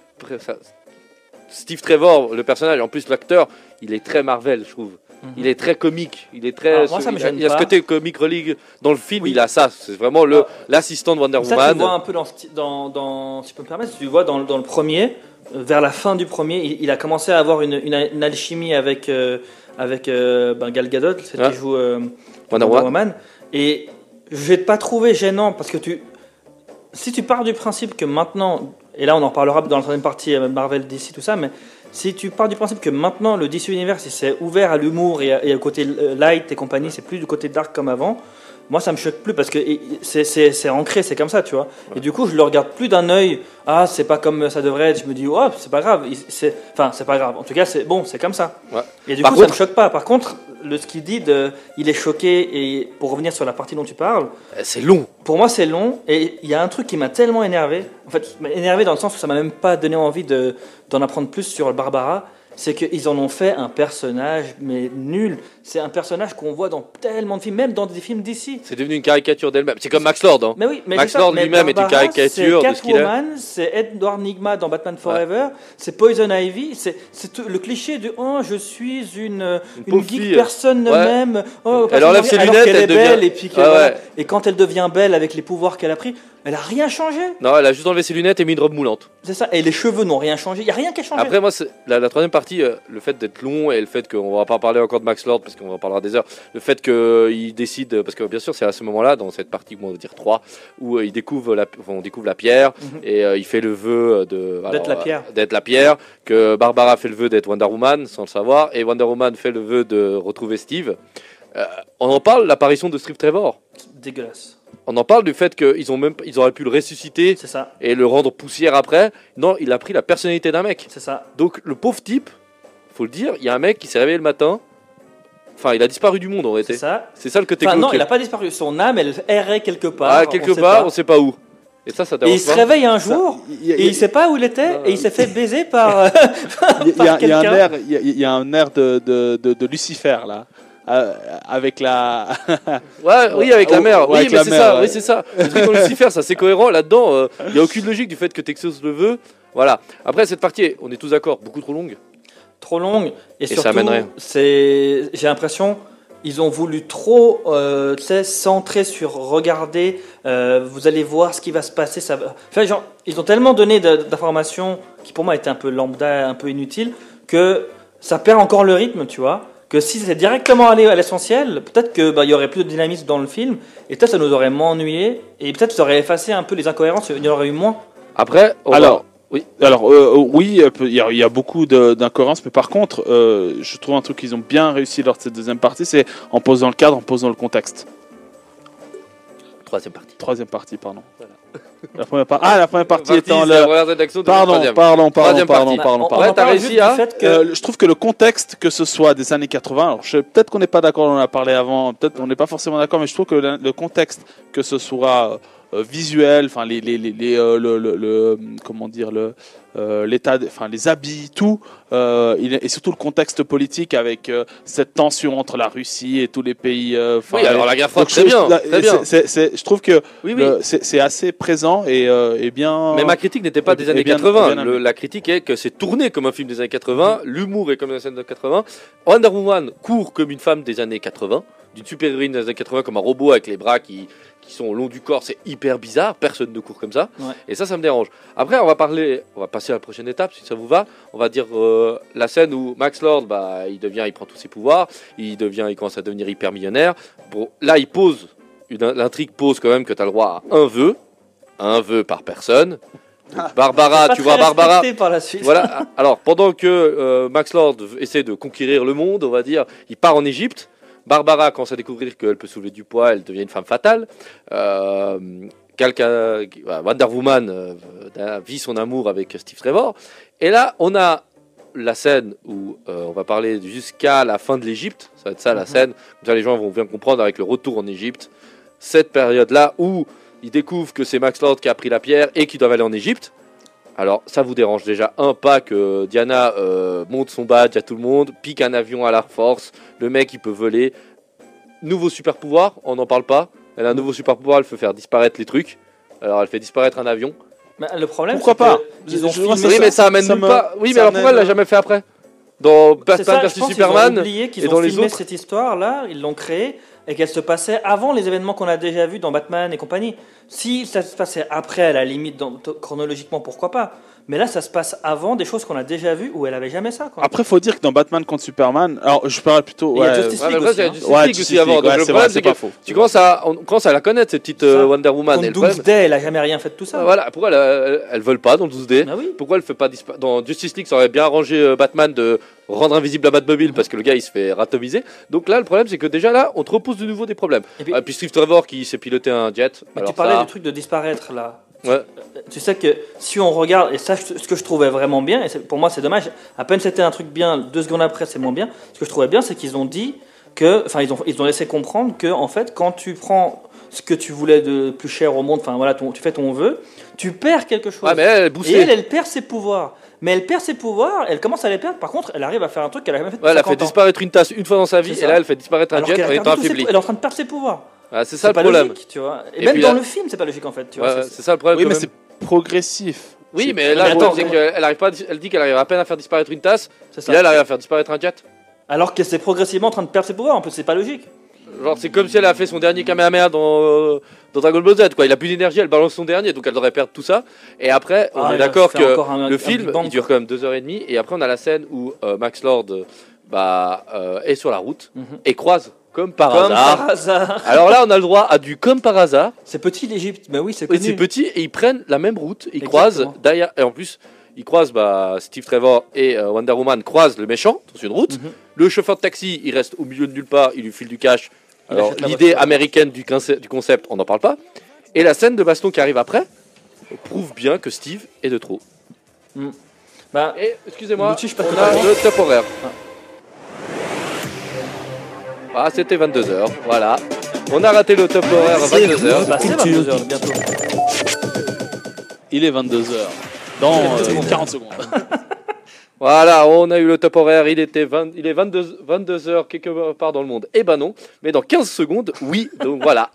A: Steve Trevor, le personnage, en plus l'acteur, il est très Marvel, je trouve.
B: Mhm.
A: Il est très comique. Il est très.
B: Alors, moi, ça me
A: il a- il a ce
B: pas.
A: côté comic relief dans le film.
B: Oui.
A: Il a ça. C'est vraiment le l'assistant de Wonder
B: Ça, tu vois
A: Woman.
B: un peu dans, ce ti- dans, dans- si je peux me permettre, tu vois dans, dans le premier, euh, vers la fin du premier, il, il a commencé à avoir une, une, une alchimie avec, euh, avec euh, ben, Gal Gadot, celle qui joue euh,
A: Wonder Woman.
B: Et je vais pas trouver gênant parce que tu, si tu pars du principe que maintenant, et là on en reparlera dans la troisième partie Marvel, DC, tout ça, mais si tu pars du principe que maintenant le DC Universe il s'est ouvert à l'humour et, et au côté euh, light et compagnie, c'est plus du côté dark comme avant. Moi, ça me choque plus parce que c'est- ancré, c'est comme ça, tu vois. Et du coup, je le regarde plus d'un œil. Ah, c'est pas comme ça devrait être. Je me dis, oh, c'est pas grave. Enfin, c'est pas grave. En tout cas, c'est bon, c'est comme ça.
A: Ouais.
B: Et du
A: Par
B: coup, ça
A: contre-
B: me choque pas. Par contre, le, ce qu'il dit, de, il est choqué. Et pour revenir sur la partie dont tu parles,
A: Eh, C'est long.
B: pour moi, c'est long. Et il y a un truc qui m'a tellement énervé. En fait, énervé dans le sens où ça m'a même pas donné envie de- d'en apprendre plus sur Barbara. C'est qu'ils en ont fait un personnage, mais nul. C'est un personnage qu'on voit dans tellement de films, même dans des films d'ici.
A: C'est devenu une caricature d'elle-même. C'est comme Max Lord. Hein.
B: Mais oui, mais
A: Max Lord lui-même est une caricature de ce qu'il est.
B: C'est Edward Nigma dans Batman Forever, c'est Poison Ivy, c'est le cliché de oh je suis une une, geek personne ne
A: Ouais.
B: m'aime. Oh,
A: Elle enlève
B: ne
A: ses lunettes, elle
B: est
A: devient-
B: belle et puis que,
A: ouais.
B: et quand elle devient belle avec les pouvoirs qu'elle a pris, elle a rien changé.
A: Non, elle a juste enlevé ses lunettes et mis une robe moulante.
B: C'est ça. Et les cheveux n'ont rien changé. Il y a rien qui a changé.
A: Après, moi, la, la troisième partie, euh, le fait d'être long et le fait qu'on va pas parler encore de Max Lord parce qu'on en parlera des heures, le fait qu'il décide, parce que bien sûr, c'est à ce moment-là, dans cette partie, on va dire 3, où euh, il découvre la, on découvre la pierre
B: Mhm.
A: et euh, il fait le vœu de.
B: D'être la
A: euh,
B: pierre.
A: D'être la pierre, que Barbara fait le vœu d'être Wonder Woman sans le savoir, et Wonder Woman fait le vœu de retrouver Steve. Euh, on en parle, l'apparition de Steve Trevor.
B: Dégueulasse.
A: On en parle du fait qu'ils ont même, ils auraient pu le ressusciter
B: ça.
A: et le rendre poussière après. Non, il a pris la personnalité d'un mec.
B: C'est ça.
A: Donc le pauvre type, faut le dire, il y a un mec qui s'est réveillé le matin. Enfin, il a disparu du monde en
B: C'est
A: réalité.
B: ça.
A: C'est ça le côté
B: Enfin non, il a pas disparu. Son âme, elle errait quelque part.
A: Ah, quelque
B: sait
A: part,
B: pas.
A: on sait pas où. Et ça, ça
B: Et il se
A: pas.
B: réveille un
C: Ça,
B: jour.
C: il y a-
B: Et il sait pas où il était et il s'est fait baiser par, euh,
C: il y a-
B: par
C: un
B: quelqu'un.
C: air, il y a- il y a un air de, de, de, de Lucifer là, euh, avec la.
A: Ouais, oui, avec la mère.
C: ouais,
A: oui, mais c'est ça.
C: ouais.
A: Oui, c'est ça. Le truc dans Lucifer, ça c'est cohérent. Là-dedans, euh, il y a aucune logique du fait que Texas le veut. Voilà. Après cette partie, on est tous d'accord, beaucoup trop longue.
B: Trop longue. Et,
A: ça
B: surtout c'est j'ai l'impression ils ont voulu trop euh, tu sais, centrer sur regarder euh, vous allez voir ce qui va se passer ça va... enfin, genre, ils ont tellement donné de- d'informations qui pour moi étaient un peu lambda un peu inutiles que ça perd encore le rythme tu vois. Que si c'était directement allé à l'essentiel peut-être que bah, il y aurait plus de dynamisme dans le film et peut-être ça nous aurait moins ennuyé et peut-être ça aurait effacé un peu les incohérences il y en aurait eu moins.
A: Après,
C: Alors,
A: oui.
C: Alors euh, oui, euh, il y, a- il y a beaucoup d'incohérences, mais par contre, euh, je trouve un truc qu'ils ont bien réussi lors de cette deuxième partie, c'est en posant le cadre, en posant le contexte.
A: troisième partie.
C: Troisième partie, pardon. La première par- Ah, la première partie
A: Partie,
C: étant le. Pardon, pardon, pardon, pardon,
A: partie.
C: pardon,
B: on,
C: pardon.
A: T'as réussi à-
C: Euh, je trouve que le contexte, que ce soit des années 80, alors peut-être qu'on n'est pas d'accord, on en a parlé avant, peut-être on n'est pas forcément d'accord, mais je trouve que le, le contexte, que ce soit euh, visuel, enfin les, les, les, les, euh, le, le- le- comment dire le euh, l'état, enfin les habits, tout, euh, et surtout le contexte politique avec euh, cette tension entre la Russie et tous les pays. euh,
A: Oui, alors la guerre froide, bien, bien.
C: c'est- c'est- je trouve que
A: Oui, oui.
C: c'est assez présent et, euh, et bien.
A: Mais ma critique n'était pas des années
C: bien-
A: 80.
C: et bien
A: Le-
C: amené.
A: la critique est que c'est tourné comme un film des années 80. L'humour est comme des années 80. Wonder Woman court comme une femme des années 80. D'une super-héroïne des années 80 comme un robot avec les bras qui, qui sont au long du corps. C'est hyper bizarre. Personne ne court comme ça.
B: Ouais.
A: Et ça, ça me dérange. Après, on va parler, on va passer à la prochaine étape si ça vous va. On va dire euh, la scène où Max Lord, bah, il devient, il prend tous ses pouvoirs. Il devient, il commence à devenir hyper millionnaire. Bon, là, il pose, l'intrigue pose quand même que tu as le droit à un vœu. Un vœu par personne. Donc, Barbara, tu vois Barbara.
B: par la suite.
A: Voilà. Alors, pendant que euh, Max Lord essaie de conquérir le monde, on va dire, il part en Égypte. Barbara commence à découvrir qu'elle peut soulever du poids, elle devient une femme fatale. Euh, quelqu'un- Wonder Woman euh, vit son amour avec Steve Trevor. Et là, on a la scène où euh, on va parler jusqu'à la fin de l'Égypte. Ça va être ça la
B: Mhm.
A: scène. Comme ça, les gens vont bien comprendre avec le retour en Égypte. Cette période-là où ils découvrent que c'est Max Lord qui a pris la pierre et qu'ils doivent aller en Égypte. Alors, ça vous dérange déjà un pas que Diana euh, monte son badge à tout le monde, pique un avion à l'Air Force, le mec il peut voler. Nouveau super pouvoir, on n'en parle pas. Elle a un nouveau super pouvoir, elle peut faire disparaître les trucs. Alors, elle fait disparaître un avion.
B: Mais le problème,
C: Pourquoi pas
B: que Ils ont
C: Je- je-
B: filmé
A: Oui,
C: ça-
A: mais ça amène
C: ça
A: nulle
C: me-
A: part. Oui, mais alors pourquoi elle l'a
C: amène-
A: jamais fait après Dans
B: C'est ça,
A: Batman
B: je
A: vs
B: pense qu'ils ont
A: Superman
B: oublié qu'ils
A: et
B: ont
A: dans les
B: filmé
A: autres
B: cette histoire-là, ils l'ont créée et qu'elle se passait avant les événements qu'on a déjà vus dans Batman et compagnie. Si ça se passait après, à la limite, dans- chronologiquement, pourquoi pas Mais là, ça se passe avant des choses qu'on a déjà vues où elle avait jamais ça. Quoi.
C: Après, faut dire que dans Batman contre Superman, alors je parle plutôt.
B: Et il y a
C: ouais,
B: Justice
A: Ouais, mais
B: League aussi,
A: c'est
B: hein.
A: Justice
C: ouais,
A: League
C: Justice
A: aussi avant.
C: Ouais, c'est vrai, pas faux.
A: tu commences à, on commence à la connaître, cette petite euh,
B: Ça.
A: Wonder Woman.
B: Contre
A: Et le problème-
B: Doomsday, elle a jamais rien fait de tout ça.
A: Voilà, pourquoi elles, elles veulent pas dans le 12D
B: Ah oui.
A: Pourquoi elle fait pas disparaître Dans Justice League, ça aurait bien arrangé euh, Batman de rendre invisible la Batmobile parce que le gars il se fait ratomiser. Donc là, le problème c'est que déjà là, on te repose de nouveau des problèmes.
B: Et puis-
A: puis, Steve Trevor qui s'est piloté un jet.
B: Mais
A: alors
B: tu parlais du truc de disparaître là.
A: Ouais.
B: Tu sais que si on regarde, et ça, ce que je trouvais vraiment bien, et pour moi c'est dommage, à peine c'était un truc bien, deux secondes après c'est moins bien, ce que je trouvais bien c'est qu'ils ont dit que, enfin ils ont, ils ont laissé comprendre que en fait quand tu prends ce que tu voulais de plus cher au monde, enfin voilà, ton- tu fais ton vœu, tu perds quelque chose.
A: Mais elle est
B: et elle, elle perd ses pouvoirs. Mais elle perd ses pouvoirs, elle commence à les perdre. Par contre, elle arrive à faire un truc qu'elle a jamais fait
A: Ouais, elle a fait
B: 50 ans.
A: disparaître une tasse une fois dans sa vie, et là elle fait disparaître un
B: Alors
A: jet en étant
B: tous ses-
A: affaibli.
B: elle est en train de perdre ses pouvoirs.
A: Ah, c'est ça le
B: pas
A: problème.
B: logique, tu vois. Et,
A: Et
B: même
A: puis
B: dans
A: là-
B: le film, c'est pas logique en fait. Tu
A: Ouais,
B: vois,
A: ouais,
B: c'est-
A: c'est ça le problème.
C: Oui,
A: quand
C: mais
A: même.
C: c'est progressif.
A: Oui, mais là,
B: Mais attends,
A: c'est qu'elle arrive pas, à dis- elle dit qu'elle arrive à peine à faire disparaître une tasse,
B: c'est
A: et là elle arrive à faire disparaître un jet.
B: Alors que c'est progressivement en train de perdre ses pouvoirs, en plus c'est pas logique.
A: Genre, c'est comme si elle a fait son dernier Kamehameha dans, euh, dans Dragon Ball Z, quoi. Il a plus d'énergie, elle balance son dernier, donc elle devrait perdre tout ça. Et après, on
B: Ah,
A: est d'accord que
B: encore un- un
A: le
B: Big
A: film,
B: Bang,
A: il dure quand même deux heures et demie. Et après, on a la scène où euh, Max Lord euh, bah, euh, est sur la route
B: Mhm.
A: et croise, comme par
B: Comme
A: hasard.
B: par hasard.
A: Alors là, on a le droit à du comme par hasard.
B: C'est petit l'Égypte, mais oui, c'est connu.
A: c'est petit et ils prennent la même route. Ils
B: Exactement.
A: croisent derrière. Et en plus, ils croisent bah, Steve Trevor et euh, Wonder Woman croisent le méchant dans une route.
B: Mhm.
A: Le chauffeur de taxi, il reste au milieu de nulle part, il lui file du cash. Alors, l'idée américaine du, conce- du concept, on n'en parle pas. Et la scène de baston qui arrive après prouve bien que Steve est de trop.
B: Bah,
A: Et excusez-moi, on a le top horaire. Ah, c'était 22h, voilà. On a raté le top horaire à 22h.
B: bah, c'est 22h bientôt.
C: Il est 22h. Dans euh, 40 secondes.
A: Voilà, on a eu le top horaire, il, était 20 il est 22, 22h quelque part dans le monde. Eh ben non, mais dans 15 secondes, oui, donc voilà.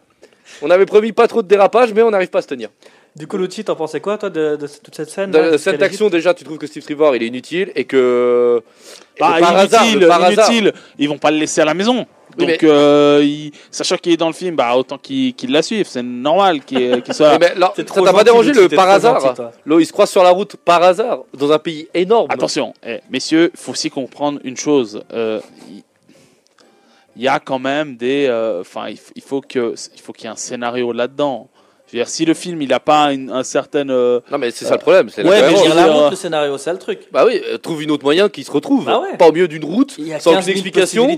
A: On avait promis pas trop de dérapage, mais on n'arrive pas à se tenir.
B: Du coup, l'outil, t'en pensais quoi, toi, de, de toute cette scène
A: scène d'action, déjà, tu trouves que Steve Trevor, il est inutile et que.
C: Bah,
A: par hasard,
C: inutile,
A: par hasard-.
C: Ils vont pas le laisser à la maison. Donc,
A: mais-
C: euh, il- sachant qu'il est dans le film, bah, autant qu'il la suive. C'est normal qu'il qu'il soit
A: Eh
C: là.
A: ça t'a pas dérangé le par hasard
B: gentil.
A: Là, ils se croisent sur la route par hasard dans un pays énorme.
C: Attention, eh, messieurs, il faut aussi comprendre une chose. euh, Il il y a quand même des. euh, Enfin, il f- il faut que il faut qu'il y ait un scénario là-dedans. Je veux dire, si le film il a pas une, un certain. euh,
A: Non, mais c'est ça le problème. C'est la
C: Ouais, mais
B: la
C: euh,
B: montre le scénario, c'est ça le truc.
A: Bah oui, euh, trouve une autre moyen qui se retrouve.
B: Bah ouais.
A: Pas au milieu d'une route,
B: Il y a
A: sans
B: 15
A: aucune
B: 000
A: explication.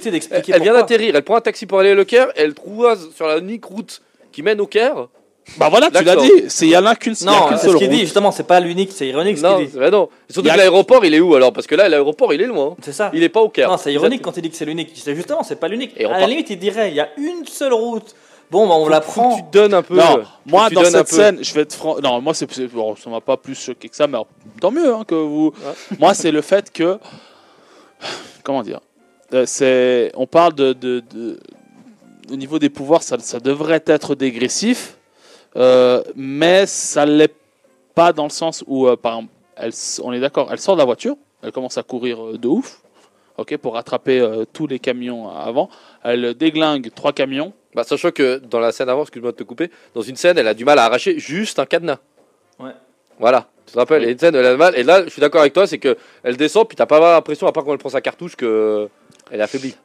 A: Elle, vient d'atterrir, elle prend un taxi pour aller à Le Caire, elle croise sur la unique route qui mène au Caire.
C: Bah voilà, tu l'as dit. C'est il y en a qu'une. a
B: Non, c'est
C: seule
B: ce qu'il dit, justement, c'est pas l'unique, c'est ironique ce
A: Non,
B: qu'il dit.
A: bah non. Surtout
C: a-
A: que l'aéroport, il est où alors? Parce que là, l'aéroport, il est loin.
B: C'est ça.
A: Il est pas au Caire.
B: Non, c'est ironique quand il dit que c'est l'unique. C'est justement, c'est pas l'unique. À la limite, il dirait, il y a une seule route. Bon, bah, on
A: Faut-
B: la prend.
A: tu donnes un peu.
C: Non,
A: faut
C: moi dans cette scène, je vais être franc. Non, moi c'est bon, ça m'a pas plus choqué que ça, mais alors, tant mieux hein, que vous. moi, c'est le fait que comment dire, Euh, c'est on parle de, de, de- au niveau des pouvoirs, ça, ça devrait être dégressif, euh, mais ça l'est pas dans le sens où, euh, par exemple, elle, on est d'accord, elle sort de la voiture, elle commence à courir euh, de ouf. Ok, pour rattraper euh, tous les camions avant, elle déglingue trois camions.
A: Bah, sachant que dans la scène avant, excuse-moi de te couper, dans une scène, elle a du mal à arracher juste un cadenas.
B: Ouais.
A: Voilà. Tu te rappelles, y a une scène, elle a du mal. Et là, je suis d'accord avec toi, c'est que elle descend, puis t'as pas l'impression, à part quand elle prend sa cartouche, que elle est affaiblie.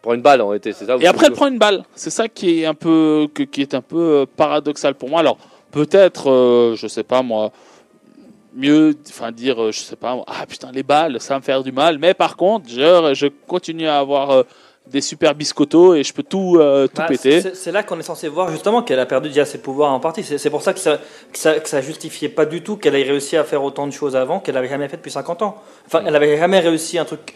A: Prend une balle en réalité, c'est ça.
C: Et après, elle prend une balle. C'est ça qui est un peu, que- qui est un peu euh, paradoxal pour moi. Alors, peut-être, euh, je sais pas moi, mieux, enfin dire, euh, je sais pas, ah putain, les balles, ça va me faire du mal. Mais par contre, je, je continue à avoir euh, des super biscottos et je peux tout, euh, tout
B: Bah,
C: péter.
B: c'est- là qu'on est censé voir justement qu'elle a perdu déjà ses pouvoirs en partie. C'est pour ça que ça, que ça que ça justifiait pas du tout qu'elle ait réussi à faire autant de choses avant qu'elle n'avait jamais fait depuis 50 ans. Enfin, elle avait jamais réussi un truc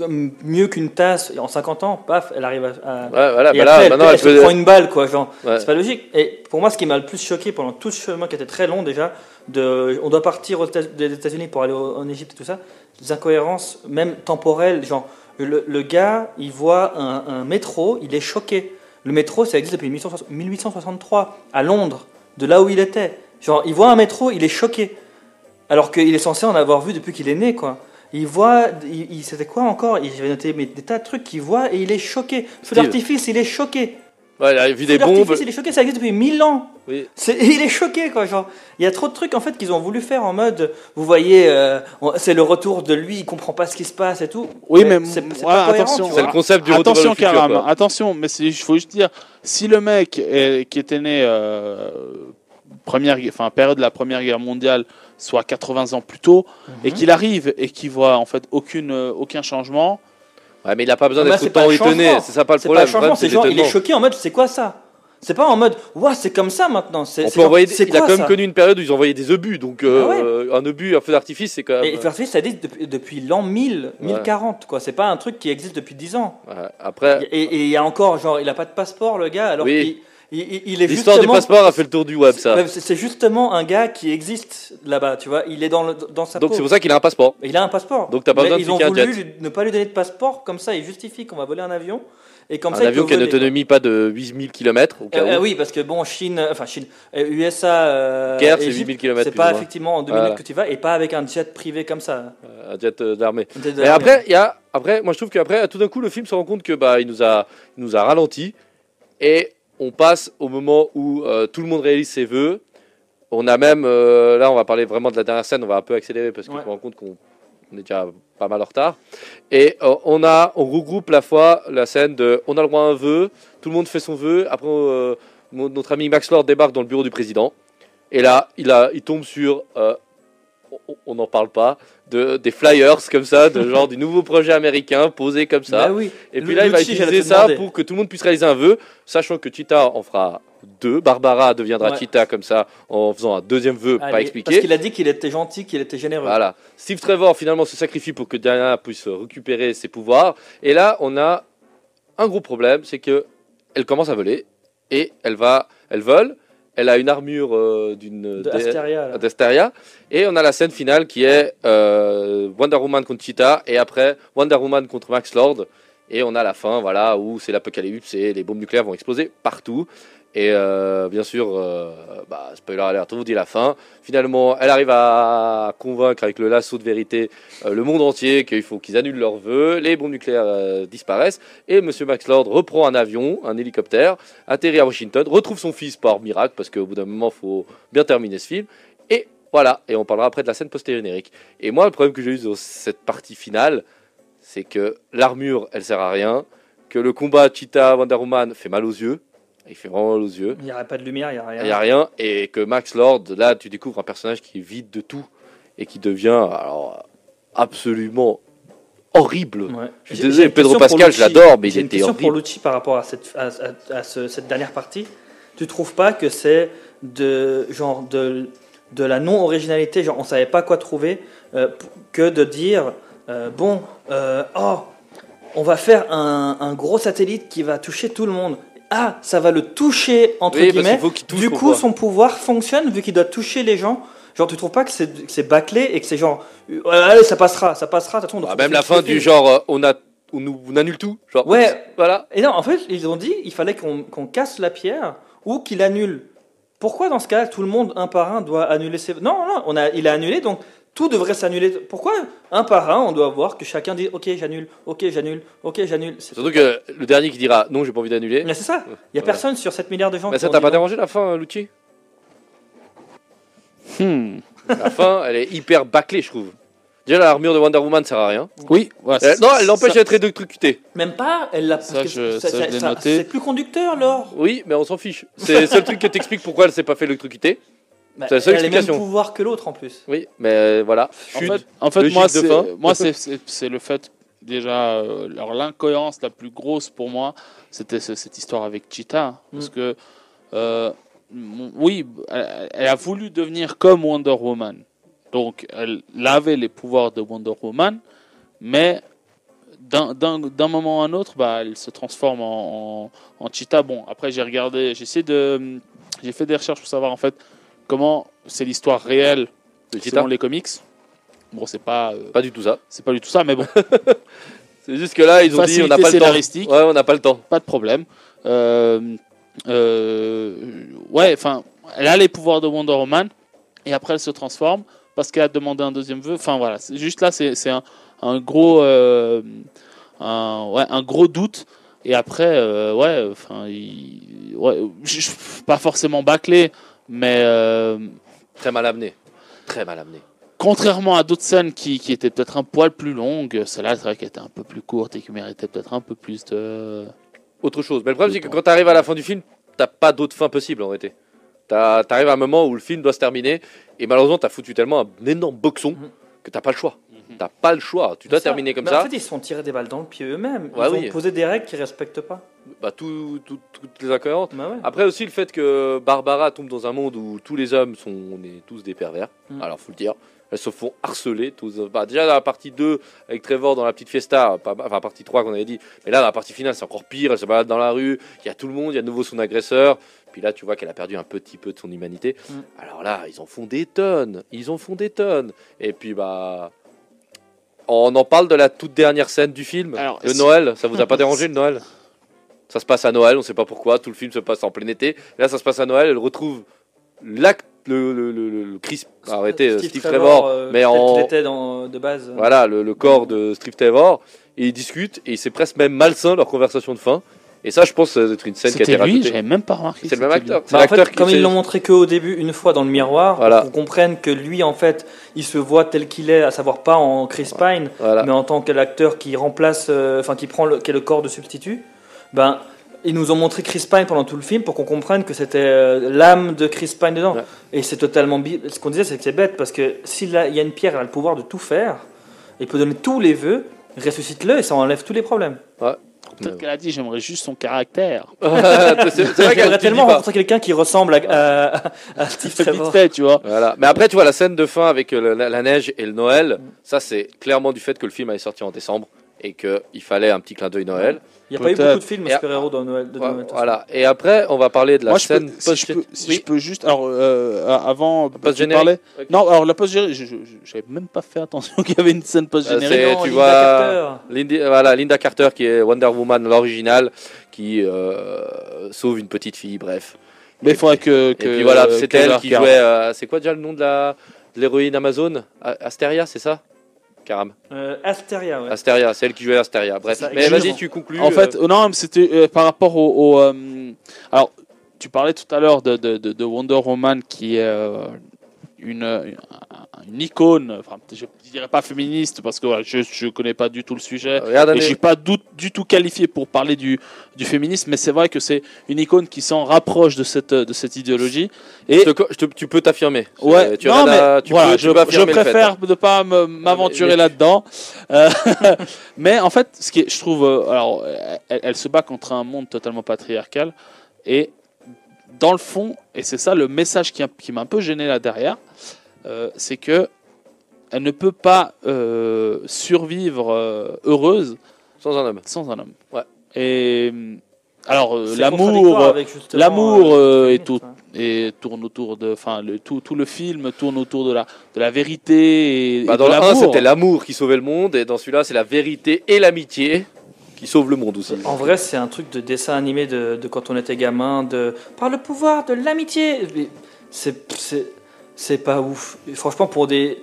B: euh, mieux qu'une tasse en 50 ans. Paf, elle arrive à.
A: Ouais, voilà,
B: et
A: bah
B: après,
A: là,
B: elle,
A: maintenant,
B: elle
A: elle
B: se prend une balle, quoi. Genre,
A: Ouais.
B: c'est pas logique. Et pour moi, ce qui m'a le plus choqué pendant tout ce chemin qui était très long déjà, de, on doit partir aux États-Unis pour aller en Égypte et tout ça, des incohérences, même temporelles. Genre, le, le gars, il voit un, un métro, il est choqué. Le métro, ça existe depuis 1860 1863 à Londres, de là où il était. Genre, il voit un métro, il est choqué. Alors qu'il est censé en avoir vu depuis qu'il est né, quoi. Il voit, il, il- c'était quoi encore? Il- J'avais noté mais des tas de trucs qu'il voit et il est choqué. Feu d'artifice, il est choqué.
A: Ouais, il a vu des bombes.
B: il est choqué, ça existe depuis 1000 ans.
A: Oui.
B: Il est choqué quoi, genre. Il y a trop de trucs en fait qu'ils ont voulu faire en mode, vous voyez, euh, c'est le retour de lui, il comprend pas ce qui se passe et tout.
C: Oui, mais
B: c'est
C: m-
B: c'est
C: ouais,
B: pas cohérent,
C: attention.
A: C'est le concept du retour
C: attention,
A: vers le
C: Karam, attention, mais il faut juste dire, si le mec est- qui était né euh, première, enfin période de la première guerre mondiale, soit 80 ans plus tôt, et
B: Mhm.
C: qu'il arrive et qu'il voit en fait aucune, euh, aucun changement,
A: Ouais, mais il a pas besoin
B: Ah bah,
A: d'être
B: pas le
A: étonné. C'est ça pas le
B: pas
A: problème.
B: le c'est genre, il est choqué en mode, c'est quoi ça? C'est pas en mode, waouh, c'est comme ça maintenant. C'est,
A: On peut envoyer des-
B: c'est
A: Il a
B: quoi,
A: quand même connu une période où ils envoyaient des obus. Donc, euh, un obus, un feu d'artifice, c'est quand
B: Et
A: même.
B: Feu d'artifice, ça existe depuis, depuis l'an 1000, 1040, quoi. C'est pas un truc qui existe depuis 10 ans.
A: Ouais, Après,
B: Et et il y a encore, genre, il a pas de passeport, le gars, alors
A: Oui.
B: Qu'il il, il- il est
A: l'histoire du passeport a fait le tour du web, ça.
B: C'est c'est justement un gars qui existe là-bas, tu vois. Il est dans, le, dans sa
A: Donc c'est pour ça qu'il a un passeport.
B: Il a un passeport.
A: Donc t'as pas
B: Mais
A: besoin de
B: Ils ont voulu lui- ne pas lui donner de passeport, comme ça il justifie qu'on va voler un avion. Et comme
A: Un
B: ça,
A: avion qui a une autonomie pas de 8000 km. Au cas
B: Euh, euh,
A: où.
B: oui, parce que bon, Chine, euh, enfin Chine, euh, USA, euh,
A: Caire, c'est
B: Égypte,
A: 8000 km.
B: c'est pas effectivement en deux
A: Voilà.
B: minutes que tu vas, et pas avec un jet privé comme ça.
A: Un jet euh, d'armée. Et après, il y a, après, moi je trouve qu'après, tout d'un coup, le film se rend compte que bah, il nous a, il nous a ralenti et on passe au moment où euh, tout le monde réalise ses vœux. On a même, euh, là, on va parler vraiment de la dernière scène. On va un peu accélérer parce qu'on
B: Ouais.
A: se rend compte qu'on on est déjà pas mal en retard. Et euh, on a, on regroupe la fois la scène de, on a le droit à un vœu, tout le monde fait son vœu. Après, mon- notre ami Max Lord débarque dans le bureau du président. Et là, il a, il tombe sur, on- n'en parle pas, de, des flyers comme ça, de genre du nouveau projet américain posé comme ça.
B: Bah oui.
A: Et puis là, il va utiliser ça
B: demander.
A: pour que tout le monde puisse réaliser un vœu, sachant que Cheetah en fera deux. Barbara deviendra
B: Ouais.
A: Cheetah comme ça en faisant un deuxième vœu pas expliqué.
B: Parce qu'il a dit qu'il était gentil, qu'il était généreux.
A: Voilà. Steve Trevor finalement se sacrifie pour que Diana puisse récupérer ses pouvoirs. Et là, on a un gros problème, c'est que elle commence à voler et elle va, elle vole. Elle a une armure euh, d'une
B: là.
A: d'Asteria. Et on a la scène finale qui est euh, Wonder Woman contre Cheetah et après Wonder Woman contre Max Lord. Et on a la fin, voilà, où c'est l'apocalypse et les bombes nucléaires vont exploser partout. Et euh, bien sûr, euh, bah, spoiler alert, on vous dit la fin. Finalement, elle arrive à convaincre avec le lasso de vérité euh, le monde entier qu'il faut qu'ils annulent leurs vœux. Les bombes nucléaires euh, disparaissent. Et Monsieur Max Lord reprend un avion, un hélicoptère, atterrit à Washington, retrouve son fils par miracle, parce qu'au bout d'un moment, il faut bien terminer ce film. Et voilà, et on parlera après de la scène post-générique. Et moi, le problème que j'ai eu dans cette partie finale, c'est que l'armure, elle sert à rien, que le combat Cheetah Wonder Woman fait mal aux yeux, il fait vraiment mal aux yeux,
B: Il n'y aurait pas de lumière, il n'y a rien.
A: il n'y a rien, et que Max Lord, là, tu découvres un personnage qui est vide de tout et qui devient alors absolument horrible.
B: Ouais.
A: Je suis désolé, Pedro
B: pour
A: Pascal, je l'adore, mais il
B: J'ai une
A: était
B: question pour
A: horrible.
B: Lucci par rapport à cette, à, à- à ce- cette dernière partie. Tu trouves pas que c'est de genre de, de la non-originalité, genre on savait pas quoi trouver, euh, que de dire euh, bon, euh, oh, on va faire un, un gros satellite qui va toucher tout le monde. Ah, ça va le toucher entre
A: Oui,
B: guillemets.
A: touche
B: Du coup, son pouvoir fonctionne vu qu'il doit toucher les gens. Genre, tu trouves pas que c'est bâclé et que c'est genre, euh, allez, ça passera, ça passera. façon, on
A: Ah, même la fin du genre, euh, on, a, on, annule tout. Genre,
B: Ouais.
A: oups, voilà.
B: Et non, en fait, ils ont dit il fallait qu'on qu'on casse la pierre ou qu'il annule. Pourquoi dans ce cas tout le monde un par un doit annuler ses Non, non, on a, il a annulé donc tout devrait s'annuler. Pourquoi un par un on doit voir que chacun dit ok j'annule, ok j'annule, ok j'annule. C'est
A: Surtout que le dernier qui dira non, j'ai pas envie d'annuler.
B: Mais c'est ça. Il y a
A: Voilà.
B: personne sur 7 milliards de gens.
A: Mais
B: qui
A: ça
B: ont
A: t'a
B: dit
A: pas
B: non.
A: dérangé la fin, Lucci
C: Hmm.
A: La fin, elle est hyper bâclée, je trouve. Déjà, l'armure de Wonder Woman sert à rien.
C: Oui, ouais,
A: Euh, non, elle l'empêche
C: ça-
A: d'être électrocutée.
B: Même pas. Elle l'a.
C: Ça,
B: parce que
C: je- ça, je l'ai noté.
B: C'est plus conducteur, l'or.
A: Oui, mais on s'en fiche. C'est le seul truc qui t'explique pourquoi elle s'est pas fait électrocuter.
B: Bah,
A: C'est la seule
B: elle a les mêmes
A: explication.
B: pouvoirs que l'autre en plus.
A: Oui, mais euh, voilà.
C: En
A: Chute.
C: fait, en fait,
A: le
C: moi, c'est, moi, c'est, c'est, c'est le fait déjà, euh, alors l'incohérence la plus grosse pour moi, c'était ce- cette histoire avec Cheetah, parce
B: Mm.
C: que euh, m- oui, elle, elle a voulu devenir comme Wonder Woman, donc elle avait les pouvoirs de Wonder Woman, mais d'un, d'un, d'un moment à un autre, bah, elle se transforme en, en, en Cheetah. Bon, après j'ai regardé, j'ai essayé de, j'ai fait des recherches pour savoir en fait comment c'est l'histoire réelle
A: De
C: selon les comics? Bon, c'est pas, euh,
A: Pas du tout ça.
C: c'est pas du tout ça, mais bon,
A: C'est juste que là, ils ont dit on n'a
C: Facilité
A: pas le temps. Ouais, on n'a pas le temps.
C: pas de problème. Euh, euh, ouais, enfin, elle a les pouvoirs de Wonder Woman et après elle se transforme
D: parce qu'elle a demandé un deuxième vœu. Enfin voilà, c'est juste là, c'est c'est un, un gros, euh, un, ouais, un gros doute. Et après, euh, ouais, enfin, il- ouais, je- je- pas forcément bâclé, mais euh,
A: Très mal amené. Très mal amené.
D: contrairement à d'autres scènes qui, qui étaient peut-être un poil plus longues, celle-là, c'est vrai qu'elle était un peu plus courte et qui méritait peut-être un peu plus de.
A: Autre chose. Mais le problème, c'est que quand tu arrives à la fin du film, t'as pas d'autre fin possible en réalité. T'arrives à un moment où le film doit se terminer et malheureusement, t'as foutu tellement un énorme boxon
B: Mhm.
A: que t'as pas le choix. T'as pas le choix. Tu dois
B: ça.
A: terminer comme
B: Mais
A: ça.
B: En fait, ils se sont tirés des balles dans le pied eux-mêmes. Ils
A: Ouais,
B: ont
A: oui.
B: posé des règles qu'ils respectent pas.
A: Bah, tout- tout- toutes les incohérences.
B: Bah ouais.
A: Après aussi le fait que Barbara tombe dans un monde où tous les hommes sont on est tous des pervers.
B: Mm.
A: Alors faut le dire. Elles se font harceler. Tous, bah, déjà dans la partie 2 avec Trevor dans la petite fiesta, pas- enfin partie 3 qu'on avait dit. Mais là dans la partie finale c'est encore pire. Elle se balade dans la rue. Il y a tout le monde. Il y a de nouveau son agresseur. Puis là tu vois qu'elle a perdu un petit peu de son humanité.
B: Mm.
A: Alors là ils en font des tonnes. Ils en font des tonnes. Et puis bah... On en parle de la toute dernière scène du film.
D: Alors,
A: le Noël, ça vous a pas dérangé le Noël? Ça se passe à Noël, on sait pas pourquoi. Tout le film se passe en plein été. Là, ça se passe à Noël. Elle retrouve l'acte, le, le, le, le- Chris, arrêtez, euh, Steve, Trevor,
B: euh,
A: mais en
B: était dans, de base.
A: voilà le, le corps de Steve Trevor. Et ils discutent et c'est presque même malsain leur conversation de fin. Et ça, je pense, ça doit être une scène qui a été
D: C'était lui,
A: rajoutée.
D: j'avais même pas remarqué.
A: C'est le même acteur. C'est
B: Bah, en fait, comme ils l'ont montré qu'au début, une fois dans le miroir,
A: Voilà.
B: pour qu'on comprenne que lui, en fait, il se voit tel qu'il est, à savoir pas en Chris Pine,
A: Voilà.
B: mais en tant que l'acteur qui remplace, euh, enfin qui prend le, qui est le corps de substitut. Ben, ils nous ont montré Chris Pine pendant tout le film pour qu'on comprenne que c'était euh, l'âme de Chris Pine dedans.
A: Ouais.
B: Et c'est totalement ce qu'on disait, c'est que c'est bête parce que s'il y a une pierre, elle a le pouvoir de tout faire. Il peut donner tous les vœux, ressuscite-le et ça enlève tous les problèmes.
D: Peut-être qu'elle a dit j'aimerais juste son caractère.
B: J'aimerais tellement rencontrer quelqu'un qui ressemble à, à- à Steve Trevor.
D: fait, tu vois.
A: Voilà. Mais après, tu vois, la scène de fin avec euh, la, la neige et le Noël, ça, c'est clairement du fait que le film est sorti en décembre et qu'il fallait un petit clin d'œil Noël.
B: Il n'y a pas eu beaucoup de films
A: Et-
B: super-héros dans Noël. de
A: Ouais,
B: Noël,
A: voilà. Et après, on va parler de la
C: Moi, je peux,
A: scène
C: si, je peux, si
A: Oui.
C: je peux juste. Alors, euh, avant. tu
A: post-générique
C: parlais-
A: Ok.
C: Non, alors la post-générique, je- j'avais même pas fait attention qu'il y avait une scène post-générique.
A: Euh, c'est-
B: Non,
A: tu
B: Linda
A: vois,
B: Carter.
A: Linda, voilà, Linda Carter qui est Wonder Woman, l'original, qui euh, sauve une petite fille, bref.
C: Mais il faudrait que.
A: Et
C: que
A: puis voilà, c'était elle qui jouait. euh, c'est quoi déjà le nom de la de l'héroïne Amazon? Asteria, c'est ça?
B: Euh, Asteria, ouais.
A: Asteria, c'est elle qui jouait Asteria. Bref,
B: ça,
A: mais vas-y, tu conclus.
C: En
A: euh,
C: fait, euh, non, mais c'était euh, par rapport au. au, euh, alors, tu parlais tout à l'heure de, de, de- de Wonder Woman qui est euh, une, une, icône, enfin, je ne dirais pas féministe parce que je ne connais pas du tout le sujet.
A: regarde,
C: Et je suis pas du, du tout qualifié pour parler du, du féminisme, mais c'est vrai que c'est une icône qui s'en rapproche de cette, de cette idéologie. Et
A: je te- je te- tu peux t'affirmer.
C: Ouais,
A: Euh, tu
C: non,
A: la-
C: mais
A: tu
C: voilà,
A: peux- tu
C: je,
A: peux
C: préfère ne pas m'aventurer
A: mais-
C: là-dedans. Euh, mais en fait, ce qui est, je trouve, euh, alors, elle, elle se bat contre un monde totalement patriarcal et dans le fond, et c'est ça le message qui, qui m'a un peu gêné là derrière, euh, c'est que elle ne peut pas euh, survivre euh, heureuse
A: Sans un homme.
C: sans un homme.
A: Ouais.
C: Et alors l'amour. l'amour,
B: hein.
C: et tourne autour de, enfin, le, tout, tout le film tourne autour de la, de la vérité et,
A: Bah,
C: et
A: dans
C: de
A: le 1,
C: l'amour.
A: c'était l'amour qui sauvait le monde, et dans celui-là, c'est la vérité et l'amitié qui sauvent le monde aussi.
B: En vrai, c'est un truc de dessin animé de, de quand on était gamin, de par le pouvoir de l'amitié. C'est c'est pas ouf. Et franchement, pour des,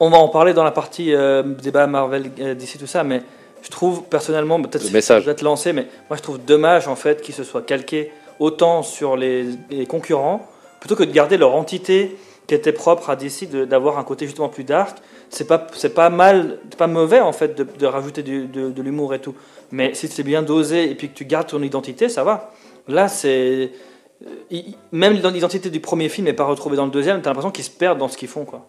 B: on va en parler dans la partie euh, débat Marvel euh, d'ici tout ça, mais je trouve personnellement, peut-être
A: message.
B: je vais te lancer, mais moi je trouve dommage en fait qu'ils se soient calqués autant sur les, les concurrents plutôt que de garder leur entité qui était propre à DC, d'avoir un côté justement plus dark. C'est pas c'est pas mal, c'est pas mauvais en fait de, de rajouter du- de, de l'humour et tout. Mais si c'est bien dosé et puis que tu gardes ton identité, ça va. Là, c'est. Euh, Même dans l'identité du premier film n'est pas retrouvée dans le deuxième, t'as l'impression qu'ils se perdent dans ce qu'ils font. Quoi.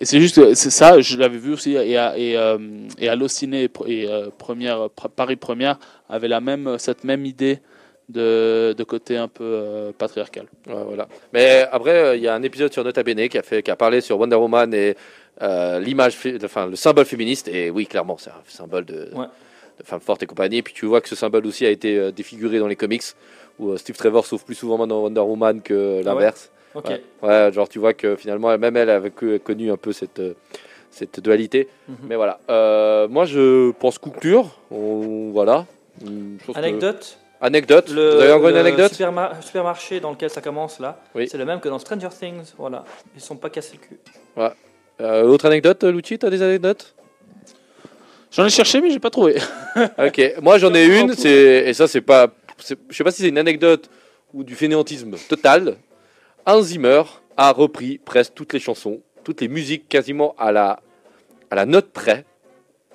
C: Et c'est juste, que c'est ça, je l'avais vu aussi, et, à- et, euh, et Allociné et, euh, première, pr- Paris Première avait la même, cette même idée de, de côté un peu euh, patriarcal.
A: Ouais, voilà. Mais après, euh, il y a un épisode sur Nota Bene qui a, fait, qui a parlé sur Wonder Woman et euh, l'image, enfin le symbole féministe. Et oui, clairement, c'est un symbole de,
B: Ouais.
A: de femme forte et compagnie. Et puis tu vois que ce symbole aussi a été défiguré dans les comics, où euh, Steve Trevor sauve plus souvent dans Wonder Woman que l'inverse.
B: Ok.
A: Ouais. Ouais, genre tu vois que finalement, même elle avait connu un peu cette, euh, cette dualité.
B: Mhm.
A: Mais voilà. Euh, moi, je pense conclure. On- voilà. Je pense que-
B: Anecdote
A: Anecdote.
B: le,
A: Vous avez encore une anecdote?
B: superma- supermarché dans lequel ça commence là,
A: Oui.
B: c'est le même que dans Stranger Things. Voilà. Ils sont pas cassés le cul.
A: Euh, autre anecdote, Lucci, t'as des anecdotes?
C: J'en ai cherché, mais j'ai pas trouvé.
A: Ok, moi j'en ai une, c'est et ça c'est pas, je sais pas si c'est une anecdote ou du fainéantisme total. Hans Zimmer a repris presque toutes les chansons, toutes les musiques quasiment à la, à la note près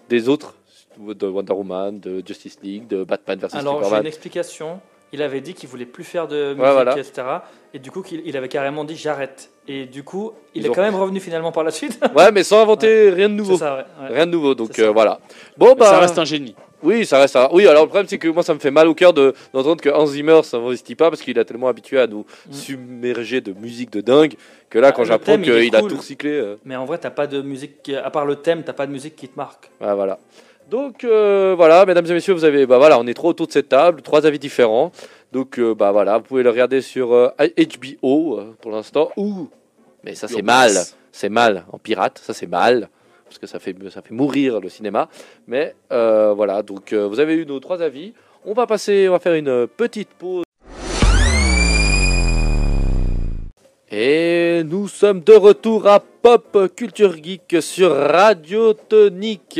A: des autres, de Wonder Woman, de Justice League, de Batman vs
B: Alors, j'ai
A: Superman.
B: une explication. Il avait dit qu'il voulait plus faire de musique,
A: Ouais, voilà.
B: etc. Et du coup, qu'il il avait carrément dit j'arrête. Et du coup, il
A: Ils
B: est
A: ont-
B: quand même revenu finalement par la suite.
A: Ouais, mais sans inventer rien de nouveau.
B: C'est ça, ouais. ouais.
A: Rien de nouveau, donc euh, voilà. Bon bah,
C: Ça reste un génie.
A: oui, ça reste. un- Oui, alors le problème c'est que moi ça me fait mal au cœur de d'entendre que Hans Zimmer s'investit pas parce qu'il est tellement habitué à nous
B: Mm.
A: submerger de musique de dingue que là
B: Ah,
A: quand j'apprends qu'il a tout recyclé. euh,
B: Mais en vrai, t'as pas de musique, à part le thème, t'as pas de musique qui te marque.
A: Ah, voilà. Donc euh, voilà, mesdames et messieurs, vous avez, bah voilà, on est trois autour de cette table, trois avis différents. Donc euh, bah voilà, vous pouvez le regarder sur euh, HBO euh, pour l'instant. Ou, mais ça c'est mal, c'est mal en pirate, ça c'est mal parce que ça fait ça fait mourir le cinéma. Mais voilà, donc vous avez eu nos trois avis. On va passer, on va faire une petite pause. Nous sommes de retour à Pop Culture Geek sur Radio Tonique.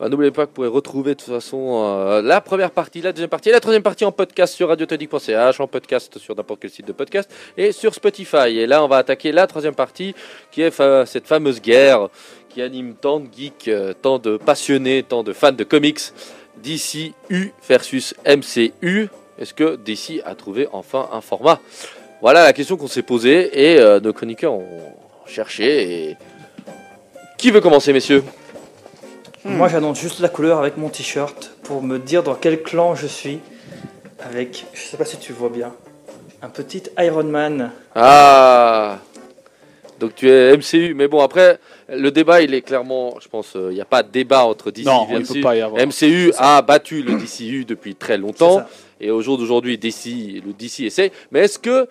A: N'oubliez pas que vous pouvez retrouver de toute façon euh, la première partie, la deuxième partie et la troisième partie en podcast sur radiotonique.ch, en podcast sur n'importe quel site de podcast et sur Spotify. Et là, on va attaquer la troisième partie qui est cette fameuse guerre qui anime tant de geeks, euh, tant de passionnés, tant de fans de comics. DC U versus MCU. Est-ce que DC a trouvé enfin un format Voilà la question qu'on s'est posée et euh, nos chroniqueurs ont cherché. Et... Qui veut commencer, messieurs?
B: Moi, j'annonce juste la couleur avec mon t-shirt pour me dire dans quel clan je suis. Avec, je sais pas si tu vois bien, un petit Iron Man.
A: Ah Donc tu es MCU, mais bon, après, le débat, il est clairement, je pense, euh, il n'y a pas de débat entre DC
C: non,
A: et
C: il
A: MCU.
C: peut pas y avoir.
A: MCU a battu le DCU depuis très longtemps. Et au jour d'aujourd'hui, DC, le DC essaie. Mais est-ce que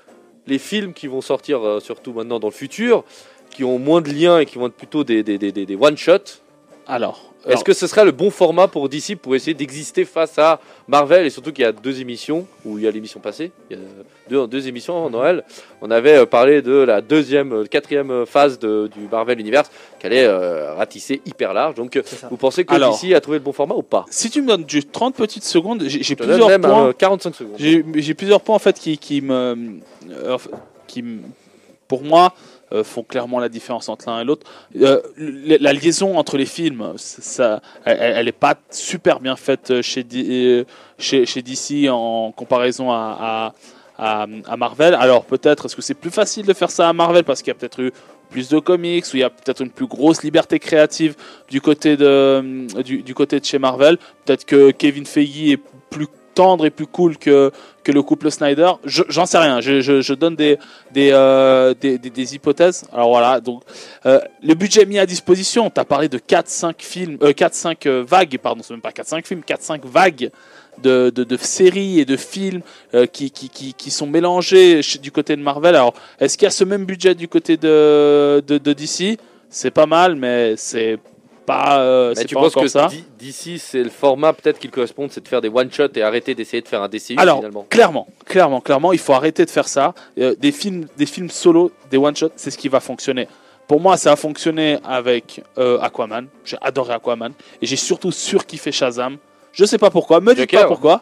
A: les films qui vont sortir, euh, surtout maintenant dans le futur, qui ont moins de liens et qui vont être plutôt des, des, des, des- des one-shots,
C: Alors,
A: est-ce que ce serait le bon format pour DC pour essayer d'exister face à Marvel Et surtout qu'il y a deux émissions, où il y a l'émission passée, il y a deux, deux émissions en Noël, on avait euh, parlé de la deuxième, euh, quatrième phase de- du Marvel Universe, qui allait euh, ratisser hyper large. Donc, euh, vous pensez que
C: Alors.
A: DC a trouvé le bon format ou pas?
C: si tu me donnes juste 30 petites secondes, j'ai plusieurs
A: même
C: points.
A: euh, 45 secondes.
C: J'ai plusieurs points en fait qui, qui me, qui me- pour moi, euh, font clairement la différence entre l'un et l'autre. Euh, la liaison entre les films, ça, elle, elle est pas super bien faite chez, euh, chez, DC en comparaison à, à, Marvel. Alors peut-être est-ce que c'est plus facile de faire ça à Marvel parce qu'il y a peut-être eu plus de comics ou il y a peut-être une plus grosse liberté créative du côté de du côté de chez Marvel? Peut-être que Kevin Feige est plus tendre et plus cool que, le couple Snyder. Je- J'en sais rien. Je, donne euh, des, hypothèses. Alors voilà. Donc, euh, le budget mis à disposition, tu as parlé de 4-5 films, euh, 4-5 euh, vagues, pardon, c'est même pas 4-5 films, 4-5 vagues de, séries et de films qui, sont mélangés du côté de Marvel. Alors, est-ce qu'il y a ce même budget du côté de, de DC C'est pas mal, mais c'est pas, euh,
A: tu
C: pas
A: penses que
C: ça.
A: D- DC, c'est le format peut-être qu'il correspond, c'est de faire des one-shots et arrêter d'essayer de faire un DCU
C: Alors,
A: finalement
C: Clairement, clairement, clairement, il faut arrêter de faire ça. Euh, des films, des films solo, des one shots, c'est ce qui va fonctionner. Pour moi, ça a fonctionné avec euh, Aquaman. J'ai adoré Aquaman et j'ai surtout surkiffé Shazam. Je sais pas pourquoi, me dites
A: Joker.
C: pas pourquoi.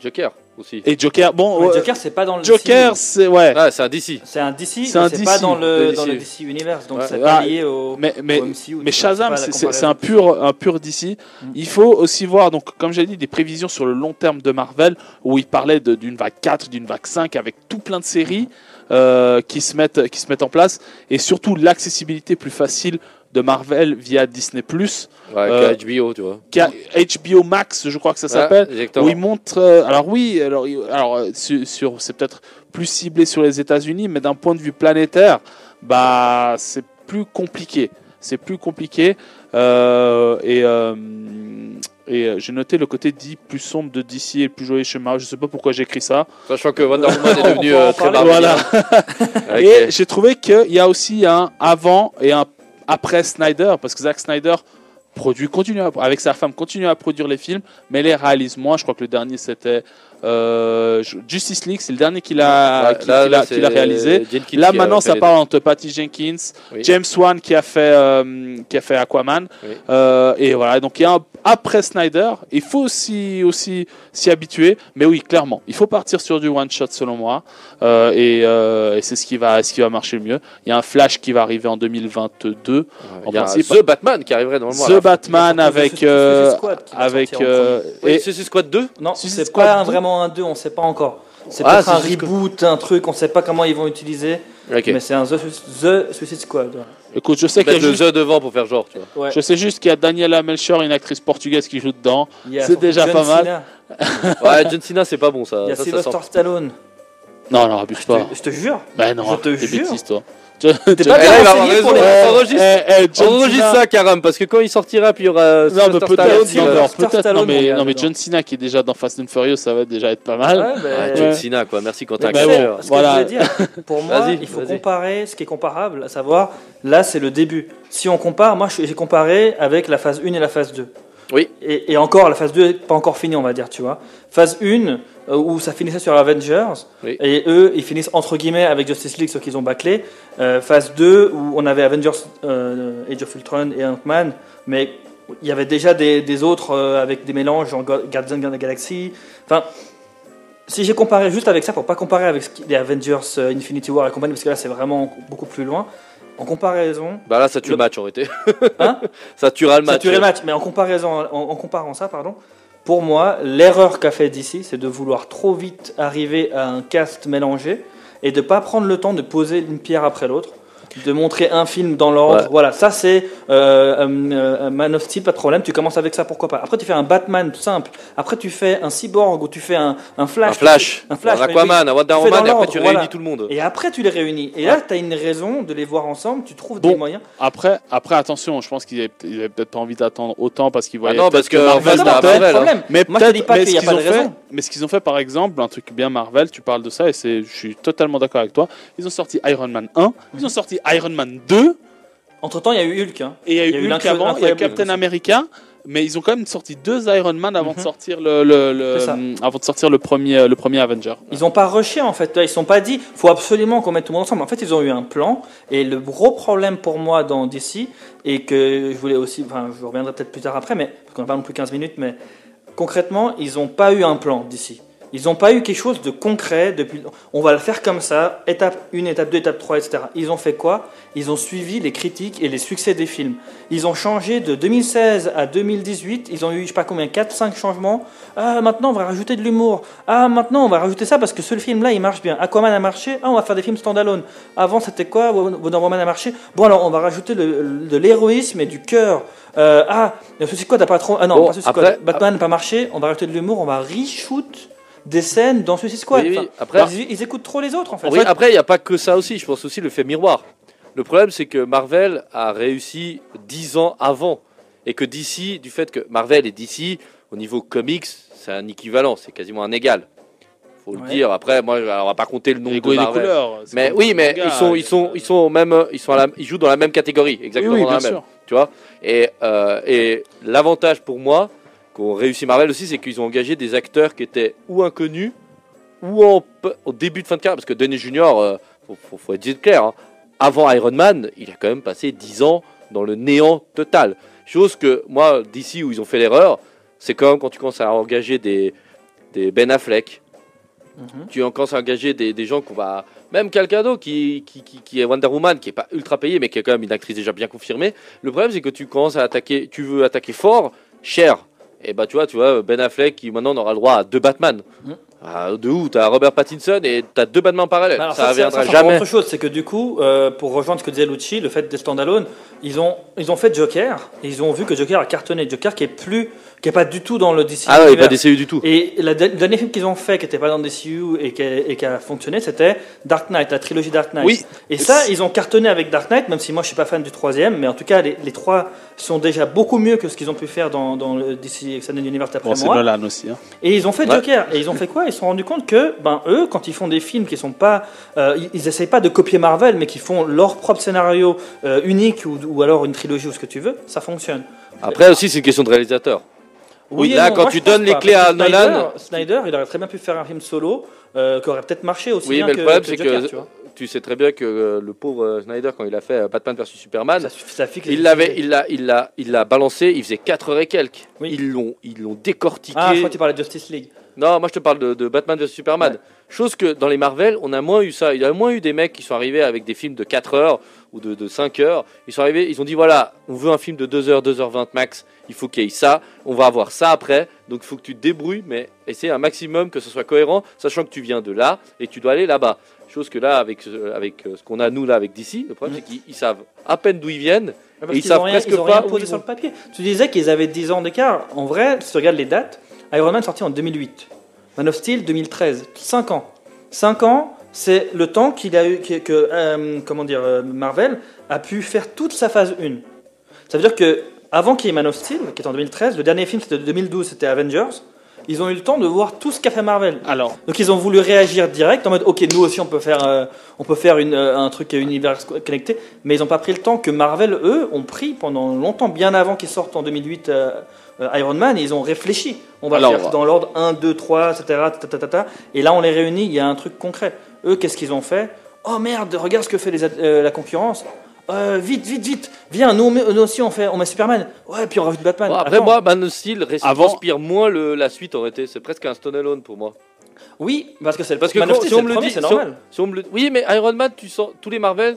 A: Joker aussi.
C: Et Joker, bon,
B: Mais Joker, c'est pas dans le
C: Joker,
B: DC.
C: c'est ouais.
A: Ah, c'est un DC.
B: C'est un DC,
C: C'est
B: pas dans le,
A: de
B: dans le
A: DC.
B: Universe, donc
A: Ouais.
B: c'est pas
C: Ah,
B: lié au,
C: Mais mais
B: au MCU.
C: Mais Shazam,
B: pas
C: c'est- c'est c'est
B: comparaison.
C: un pur, un pur DC.
B: Mm.
C: Il faut aussi voir, donc, comme j'ai dit, des prévisions sur le long terme de Marvel, où il parlait de- d'une vague 4, d'une vague 5, avec tout plein de séries euh, qui, se mettent, qui se mettent en place, et surtout l'accessibilité plus facile de Marvel via Disney+,
A: Ouais,
C: Euh,
A: que HBO, tu vois.
C: HBO Max, je crois que ça s'appelle,
A: Ouais,
C: où il montre. euh, alors oui, alors, euh, sur, sur- c'est peut-être plus ciblé sur les États-Unis, mais d'un point de vue planétaire, bah c'est plus compliqué. C'est plus compliqué. euh, et euh, et euh, j'ai noté le côté dit plus sombre de DC et le plus joyeux chez Marvel. Je sais pas pourquoi j'ai écrit ça.
A: Sachant que Wonder Woman est devenu euh, très.
C: Voilà. Et j'ai trouvé qu'il y a aussi un avant et un après Snyder, parce que Zack Snyder produit, continue avec sa femme, continue à produire les films, mais les réalise moins. Je crois que le dernier c'était Euh, Justice League, c'est le dernier qu'il a,
A: là,
C: a, réalisé.
A: Jenkins
C: Là maintenant, ça parle entre Patty Jenkins,
A: Oui.
C: James Wan qui a fait euh, qui a fait Aquaman,
A: Oui.
C: Euh, et voilà. Donc il y a un, après Snyder, il faut aussi aussi s'y habituer. Mais oui, clairement, il faut partir sur du one shot selon moi, Euh, et, euh, et c'est ce qui va ce qui va marcher le mieux. Il y a un Flash qui va arriver en 2022.
A: Il y a
C: principe-
A: The Batman qui arriverait normalement. à
C: The
A: la fin.
C: Batman avec euh, avec
B: sortir en
C: euh,
A: Oui,
C: et-
A: Suicide Squad 2
B: Non, c'est
C: Squad
B: pas un-
C: 2.
B: vraiment un 2, on sait pas encore. C'est
A: Ah,
B: peut-être un reboot, un truc, on sait pas comment ils vont utiliser, mais c'est un The, The Suicide Squad.
C: écoute, je sais qu'il y a juste,
A: The devant pour faire genre, tu vois.
B: Ouais.
C: je sais juste qu'il y a Daniela Melchior, une actrice portugaise qui joue dedans. C'est déjà
B: John
C: pas mal.
B: Cena,
A: Ouais, John Cena, c'est pas bon ça.
B: Il y a Sylvester Stallone.
C: Non, non, abuse
B: Je
C: pas.
B: te, je te jure.
C: Ben non,
B: Je te jure.
C: bêtise toi.
B: T'es
A: Eh,
B: pas
A: là,
B: bien
A: il va avoir
B: renseigné pour
A: raison.
B: les-
A: Eh, enregistre-
C: Eh, eh, John
A: Enregistre
C: Cena-
A: ça, Karam, parce que quand il sortira, puis il y aura.
C: Non, mais
A: Sylvester
C: peut-être, non, mais
A: va-
C: alors,
B: Sylvester
C: peut-être, non,
B: Stallone, mon
C: mais,
B: gars,
C: non, mais
B: dedans.
C: John Cena qui est déjà dans Fast and Furious, ça va déjà être pas mal.
B: Ouais, ben,
A: Ouais. John Cena, quoi. Merci Quentin
B: Mais
C: Bah
B: bon, ce
C: voilà.
B: que je voulais dire, pour moi,
A: Vas-y,
B: il faut
A: vas-y.
B: comparer ce qui est comparable, à savoir, là, c'est le début. Si on compare, moi, je- j'ai comparé avec la phase 1 et la phase 2.
A: Oui.
B: Et, et encore, la phase 2 n'est pas encore finie, on va dire, tu vois. Phase 1, euh, où ça finissait sur Avengers,
A: Oui.
B: et eux, ils finissent entre guillemets avec Justice League, ceux qu'ils ont bâclé. Euh, phase 2, où on avait Avengers, euh, Age of Ultron et Ant-Man, mais il y avait déjà des, des autres euh, avec des mélanges, genre Guardians of the Galaxy. Enfin, si j'ai comparé juste avec ça, pour pas comparer avec ce les Avengers, euh, Infinity War et compagnie, parce que là c'est vraiment beaucoup plus loin, en comparaison,
A: Bah là, ça tue
B: Le-
A: le match en réalité.
B: Hein
A: Ça tuera le
B: ça
A: match.
B: tuerait le match, mais en, comparaison, en, en comparant ça, pardon, pour moi, l'erreur qu'a fait DC, c'est de vouloir trop vite arriver à un cast mélangé et de pas prendre le temps de poser une pierre après l'autre, de montrer un film dans l'ordre.
A: Ouais.
B: Voilà, ça c'est euh, euh, euh, Man of Steel, pas de problème, tu commences avec ça, pourquoi pas. Après, tu fais un Batman simple, après, tu fais un Cyborg ou tu fais un, un Flash.
A: Un Flash,
B: Un Flash,
A: un Aquaman, un Wonder Woman, et après tu
B: voilà.
A: réunis tout le monde.
B: Et après, tu les réunis. Et là, tu as une raison de les voir ensemble, tu trouves
C: Bon.
B: des moyens.
C: Après, après, attention, je pense qu'ils avaient, ils avaient peut-être pas envie d'attendre autant parce qu'ils
A: Ah
C: voyaient.
A: non,
C: peut-être
A: parce que
C: Marvel
B: Non, non, de
A: Marvel, hein.
B: problème.
C: Mais
B: Moi, je te dis pas qu'il y a pas de raison.
C: mais ce qu'ils ont fait par exemple, un truc bien Marvel, tu parles de ça et je suis totalement d'accord avec toi. Ils ont sorti Iron Man 1, ils ont sorti Iron Man 2
B: Entre temps, il y a eu Hulk. hein.
C: et il y a eu,
B: Il y a eu
C: Hulk avant, il y a Captain
B: aussi.
C: America. Mais ils ont quand même sorti deux Iron Man avant de
B: Mhm.
C: sortir le, avant de sortir le premier le premier Avenger.
B: Ils n'ont pas rushé en fait. Ils ne sont pas dit faut absolument qu'on mette tout le monde ensemble. En fait, ils ont eu un plan. Et le gros problème pour moi dans DC, et que je voulais aussi. Enfin, je reviendrai peut-être plus tard après, mais, parce qu'on n'a pas non plus 15 minutes, mais concrètement, ils n'ont pas eu un plan d'ici. Ils n'ont pas eu quelque chose de concret depuis. On va le faire comme ça, étape 1, étape 2, étape 3, etc. Ils ont fait quoi? Ils ont suivi les critiques et les succès des films. Ils ont changé de 2016 à 2018. Ils ont eu, je sais pas combien, 4-5 changements. Ah, maintenant, on va rajouter de l'humour. Ah, maintenant, on va rajouter ça parce que ce film-là, il marche bien. Aquaman a marché. Ah, on va faire des films standalone. Avant, c'était quoi? Wonder Woman a marché. Bon, alors, on va rajouter le- le- de l'héroïsme et du cœur. Euh, ah, Suicide Squad n'a pas trop. Ah non,
A: Bon,
B: pas Suicide. Batman n'a pas marché. On va rajouter de l'humour. On va reshoot des scènes dans Suicide Squad.
A: Oui, oui.
B: Enfin,
A: Après-
B: ils, ils écoutent trop les autres, en fait.
A: Oui, après, il n'y a pas que ça aussi. Je pense aussi le fait miroir. Le problème, c'est que Marvel a réussi 10 ans avant. Et que DC, du fait que Marvel et DC, au niveau comics, c'est un équivalent, c'est quasiment un égal. faut le dire. Après, moi, alors, on va pas compter le nombre
C: Les
A: de
C: goûts et les
A: Marvel.
C: couleurs.
A: Mais oui, mais ils sont, ils sont, ils sont au même, ils sont à la- ils jouent dans la même catégorie,
C: Oui,
A: exactement
C: oui,
A: dans la
C: bien
A: même.
C: sûr.
A: Tu vois. Et, euh, et l'avantage pour moi qu'ont réussi Marvel aussi, c'est qu'ils ont engagé des acteurs qui étaient ou inconnus ou en, au début de fin de carrière, parce que Downey Jr. euh, faut, faut, faut être clair. hein, avant Iron Man, il a quand même passé 10 ans dans le néant total. Chose que moi, d'ici où ils ont fait l'erreur, c'est quand même quand tu commences à engager des, des Ben Affleck,
B: Mhm.
A: tu commences à engager des, des gens qu'on va. Même Calcado qui, qui, qui, qui est Wonder Woman, qui est pas ultra payé, mais qui est quand même une actrice déjà bien confirmée. Le problème, c'est que tu commences à attaquer, tu veux attaquer fort, cher. Et bah, tu vois, tu vois, Ben Affleck qui maintenant n'aura le droit à deux Batman.
B: Mhm.
A: Ah, de où T'as Robert Pattinson et t'as deux Batman parallèles.
B: Bah alors
A: ça
B: c'est-
A: reviendra jamais.
B: autre chose, c'est que du coup, euh, pour rejoindre ce que disait Lucci, le fait des standalone, ils ont, ils ont fait Joker, et ils ont vu que Joker a cartonné. Joker qui est plus, qui est pas du tout dans le DC.
A: Ah ouais,
B: univers.
A: pas DCU du tout.
B: Et la- le dernier film qu'ils ont fait, qui n'était pas dans le DCU et qui, a, et qui a fonctionné, c'était Dark Knight, la trilogie Dark Knight.
C: Oui.
B: Et ça, ils ont cartonné avec Dark Knight, même si moi je suis pas fan du troisième, mais en tout cas, les, les trois sont déjà beaucoup mieux que ce qu'ils ont pu faire dans, dans le DC Extended Universe d'après
C: Bon,
B: moi.
C: Nolan aussi. hein.
B: Et ils ont fait
A: Ouais.
B: Joker. Et ils ont fait quoi? Ils se sont rendus compte que, ben, eux, quand ils font des films qui sont pas. euh, ils- ils essayent pas de copier Marvel, mais qui font leur propre scénario euh, unique ou, ou alors une trilogie ou ce que tu veux, ça fonctionne.
A: Après aussi, c'est une question de réalisateur.
B: Oui,
A: là,
B: non,
A: quand
B: moi,
A: tu donnes les clés à
B: Snyder,
A: Nolan-
B: Snyder, il aurait très bien pu faire un film solo euh, qui aurait peut-être marché aussi
A: Oui,
B: bien
A: mais le problème,
B: que
A: c'est
B: Joker,
A: que
B: tu
A: sais très bien que euh, le pauvre euh, Snyder, quand il a fait Batman vs Superman,
B: Ça, ça
A: il l'avait, il l'a, il l'a, il l'a balancé. Il faisait 4 heures et quelques.
B: Oui.
A: Ils l'ont, ils l'ont décortiqué.
B: Ah, je crois que tu parlais de Justice League.
A: Non, moi je te parle de, de Batman vs Superman.
B: Ouais.
A: Chose que dans les Marvel, on a moins eu ça. Il y a moins eu des mecs qui sont arrivés avec des films de 4 heures ou de, de 5 heures. Ils sont arrivés, ils ont dit voilà, on veut un film de 2 heures, 2h20 max. Il faut qu'il y ait ça. On va avoir ça après. Donc il faut que tu te débrouilles, mais essaie un maximum que ce soit cohérent, sachant que tu viens de là et tu dois aller là-bas. Chose que là, avec, avec euh, ce qu'on a nous là avec DC, le problème c'est qu'ils ils savent à peine d'où ils viennent.
B: Ah, parce
A: Et ils
B: qu'ils
A: savent
B: rien,
A: presque
B: ils
A: pas
B: rien
A: où
B: posé
A: ils
B: sur
A: vont.
B: le papier. Tu disais qu'ils avaient 10 ans d'écart. En vrai, si tu regardes les dates, Iron Man sorti en 2008. Man of Steel 2013. 5 ans. 5 ans, c'est le temps qu'il a eu, que, que, euh, comment dire, euh, Marvel a pu faire toute sa phase 1. Ça veut dire que avant qu'il y ait Man of Steel, qui est en 2013, le dernier film c'était de 2012, c'était Avengers. Ils ont eu le temps de voir tout ce qu'a fait Marvel.
C: Alors,
B: Donc ils ont voulu réagir direct en mode ok nous aussi on peut faire euh, on peut faire une, euh, un truc à univers connecté. Mais ils n'ont pas pris le temps que Marvel eux ont pris pendant longtemps bien avant qu'ils sortent en 2008 euh, euh, Iron Man et ils ont réfléchi. On va
C: Alors,
B: faire dans l'ordre 1 2 3 etc et là on les réunit il y a un truc concret. Eux qu'est-ce qu'ils ont fait? Oh merde regarde ce que fait les, la concurrence Euh, vite vite vite viens nous, aussi on fait on met Superman ouais puis on rajoute Batman
A: Bon, après
B: Attends.
A: moi, Man of Steel res-
C: Avant-
A: transpire moins le, la suite en été. C'est presque un standalone pour moi.
B: oui parce que c'est le
A: Parce que
B: Man of
A: quand-
B: Steel,
A: si
B: c'est
A: on
B: le
A: me le dit,
B: c'est
A: si on-
B: normal
A: Si on me le- Oui, mais Iron Man, tu sens tous les Marvel,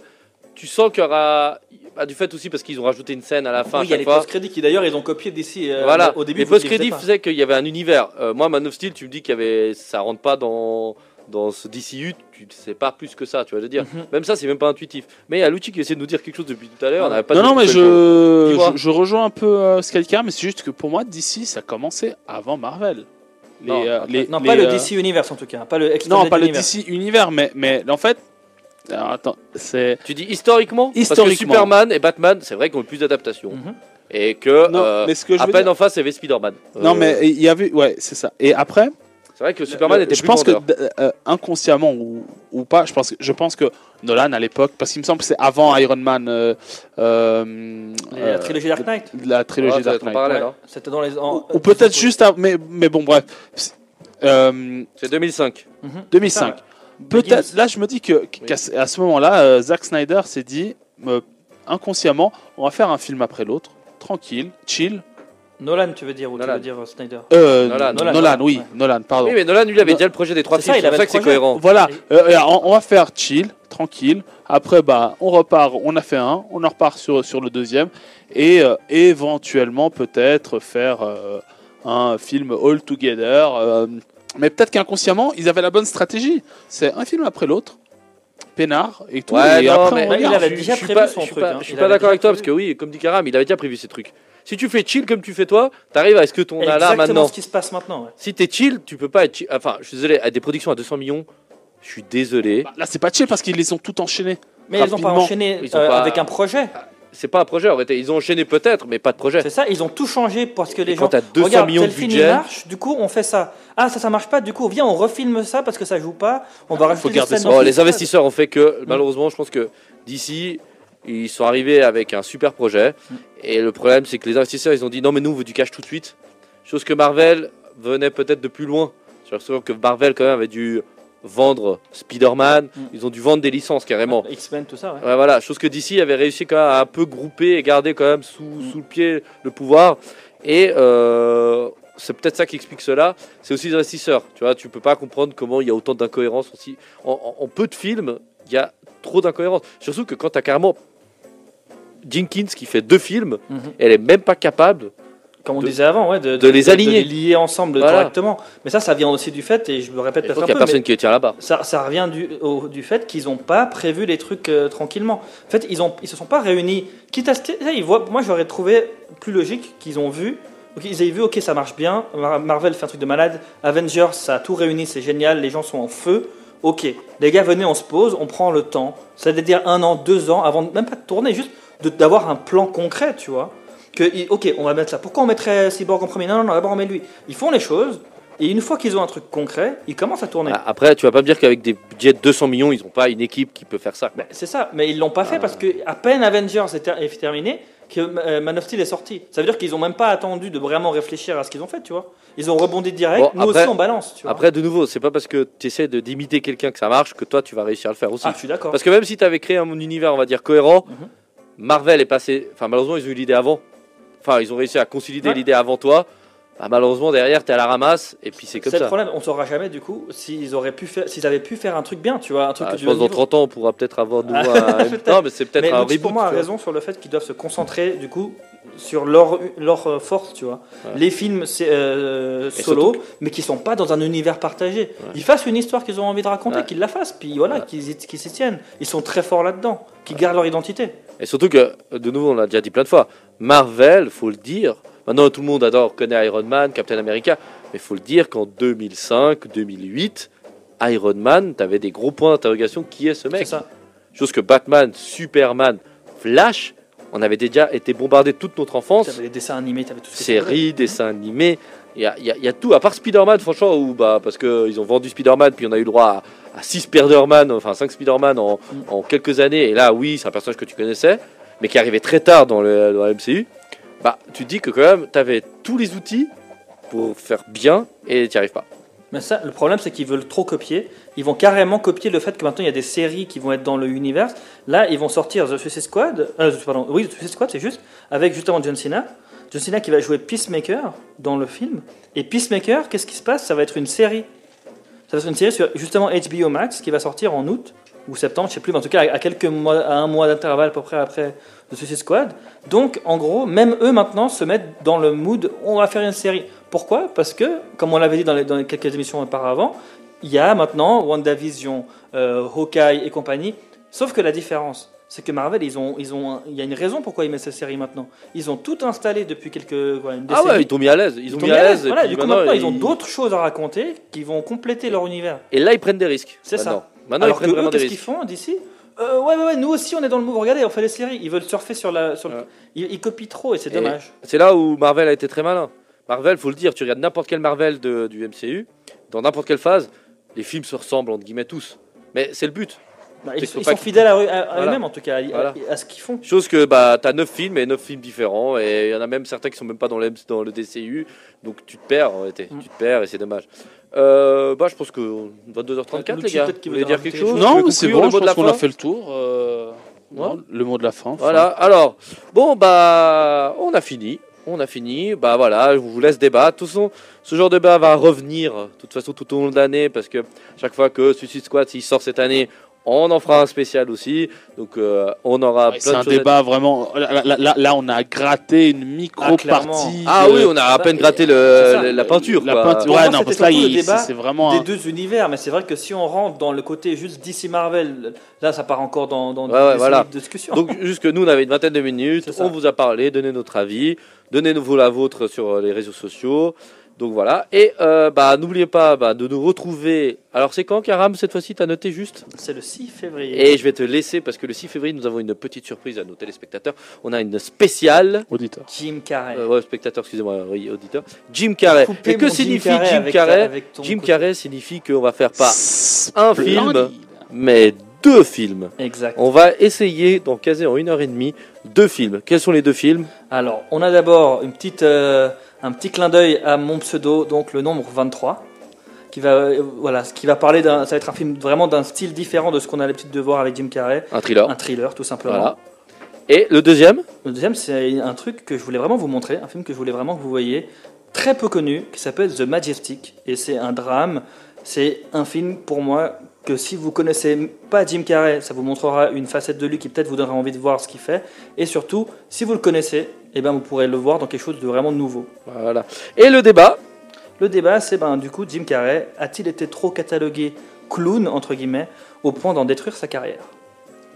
A: tu sens qu'il y aura bah, du fait aussi parce qu'ils ont rajouté une scène à la fin
B: oui,
A: à
B: il y a les post-crédits qui d'ailleurs ils ont copié d'ici euh,
A: voilà.
B: au début
A: les post-crédits faisaient qu'il y avait un univers. Euh, moi, Man of Steel, tu me dis qu'il y avait, ça rentre pas dans dans ce DCU, tu sais pas plus que ça, tu vois, je veux dire.
B: Mhm.
A: Même ça, c'est même pas intuitif. Mais il y a l'outil qui essaie de nous dire quelque chose depuis tout à l'heure. on n'avait pas
C: non,
A: de-
C: non, mais je,
A: Dis-moi.
C: je, je rejoins un peu euh, ce mais c'est juste que pour moi, DC, ça commençait avant Marvel. Les,
A: Non,
C: euh, les-
B: Non,
C: les,
B: pas le
C: euh,
B: DC Universe en tout cas, pas le
C: Non, pas le. DC Univers, mais, mais en fait, alors, attends, c'est.
A: Tu dis historiquement, Parce que
C: Historiquement.
A: Superman et Batman, c'est vrai qu'ils ont eu plus d'adaptation.
B: Mhm.
A: Et que
C: Non,
A: euh,
C: mais ce que je
A: à peine
C: dire-
A: en face, il y avait Spider-Man.
C: Non,
A: Euh,
C: mais il y avait. Ouais, c'est ça. Et après,
A: c'est vrai que Superman
C: le-
A: était
C: je
A: plus
C: pense que
A: vendeur.
C: euh, inconsciemment ou, ou pas, je pense, que- je pense que Nolan à l'époque, parce qu'il me semble que c'est avant Iron Man, euh, euh,
B: La
C: euh,
B: trilogie Dark Knight.
C: la trilogie Dark Knight.
A: parallèle,
B: Ouais,
A: hein.
B: C'était dans les. en-
C: Ou peut-être juste, à- mais, mais bon, bref. C'est- Euh,
A: C'est 2005.
B: Mhm.
C: 2005.
B: Ça,
C: Peut-être, là, je me dis que qu'à ce- à ce moment-là, euh, Zack Snyder s'est dit euh, inconsciemment, on va faire un film après l'autre, tranquille, chill.
B: Nolan, tu veux dire, ou tu
A: Nolan.
B: veux dire euh, Snyder
C: Euh,
A: Nolan.
C: Nolan,
B: Nolan,
C: oui,
B: ouais.
C: Nolan, pardon.
A: Oui, mais Nolan, lui, il avait déjà le projet des trois
B: C'est ça,
A: films.
B: il
A: C'est pour
B: avait
A: ça que c'est cohérent.
C: Voilà, euh, euh, on, on va faire chill, tranquille. Après, bah, on repart, on a fait un, on en repart sur, sur le deuxième. Et euh, éventuellement, peut-être faire euh, un film all together. euh, mais peut-être qu'inconsciemment, ils avaient la bonne stratégie. C'est un film après l'autre, peinard et tout.
A: Ouais,
C: et
A: non,
C: après,
A: mais
C: on
B: il avait déjà prévu
A: pas-
B: son
A: je suis
B: truc,
A: pas-
B: hein.
A: Je suis
B: Il
A: pas
B: avait
A: d'accord avec toi parce que oui, comme dit Karam, il avait déjà prévu ces trucs. Si tu fais chill comme tu fais toi, t'arrives à ce que ton a là
B: Exactement
A: maintenant.
B: ce qui se passe maintenant. ouais.
A: Si t'es chill, tu peux pas être chill. Enfin, je suis désolé, à des productions à 200 millions, je suis désolé.
C: Bah, Là, c'est pas chill parce qu'ils les ont tout enchaînés.
B: Mais ils n'ont pas enchaîné
A: Ils ont
B: euh,
A: pas-
B: avec un projet.
A: C'est pas un projet en réalité. Ils ont enchaîné peut-être, mais pas de projet.
B: C'est ça, ils ont tout changé parce que les
A: Et
B: gens.
A: quand t'as 200
B: Regarde,
A: millions de budget,
B: marche, du coup on fait ça. Ah ça ça marche pas, du coup viens on refilme ça parce que ça joue pas. On va
C: Ah,
B: rajouter
C: faut
B: des
C: garder ça.
B: le
A: les investisseurs ont fait que, malheureusement, je pense que d'ici, ils sont arrivés avec un super projet. Et le problème, c'est que les investisseurs, ils ont dit non, mais nous, on veut du cash tout de suite. Chose que Marvel venait peut-être de plus loin. J'ai que Marvel, quand même, avait dû vendre Spider-Man.
B: Mm.
A: Ils ont dû vendre des licences carrément.
B: X-Men tout ça. Ouais.
A: Ouais, voilà, chose que DC avait réussi quand même à un peu grouper et garder quand même sous,
B: Mm.
A: sous le pied le pouvoir. Et euh, c'est peut-être ça qui explique cela. C'est aussi les investisseurs. Tu vois, tu peux pas comprendre comment il y a autant d'incohérences aussi. En, en- en peu de films, il y a trop d'incohérences. Surtout que quand tu as carrément Jenkins qui fait deux films,
B: Mhm.
A: elle est même pas capable.
B: Comme on
A: de-
B: disait avant, ouais, de,
A: de les aligner.
B: de les lier ensemble
A: Voilà.
B: correctement. Mais ça, ça vient aussi du fait, et je me répète
A: Il
B: peut-être
A: faut
B: un
A: qu'il y
B: peu,
A: a personne qui tient là-bas.
B: ça, ça revient du, au- du fait qu'ils n'ont pas prévu les trucs euh, tranquillement. En fait, ils ont, ils se sont pas réunis. Quitte à, ils voient, moi, j'aurais trouvé plus logique qu'ils ont vu. Ils avaient vu, ok, ça marche bien. Mar- Marvel fait un truc de malade. Avengers, ça a tout réuni, c'est génial. Les gens sont en feu. Ok, les gars, venez, on se pose, on prend le temps. Ça veut dire un an, deux ans, avant même pas de tourner, juste d'avoir un plan concret, tu vois. Que, ok, on va mettre ça. Pourquoi on mettrait Cyborg en premier? Non, non, non, d'abord on met lui. Ils font les choses, et une fois qu'ils ont un truc concret, ils commencent à tourner.
A: Ah, Après, tu vas pas me dire qu'avec des budgets de 200 millions, ils n'ont pas une équipe qui peut faire ça.
B: Ben, c'est ça, mais ils l'ont pas fait
A: Ah.
B: parce que à peine Avengers est, ter- est terminé, que euh, Man of Steel est sorti. Ça veut dire qu'ils ont même pas attendu de vraiment réfléchir à ce qu'ils ont fait, tu vois. Ils ont rebondi direct.
A: Bon,
B: Nous
A: après-
B: aussi, on balance, tu vois.
A: Après, de nouveau, c'est pas parce que tu essaies de d'imiter quelqu'un que ça marche que toi tu vas réussir à le faire aussi.
B: ah, je suis d'accord.
A: Parce que même si tu avais créé un univers, on va dire, cohérent,
B: Mhm.
A: Marvel est passé. Enfin, malheureusement, ils ont eu l'idée avant. Enfin, ils ont réussi à consolider
B: Ouais.
A: l'idée avant toi. Bah, malheureusement, derrière, tu es à la ramasse. Et puis, c'est comme
B: C'est le
A: ça.
B: problème, on saura jamais du coup s'ils auraient pu faire, s'ils avaient pu faire un truc bien, tu vois, un truc
A: Ah,
B: que
A: je
B: tu
A: pense dans
B: niveau.
A: 30 ans, on pourra peut-être avoir de nouveau
B: Ah,
A: un. Non, mais c'est peut-être
B: Mais
A: un reboot.
B: pour moi a raison sur le fait qu'ils doivent se concentrer du coup sur leur, leur euh, force, tu vois.
A: Ouais.
B: Les films euh, solo, mais qui sont pas dans un univers partagé. Ils fassent une histoire qu'ils ont envie de raconter,
A: Ouais.
B: qu'ils la fassent, puis voilà, qu'ils qu'ils s'y tiennent. Ils sont très forts là-dedans, qu'ils gardent leur identité.
A: Et surtout que, de nouveau, on l'a déjà dit plein de fois, Marvel, faut le dire. Maintenant, tout le monde adore, connaît Iron Man, Captain America. Mais faut le dire qu'en 2005, 2008, Iron Man, t'avais des gros points d'interrogation. Qui est ce mec?
B: C'est ça.
A: Chose que Batman, Superman, Flash, on avait déjà été bombardé toute notre enfance.
B: T'avais les dessins animés, t'avais tout ce.
A: Séries, dessins animés. Il y a, il y a- il y a tout, à part Spider-Man, franchement, où, bah, parce qu'ils ont vendu Spider-Man, puis on a eu le droit à, 6 Spider-Man, enfin 5 Spider-Man en,
B: Mm.
A: en quelques années. Et là, oui, c'est un personnage que tu connaissais, mais qui arrivait très tard dans le, dans la MCU. Bah, tu te dis que quand même, tu avais tous les outils pour faire bien et tu n'y arrives pas.
B: Mais ça, le problème, c'est qu'ils veulent trop copier. Ils vont carrément copier le fait que maintenant il y a des séries qui vont être dans le univers. Là, ils vont sortir The Suicide Squad. euh, pardon, oui, The Suicide Squad, c'est juste. Avec justement John Cena. John Cena qui va jouer Peacemaker dans le film. Et Peacemaker, qu'est-ce qui se passe? Ça va être une série. Ça va être une série sur justement HBO Max qui va sortir en août ou septembre, je sais plus, mais en tout cas à quelques mois, à un mois d'intervalle à peu près après The Suicide Squad. Donc en gros, même eux maintenant se mettent dans le mood, on va faire une série. Pourquoi? Parce que, comme on l'avait dit dans, les, dans les quelques émissions auparavant, il y a maintenant WandaVision, euh, Hawkeye et compagnie. Sauf que la différence, c'est que Marvel, ils ont, ils ont, il y a une raison pourquoi ils mettent cette série maintenant. Ils ont tout installé depuis quelques, quoi, une
A: Ah ouais, ils t'ont mis à l'aise. Ils, ont
B: t'ont
A: mis à l'aise.
B: Voilà, du coup,
A: maintenant,
B: ils ont
A: ils-
B: d'autres choses à raconter qui vont compléter leur univers.
A: Et là, ils prennent des risques.
B: C'est ça.
A: Maintenant,
B: Alors
A: ils
B: que
A: prennent vraiment
B: eux,
A: des
B: qu'est-ce qu'ils font d'ici? Euh, ouais, ouais, ouais, nous aussi, on est dans le mouvement. Regardez, on fait les séries. Ils veulent surfer sur la. Sur le-
A: Ouais.
B: ils, ils copient trop et c'est dommage.
A: C'est là où Marvel a été très malin. Marvel, faut le dire, tu regardes n'importe quel Marvel de- du MCU, dans n'importe quelle phase, les films se ressemblent entre guillemets tous. Mais c'est le but.
B: Bah,
A: c'est
B: ils sont fidèles à, eux- à- à
A: Voilà.
B: eux-mêmes, en tout cas, à,
A: Voilà.
B: à ce qu'ils font.
A: Chose que bah t'as 9 films et 9 films différents et il y en a même certains qui sont même pas dans le, M- dans le DCU donc tu te perds en réalité,
B: Mm.
A: tu te perds et c'est dommage. Euh, bah je pense que 22h34 les gars.
B: peut-être qu'il
A: Vous
B: veut
A: voulez dire quelque chose
D: Non, c'est bon, je pense qu'on a fait le tour. euh, non, le mot de la fin. enfin.
A: Voilà. Alors bon bah on a fini. On a fini, bah voilà, je vous laisse débattre. De toute façon, ce genre de débat va revenir, de toute façon, tout au long de l'année, parce que chaque fois que Suicide Squad, sort cette année, on en fera un spécial aussi. Donc, euh, on aura
D: Ouais,
A: plein
D: C'est un
A: à
D: débat vraiment. Là, là- là- là, on a gratté une micro
B: clairement.
D: partie.
A: Ah
D: de-
A: oui, on a à peine gratté le, la peinture.
D: La
A: quoi.
D: peinture. Ouais, non, parce là, c'est vraiment.
B: Des
D: un-
B: deux univers, mais c'est vrai que si on rentre dans le côté juste DC Marvel, là ça part encore dans, dans
A: Ouais, ouais,
B: des
A: voilà.
B: séries de discussion.
A: Donc, juste que nous, on avait une vingtaine de minutes, on vous a parlé, donné notre avis, donné vous la vôtre sur les réseaux sociaux. Donc voilà. Et euh, bah, n'oubliez pas bah, de nous retrouver. Alors, c'est quand, Karam, cette fois-ci? T'as noté juste?
B: C'est le 6 février.
A: Et je vais te laisser parce que le 6 février, nous avons une petite surprise à nos téléspectateurs. On a une spéciale.
D: Auditeur.
B: Jim Carrey.
A: Euh, ouais, spectateur, excusez-moi, oui, auditeur. Jim Carrey. Et que signifie
B: Carrey
A: Jim Carrey? Jim. Carrey signifie qu'on va faire pas un film, mais deux films.
B: Exact.
A: On va essayer d'en caser en une heure et demie deux films. Quels sont les deux films?
B: Alors, on a d'abord une petite, euh, un petit clin d'œil à mon pseudo, donc le nombre 23, qui va, euh, voilà, qui va parler d'un, ça va être un film vraiment d'un style différent de ce qu'on a l'habitude de voir avec Jim Carrey,
A: Un thriller.
B: un thriller tout simplement.
A: Voilà. Et le deuxième?
B: Le deuxième, c'est un truc que je voulais vraiment vous montrer, un film que je voulais vraiment que vous voyez, très peu connu, qui s'appelle The Majestic, et c'est un drame. C'est un film pour moi que si vous connaissez pas Jim Carrey, ça vous montrera une facette de lui qui peut-être vous donnera envie de voir ce qu'il fait, et surtout, si vous le connaissez, eh ben vous pourrez le voir dans quelque chose de vraiment nouveau.
A: Voilà. Et le débat?
B: Le débat, c'est ben du coup Jim Carrey a-t-il été trop catalogué clown entre guillemets au point d'en détruire sa carrière?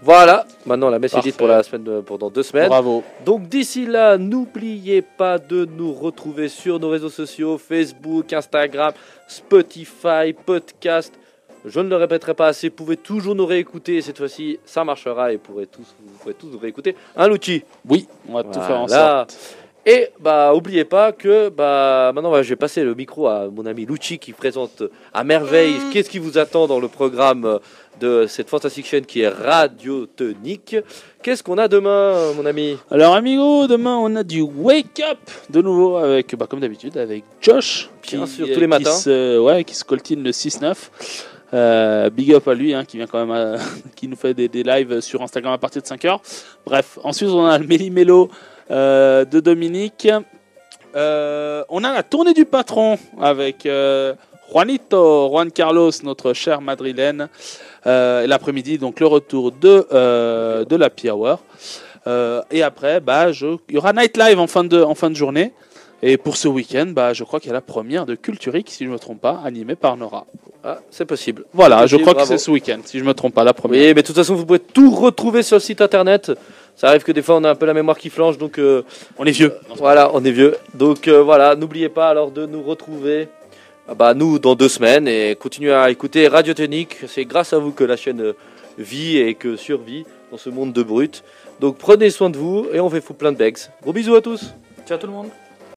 A: Voilà. Maintenant, la messe est dite
D: Parfait.
A: pour, la semaine de- pour dans deux semaines.
D: Bravo.
A: Donc d'ici là, n'oubliez pas de nous retrouver sur nos réseaux sociaux, Facebook, Instagram, Spotify, podcast. Je ne le répéterai pas assez, vous pouvez toujours nous réécouter et cette fois-ci ça marchera et vous pourrez tous, vous pourrez tous nous réécouter. Hein Luchi
D: Oui, on va tout faire en sorte.
A: Et bah oubliez pas que bah maintenant bah, je vais passer le micro à mon ami Lucci qui présente à merveille qu'est-ce qui vous attend dans le programme de cette fantastique chaîne qui est radiotonique? Qu'est-ce qu'on a demain mon ami?
C: Alors, amigo, demain, on a du Wake Up de nouveau avec, bah, comme d'habitude, avec Josh.
A: Bien sûr, tous les matins.
C: Se, ouais, qui se coltine le 6-9. Euh, big up à lui, hein, qui vient quand même, à- qui nous fait des, des lives sur Instagram à partir de 5h. Bref, ensuite, on a le Méli-Mélo euh, de Dominique. Euh, on a la tournée du patron avec euh, Juanito, Juan Carlos, notre cher madrilène. Euh, l'après-midi, donc le retour de, euh, de la Hour. Euh, et après, bah, il y aura Night Live en fin de, en fin de journée. Et pour ce week-end, bah, je crois qu'il y a la première de Culturique, si je ne me trompe pas, animée par Nora.
A: Ah, c'est possible.
C: Voilà, je crois
A: bravo.
C: que c'est ce week-end, si je ne me trompe pas, la première.
A: Oui, mais de toute façon, vous pouvez tout retrouver sur le site internet. Ça arrive que des fois, on a un peu la mémoire qui flanche, donc euh,
C: On est vieux.
A: voilà, on est vieux. Donc euh, voilà, n'oubliez pas alors de nous retrouver, ah bah, nous, dans deux semaines, et continuez à écouter Radio Technique. C'est grâce à vous que la chaîne euh, vit et que survit dans ce monde de brutes. Donc prenez soin de vous, et on fait vous plein de begs. Gros bisous à tous
B: Ciao tout le monde.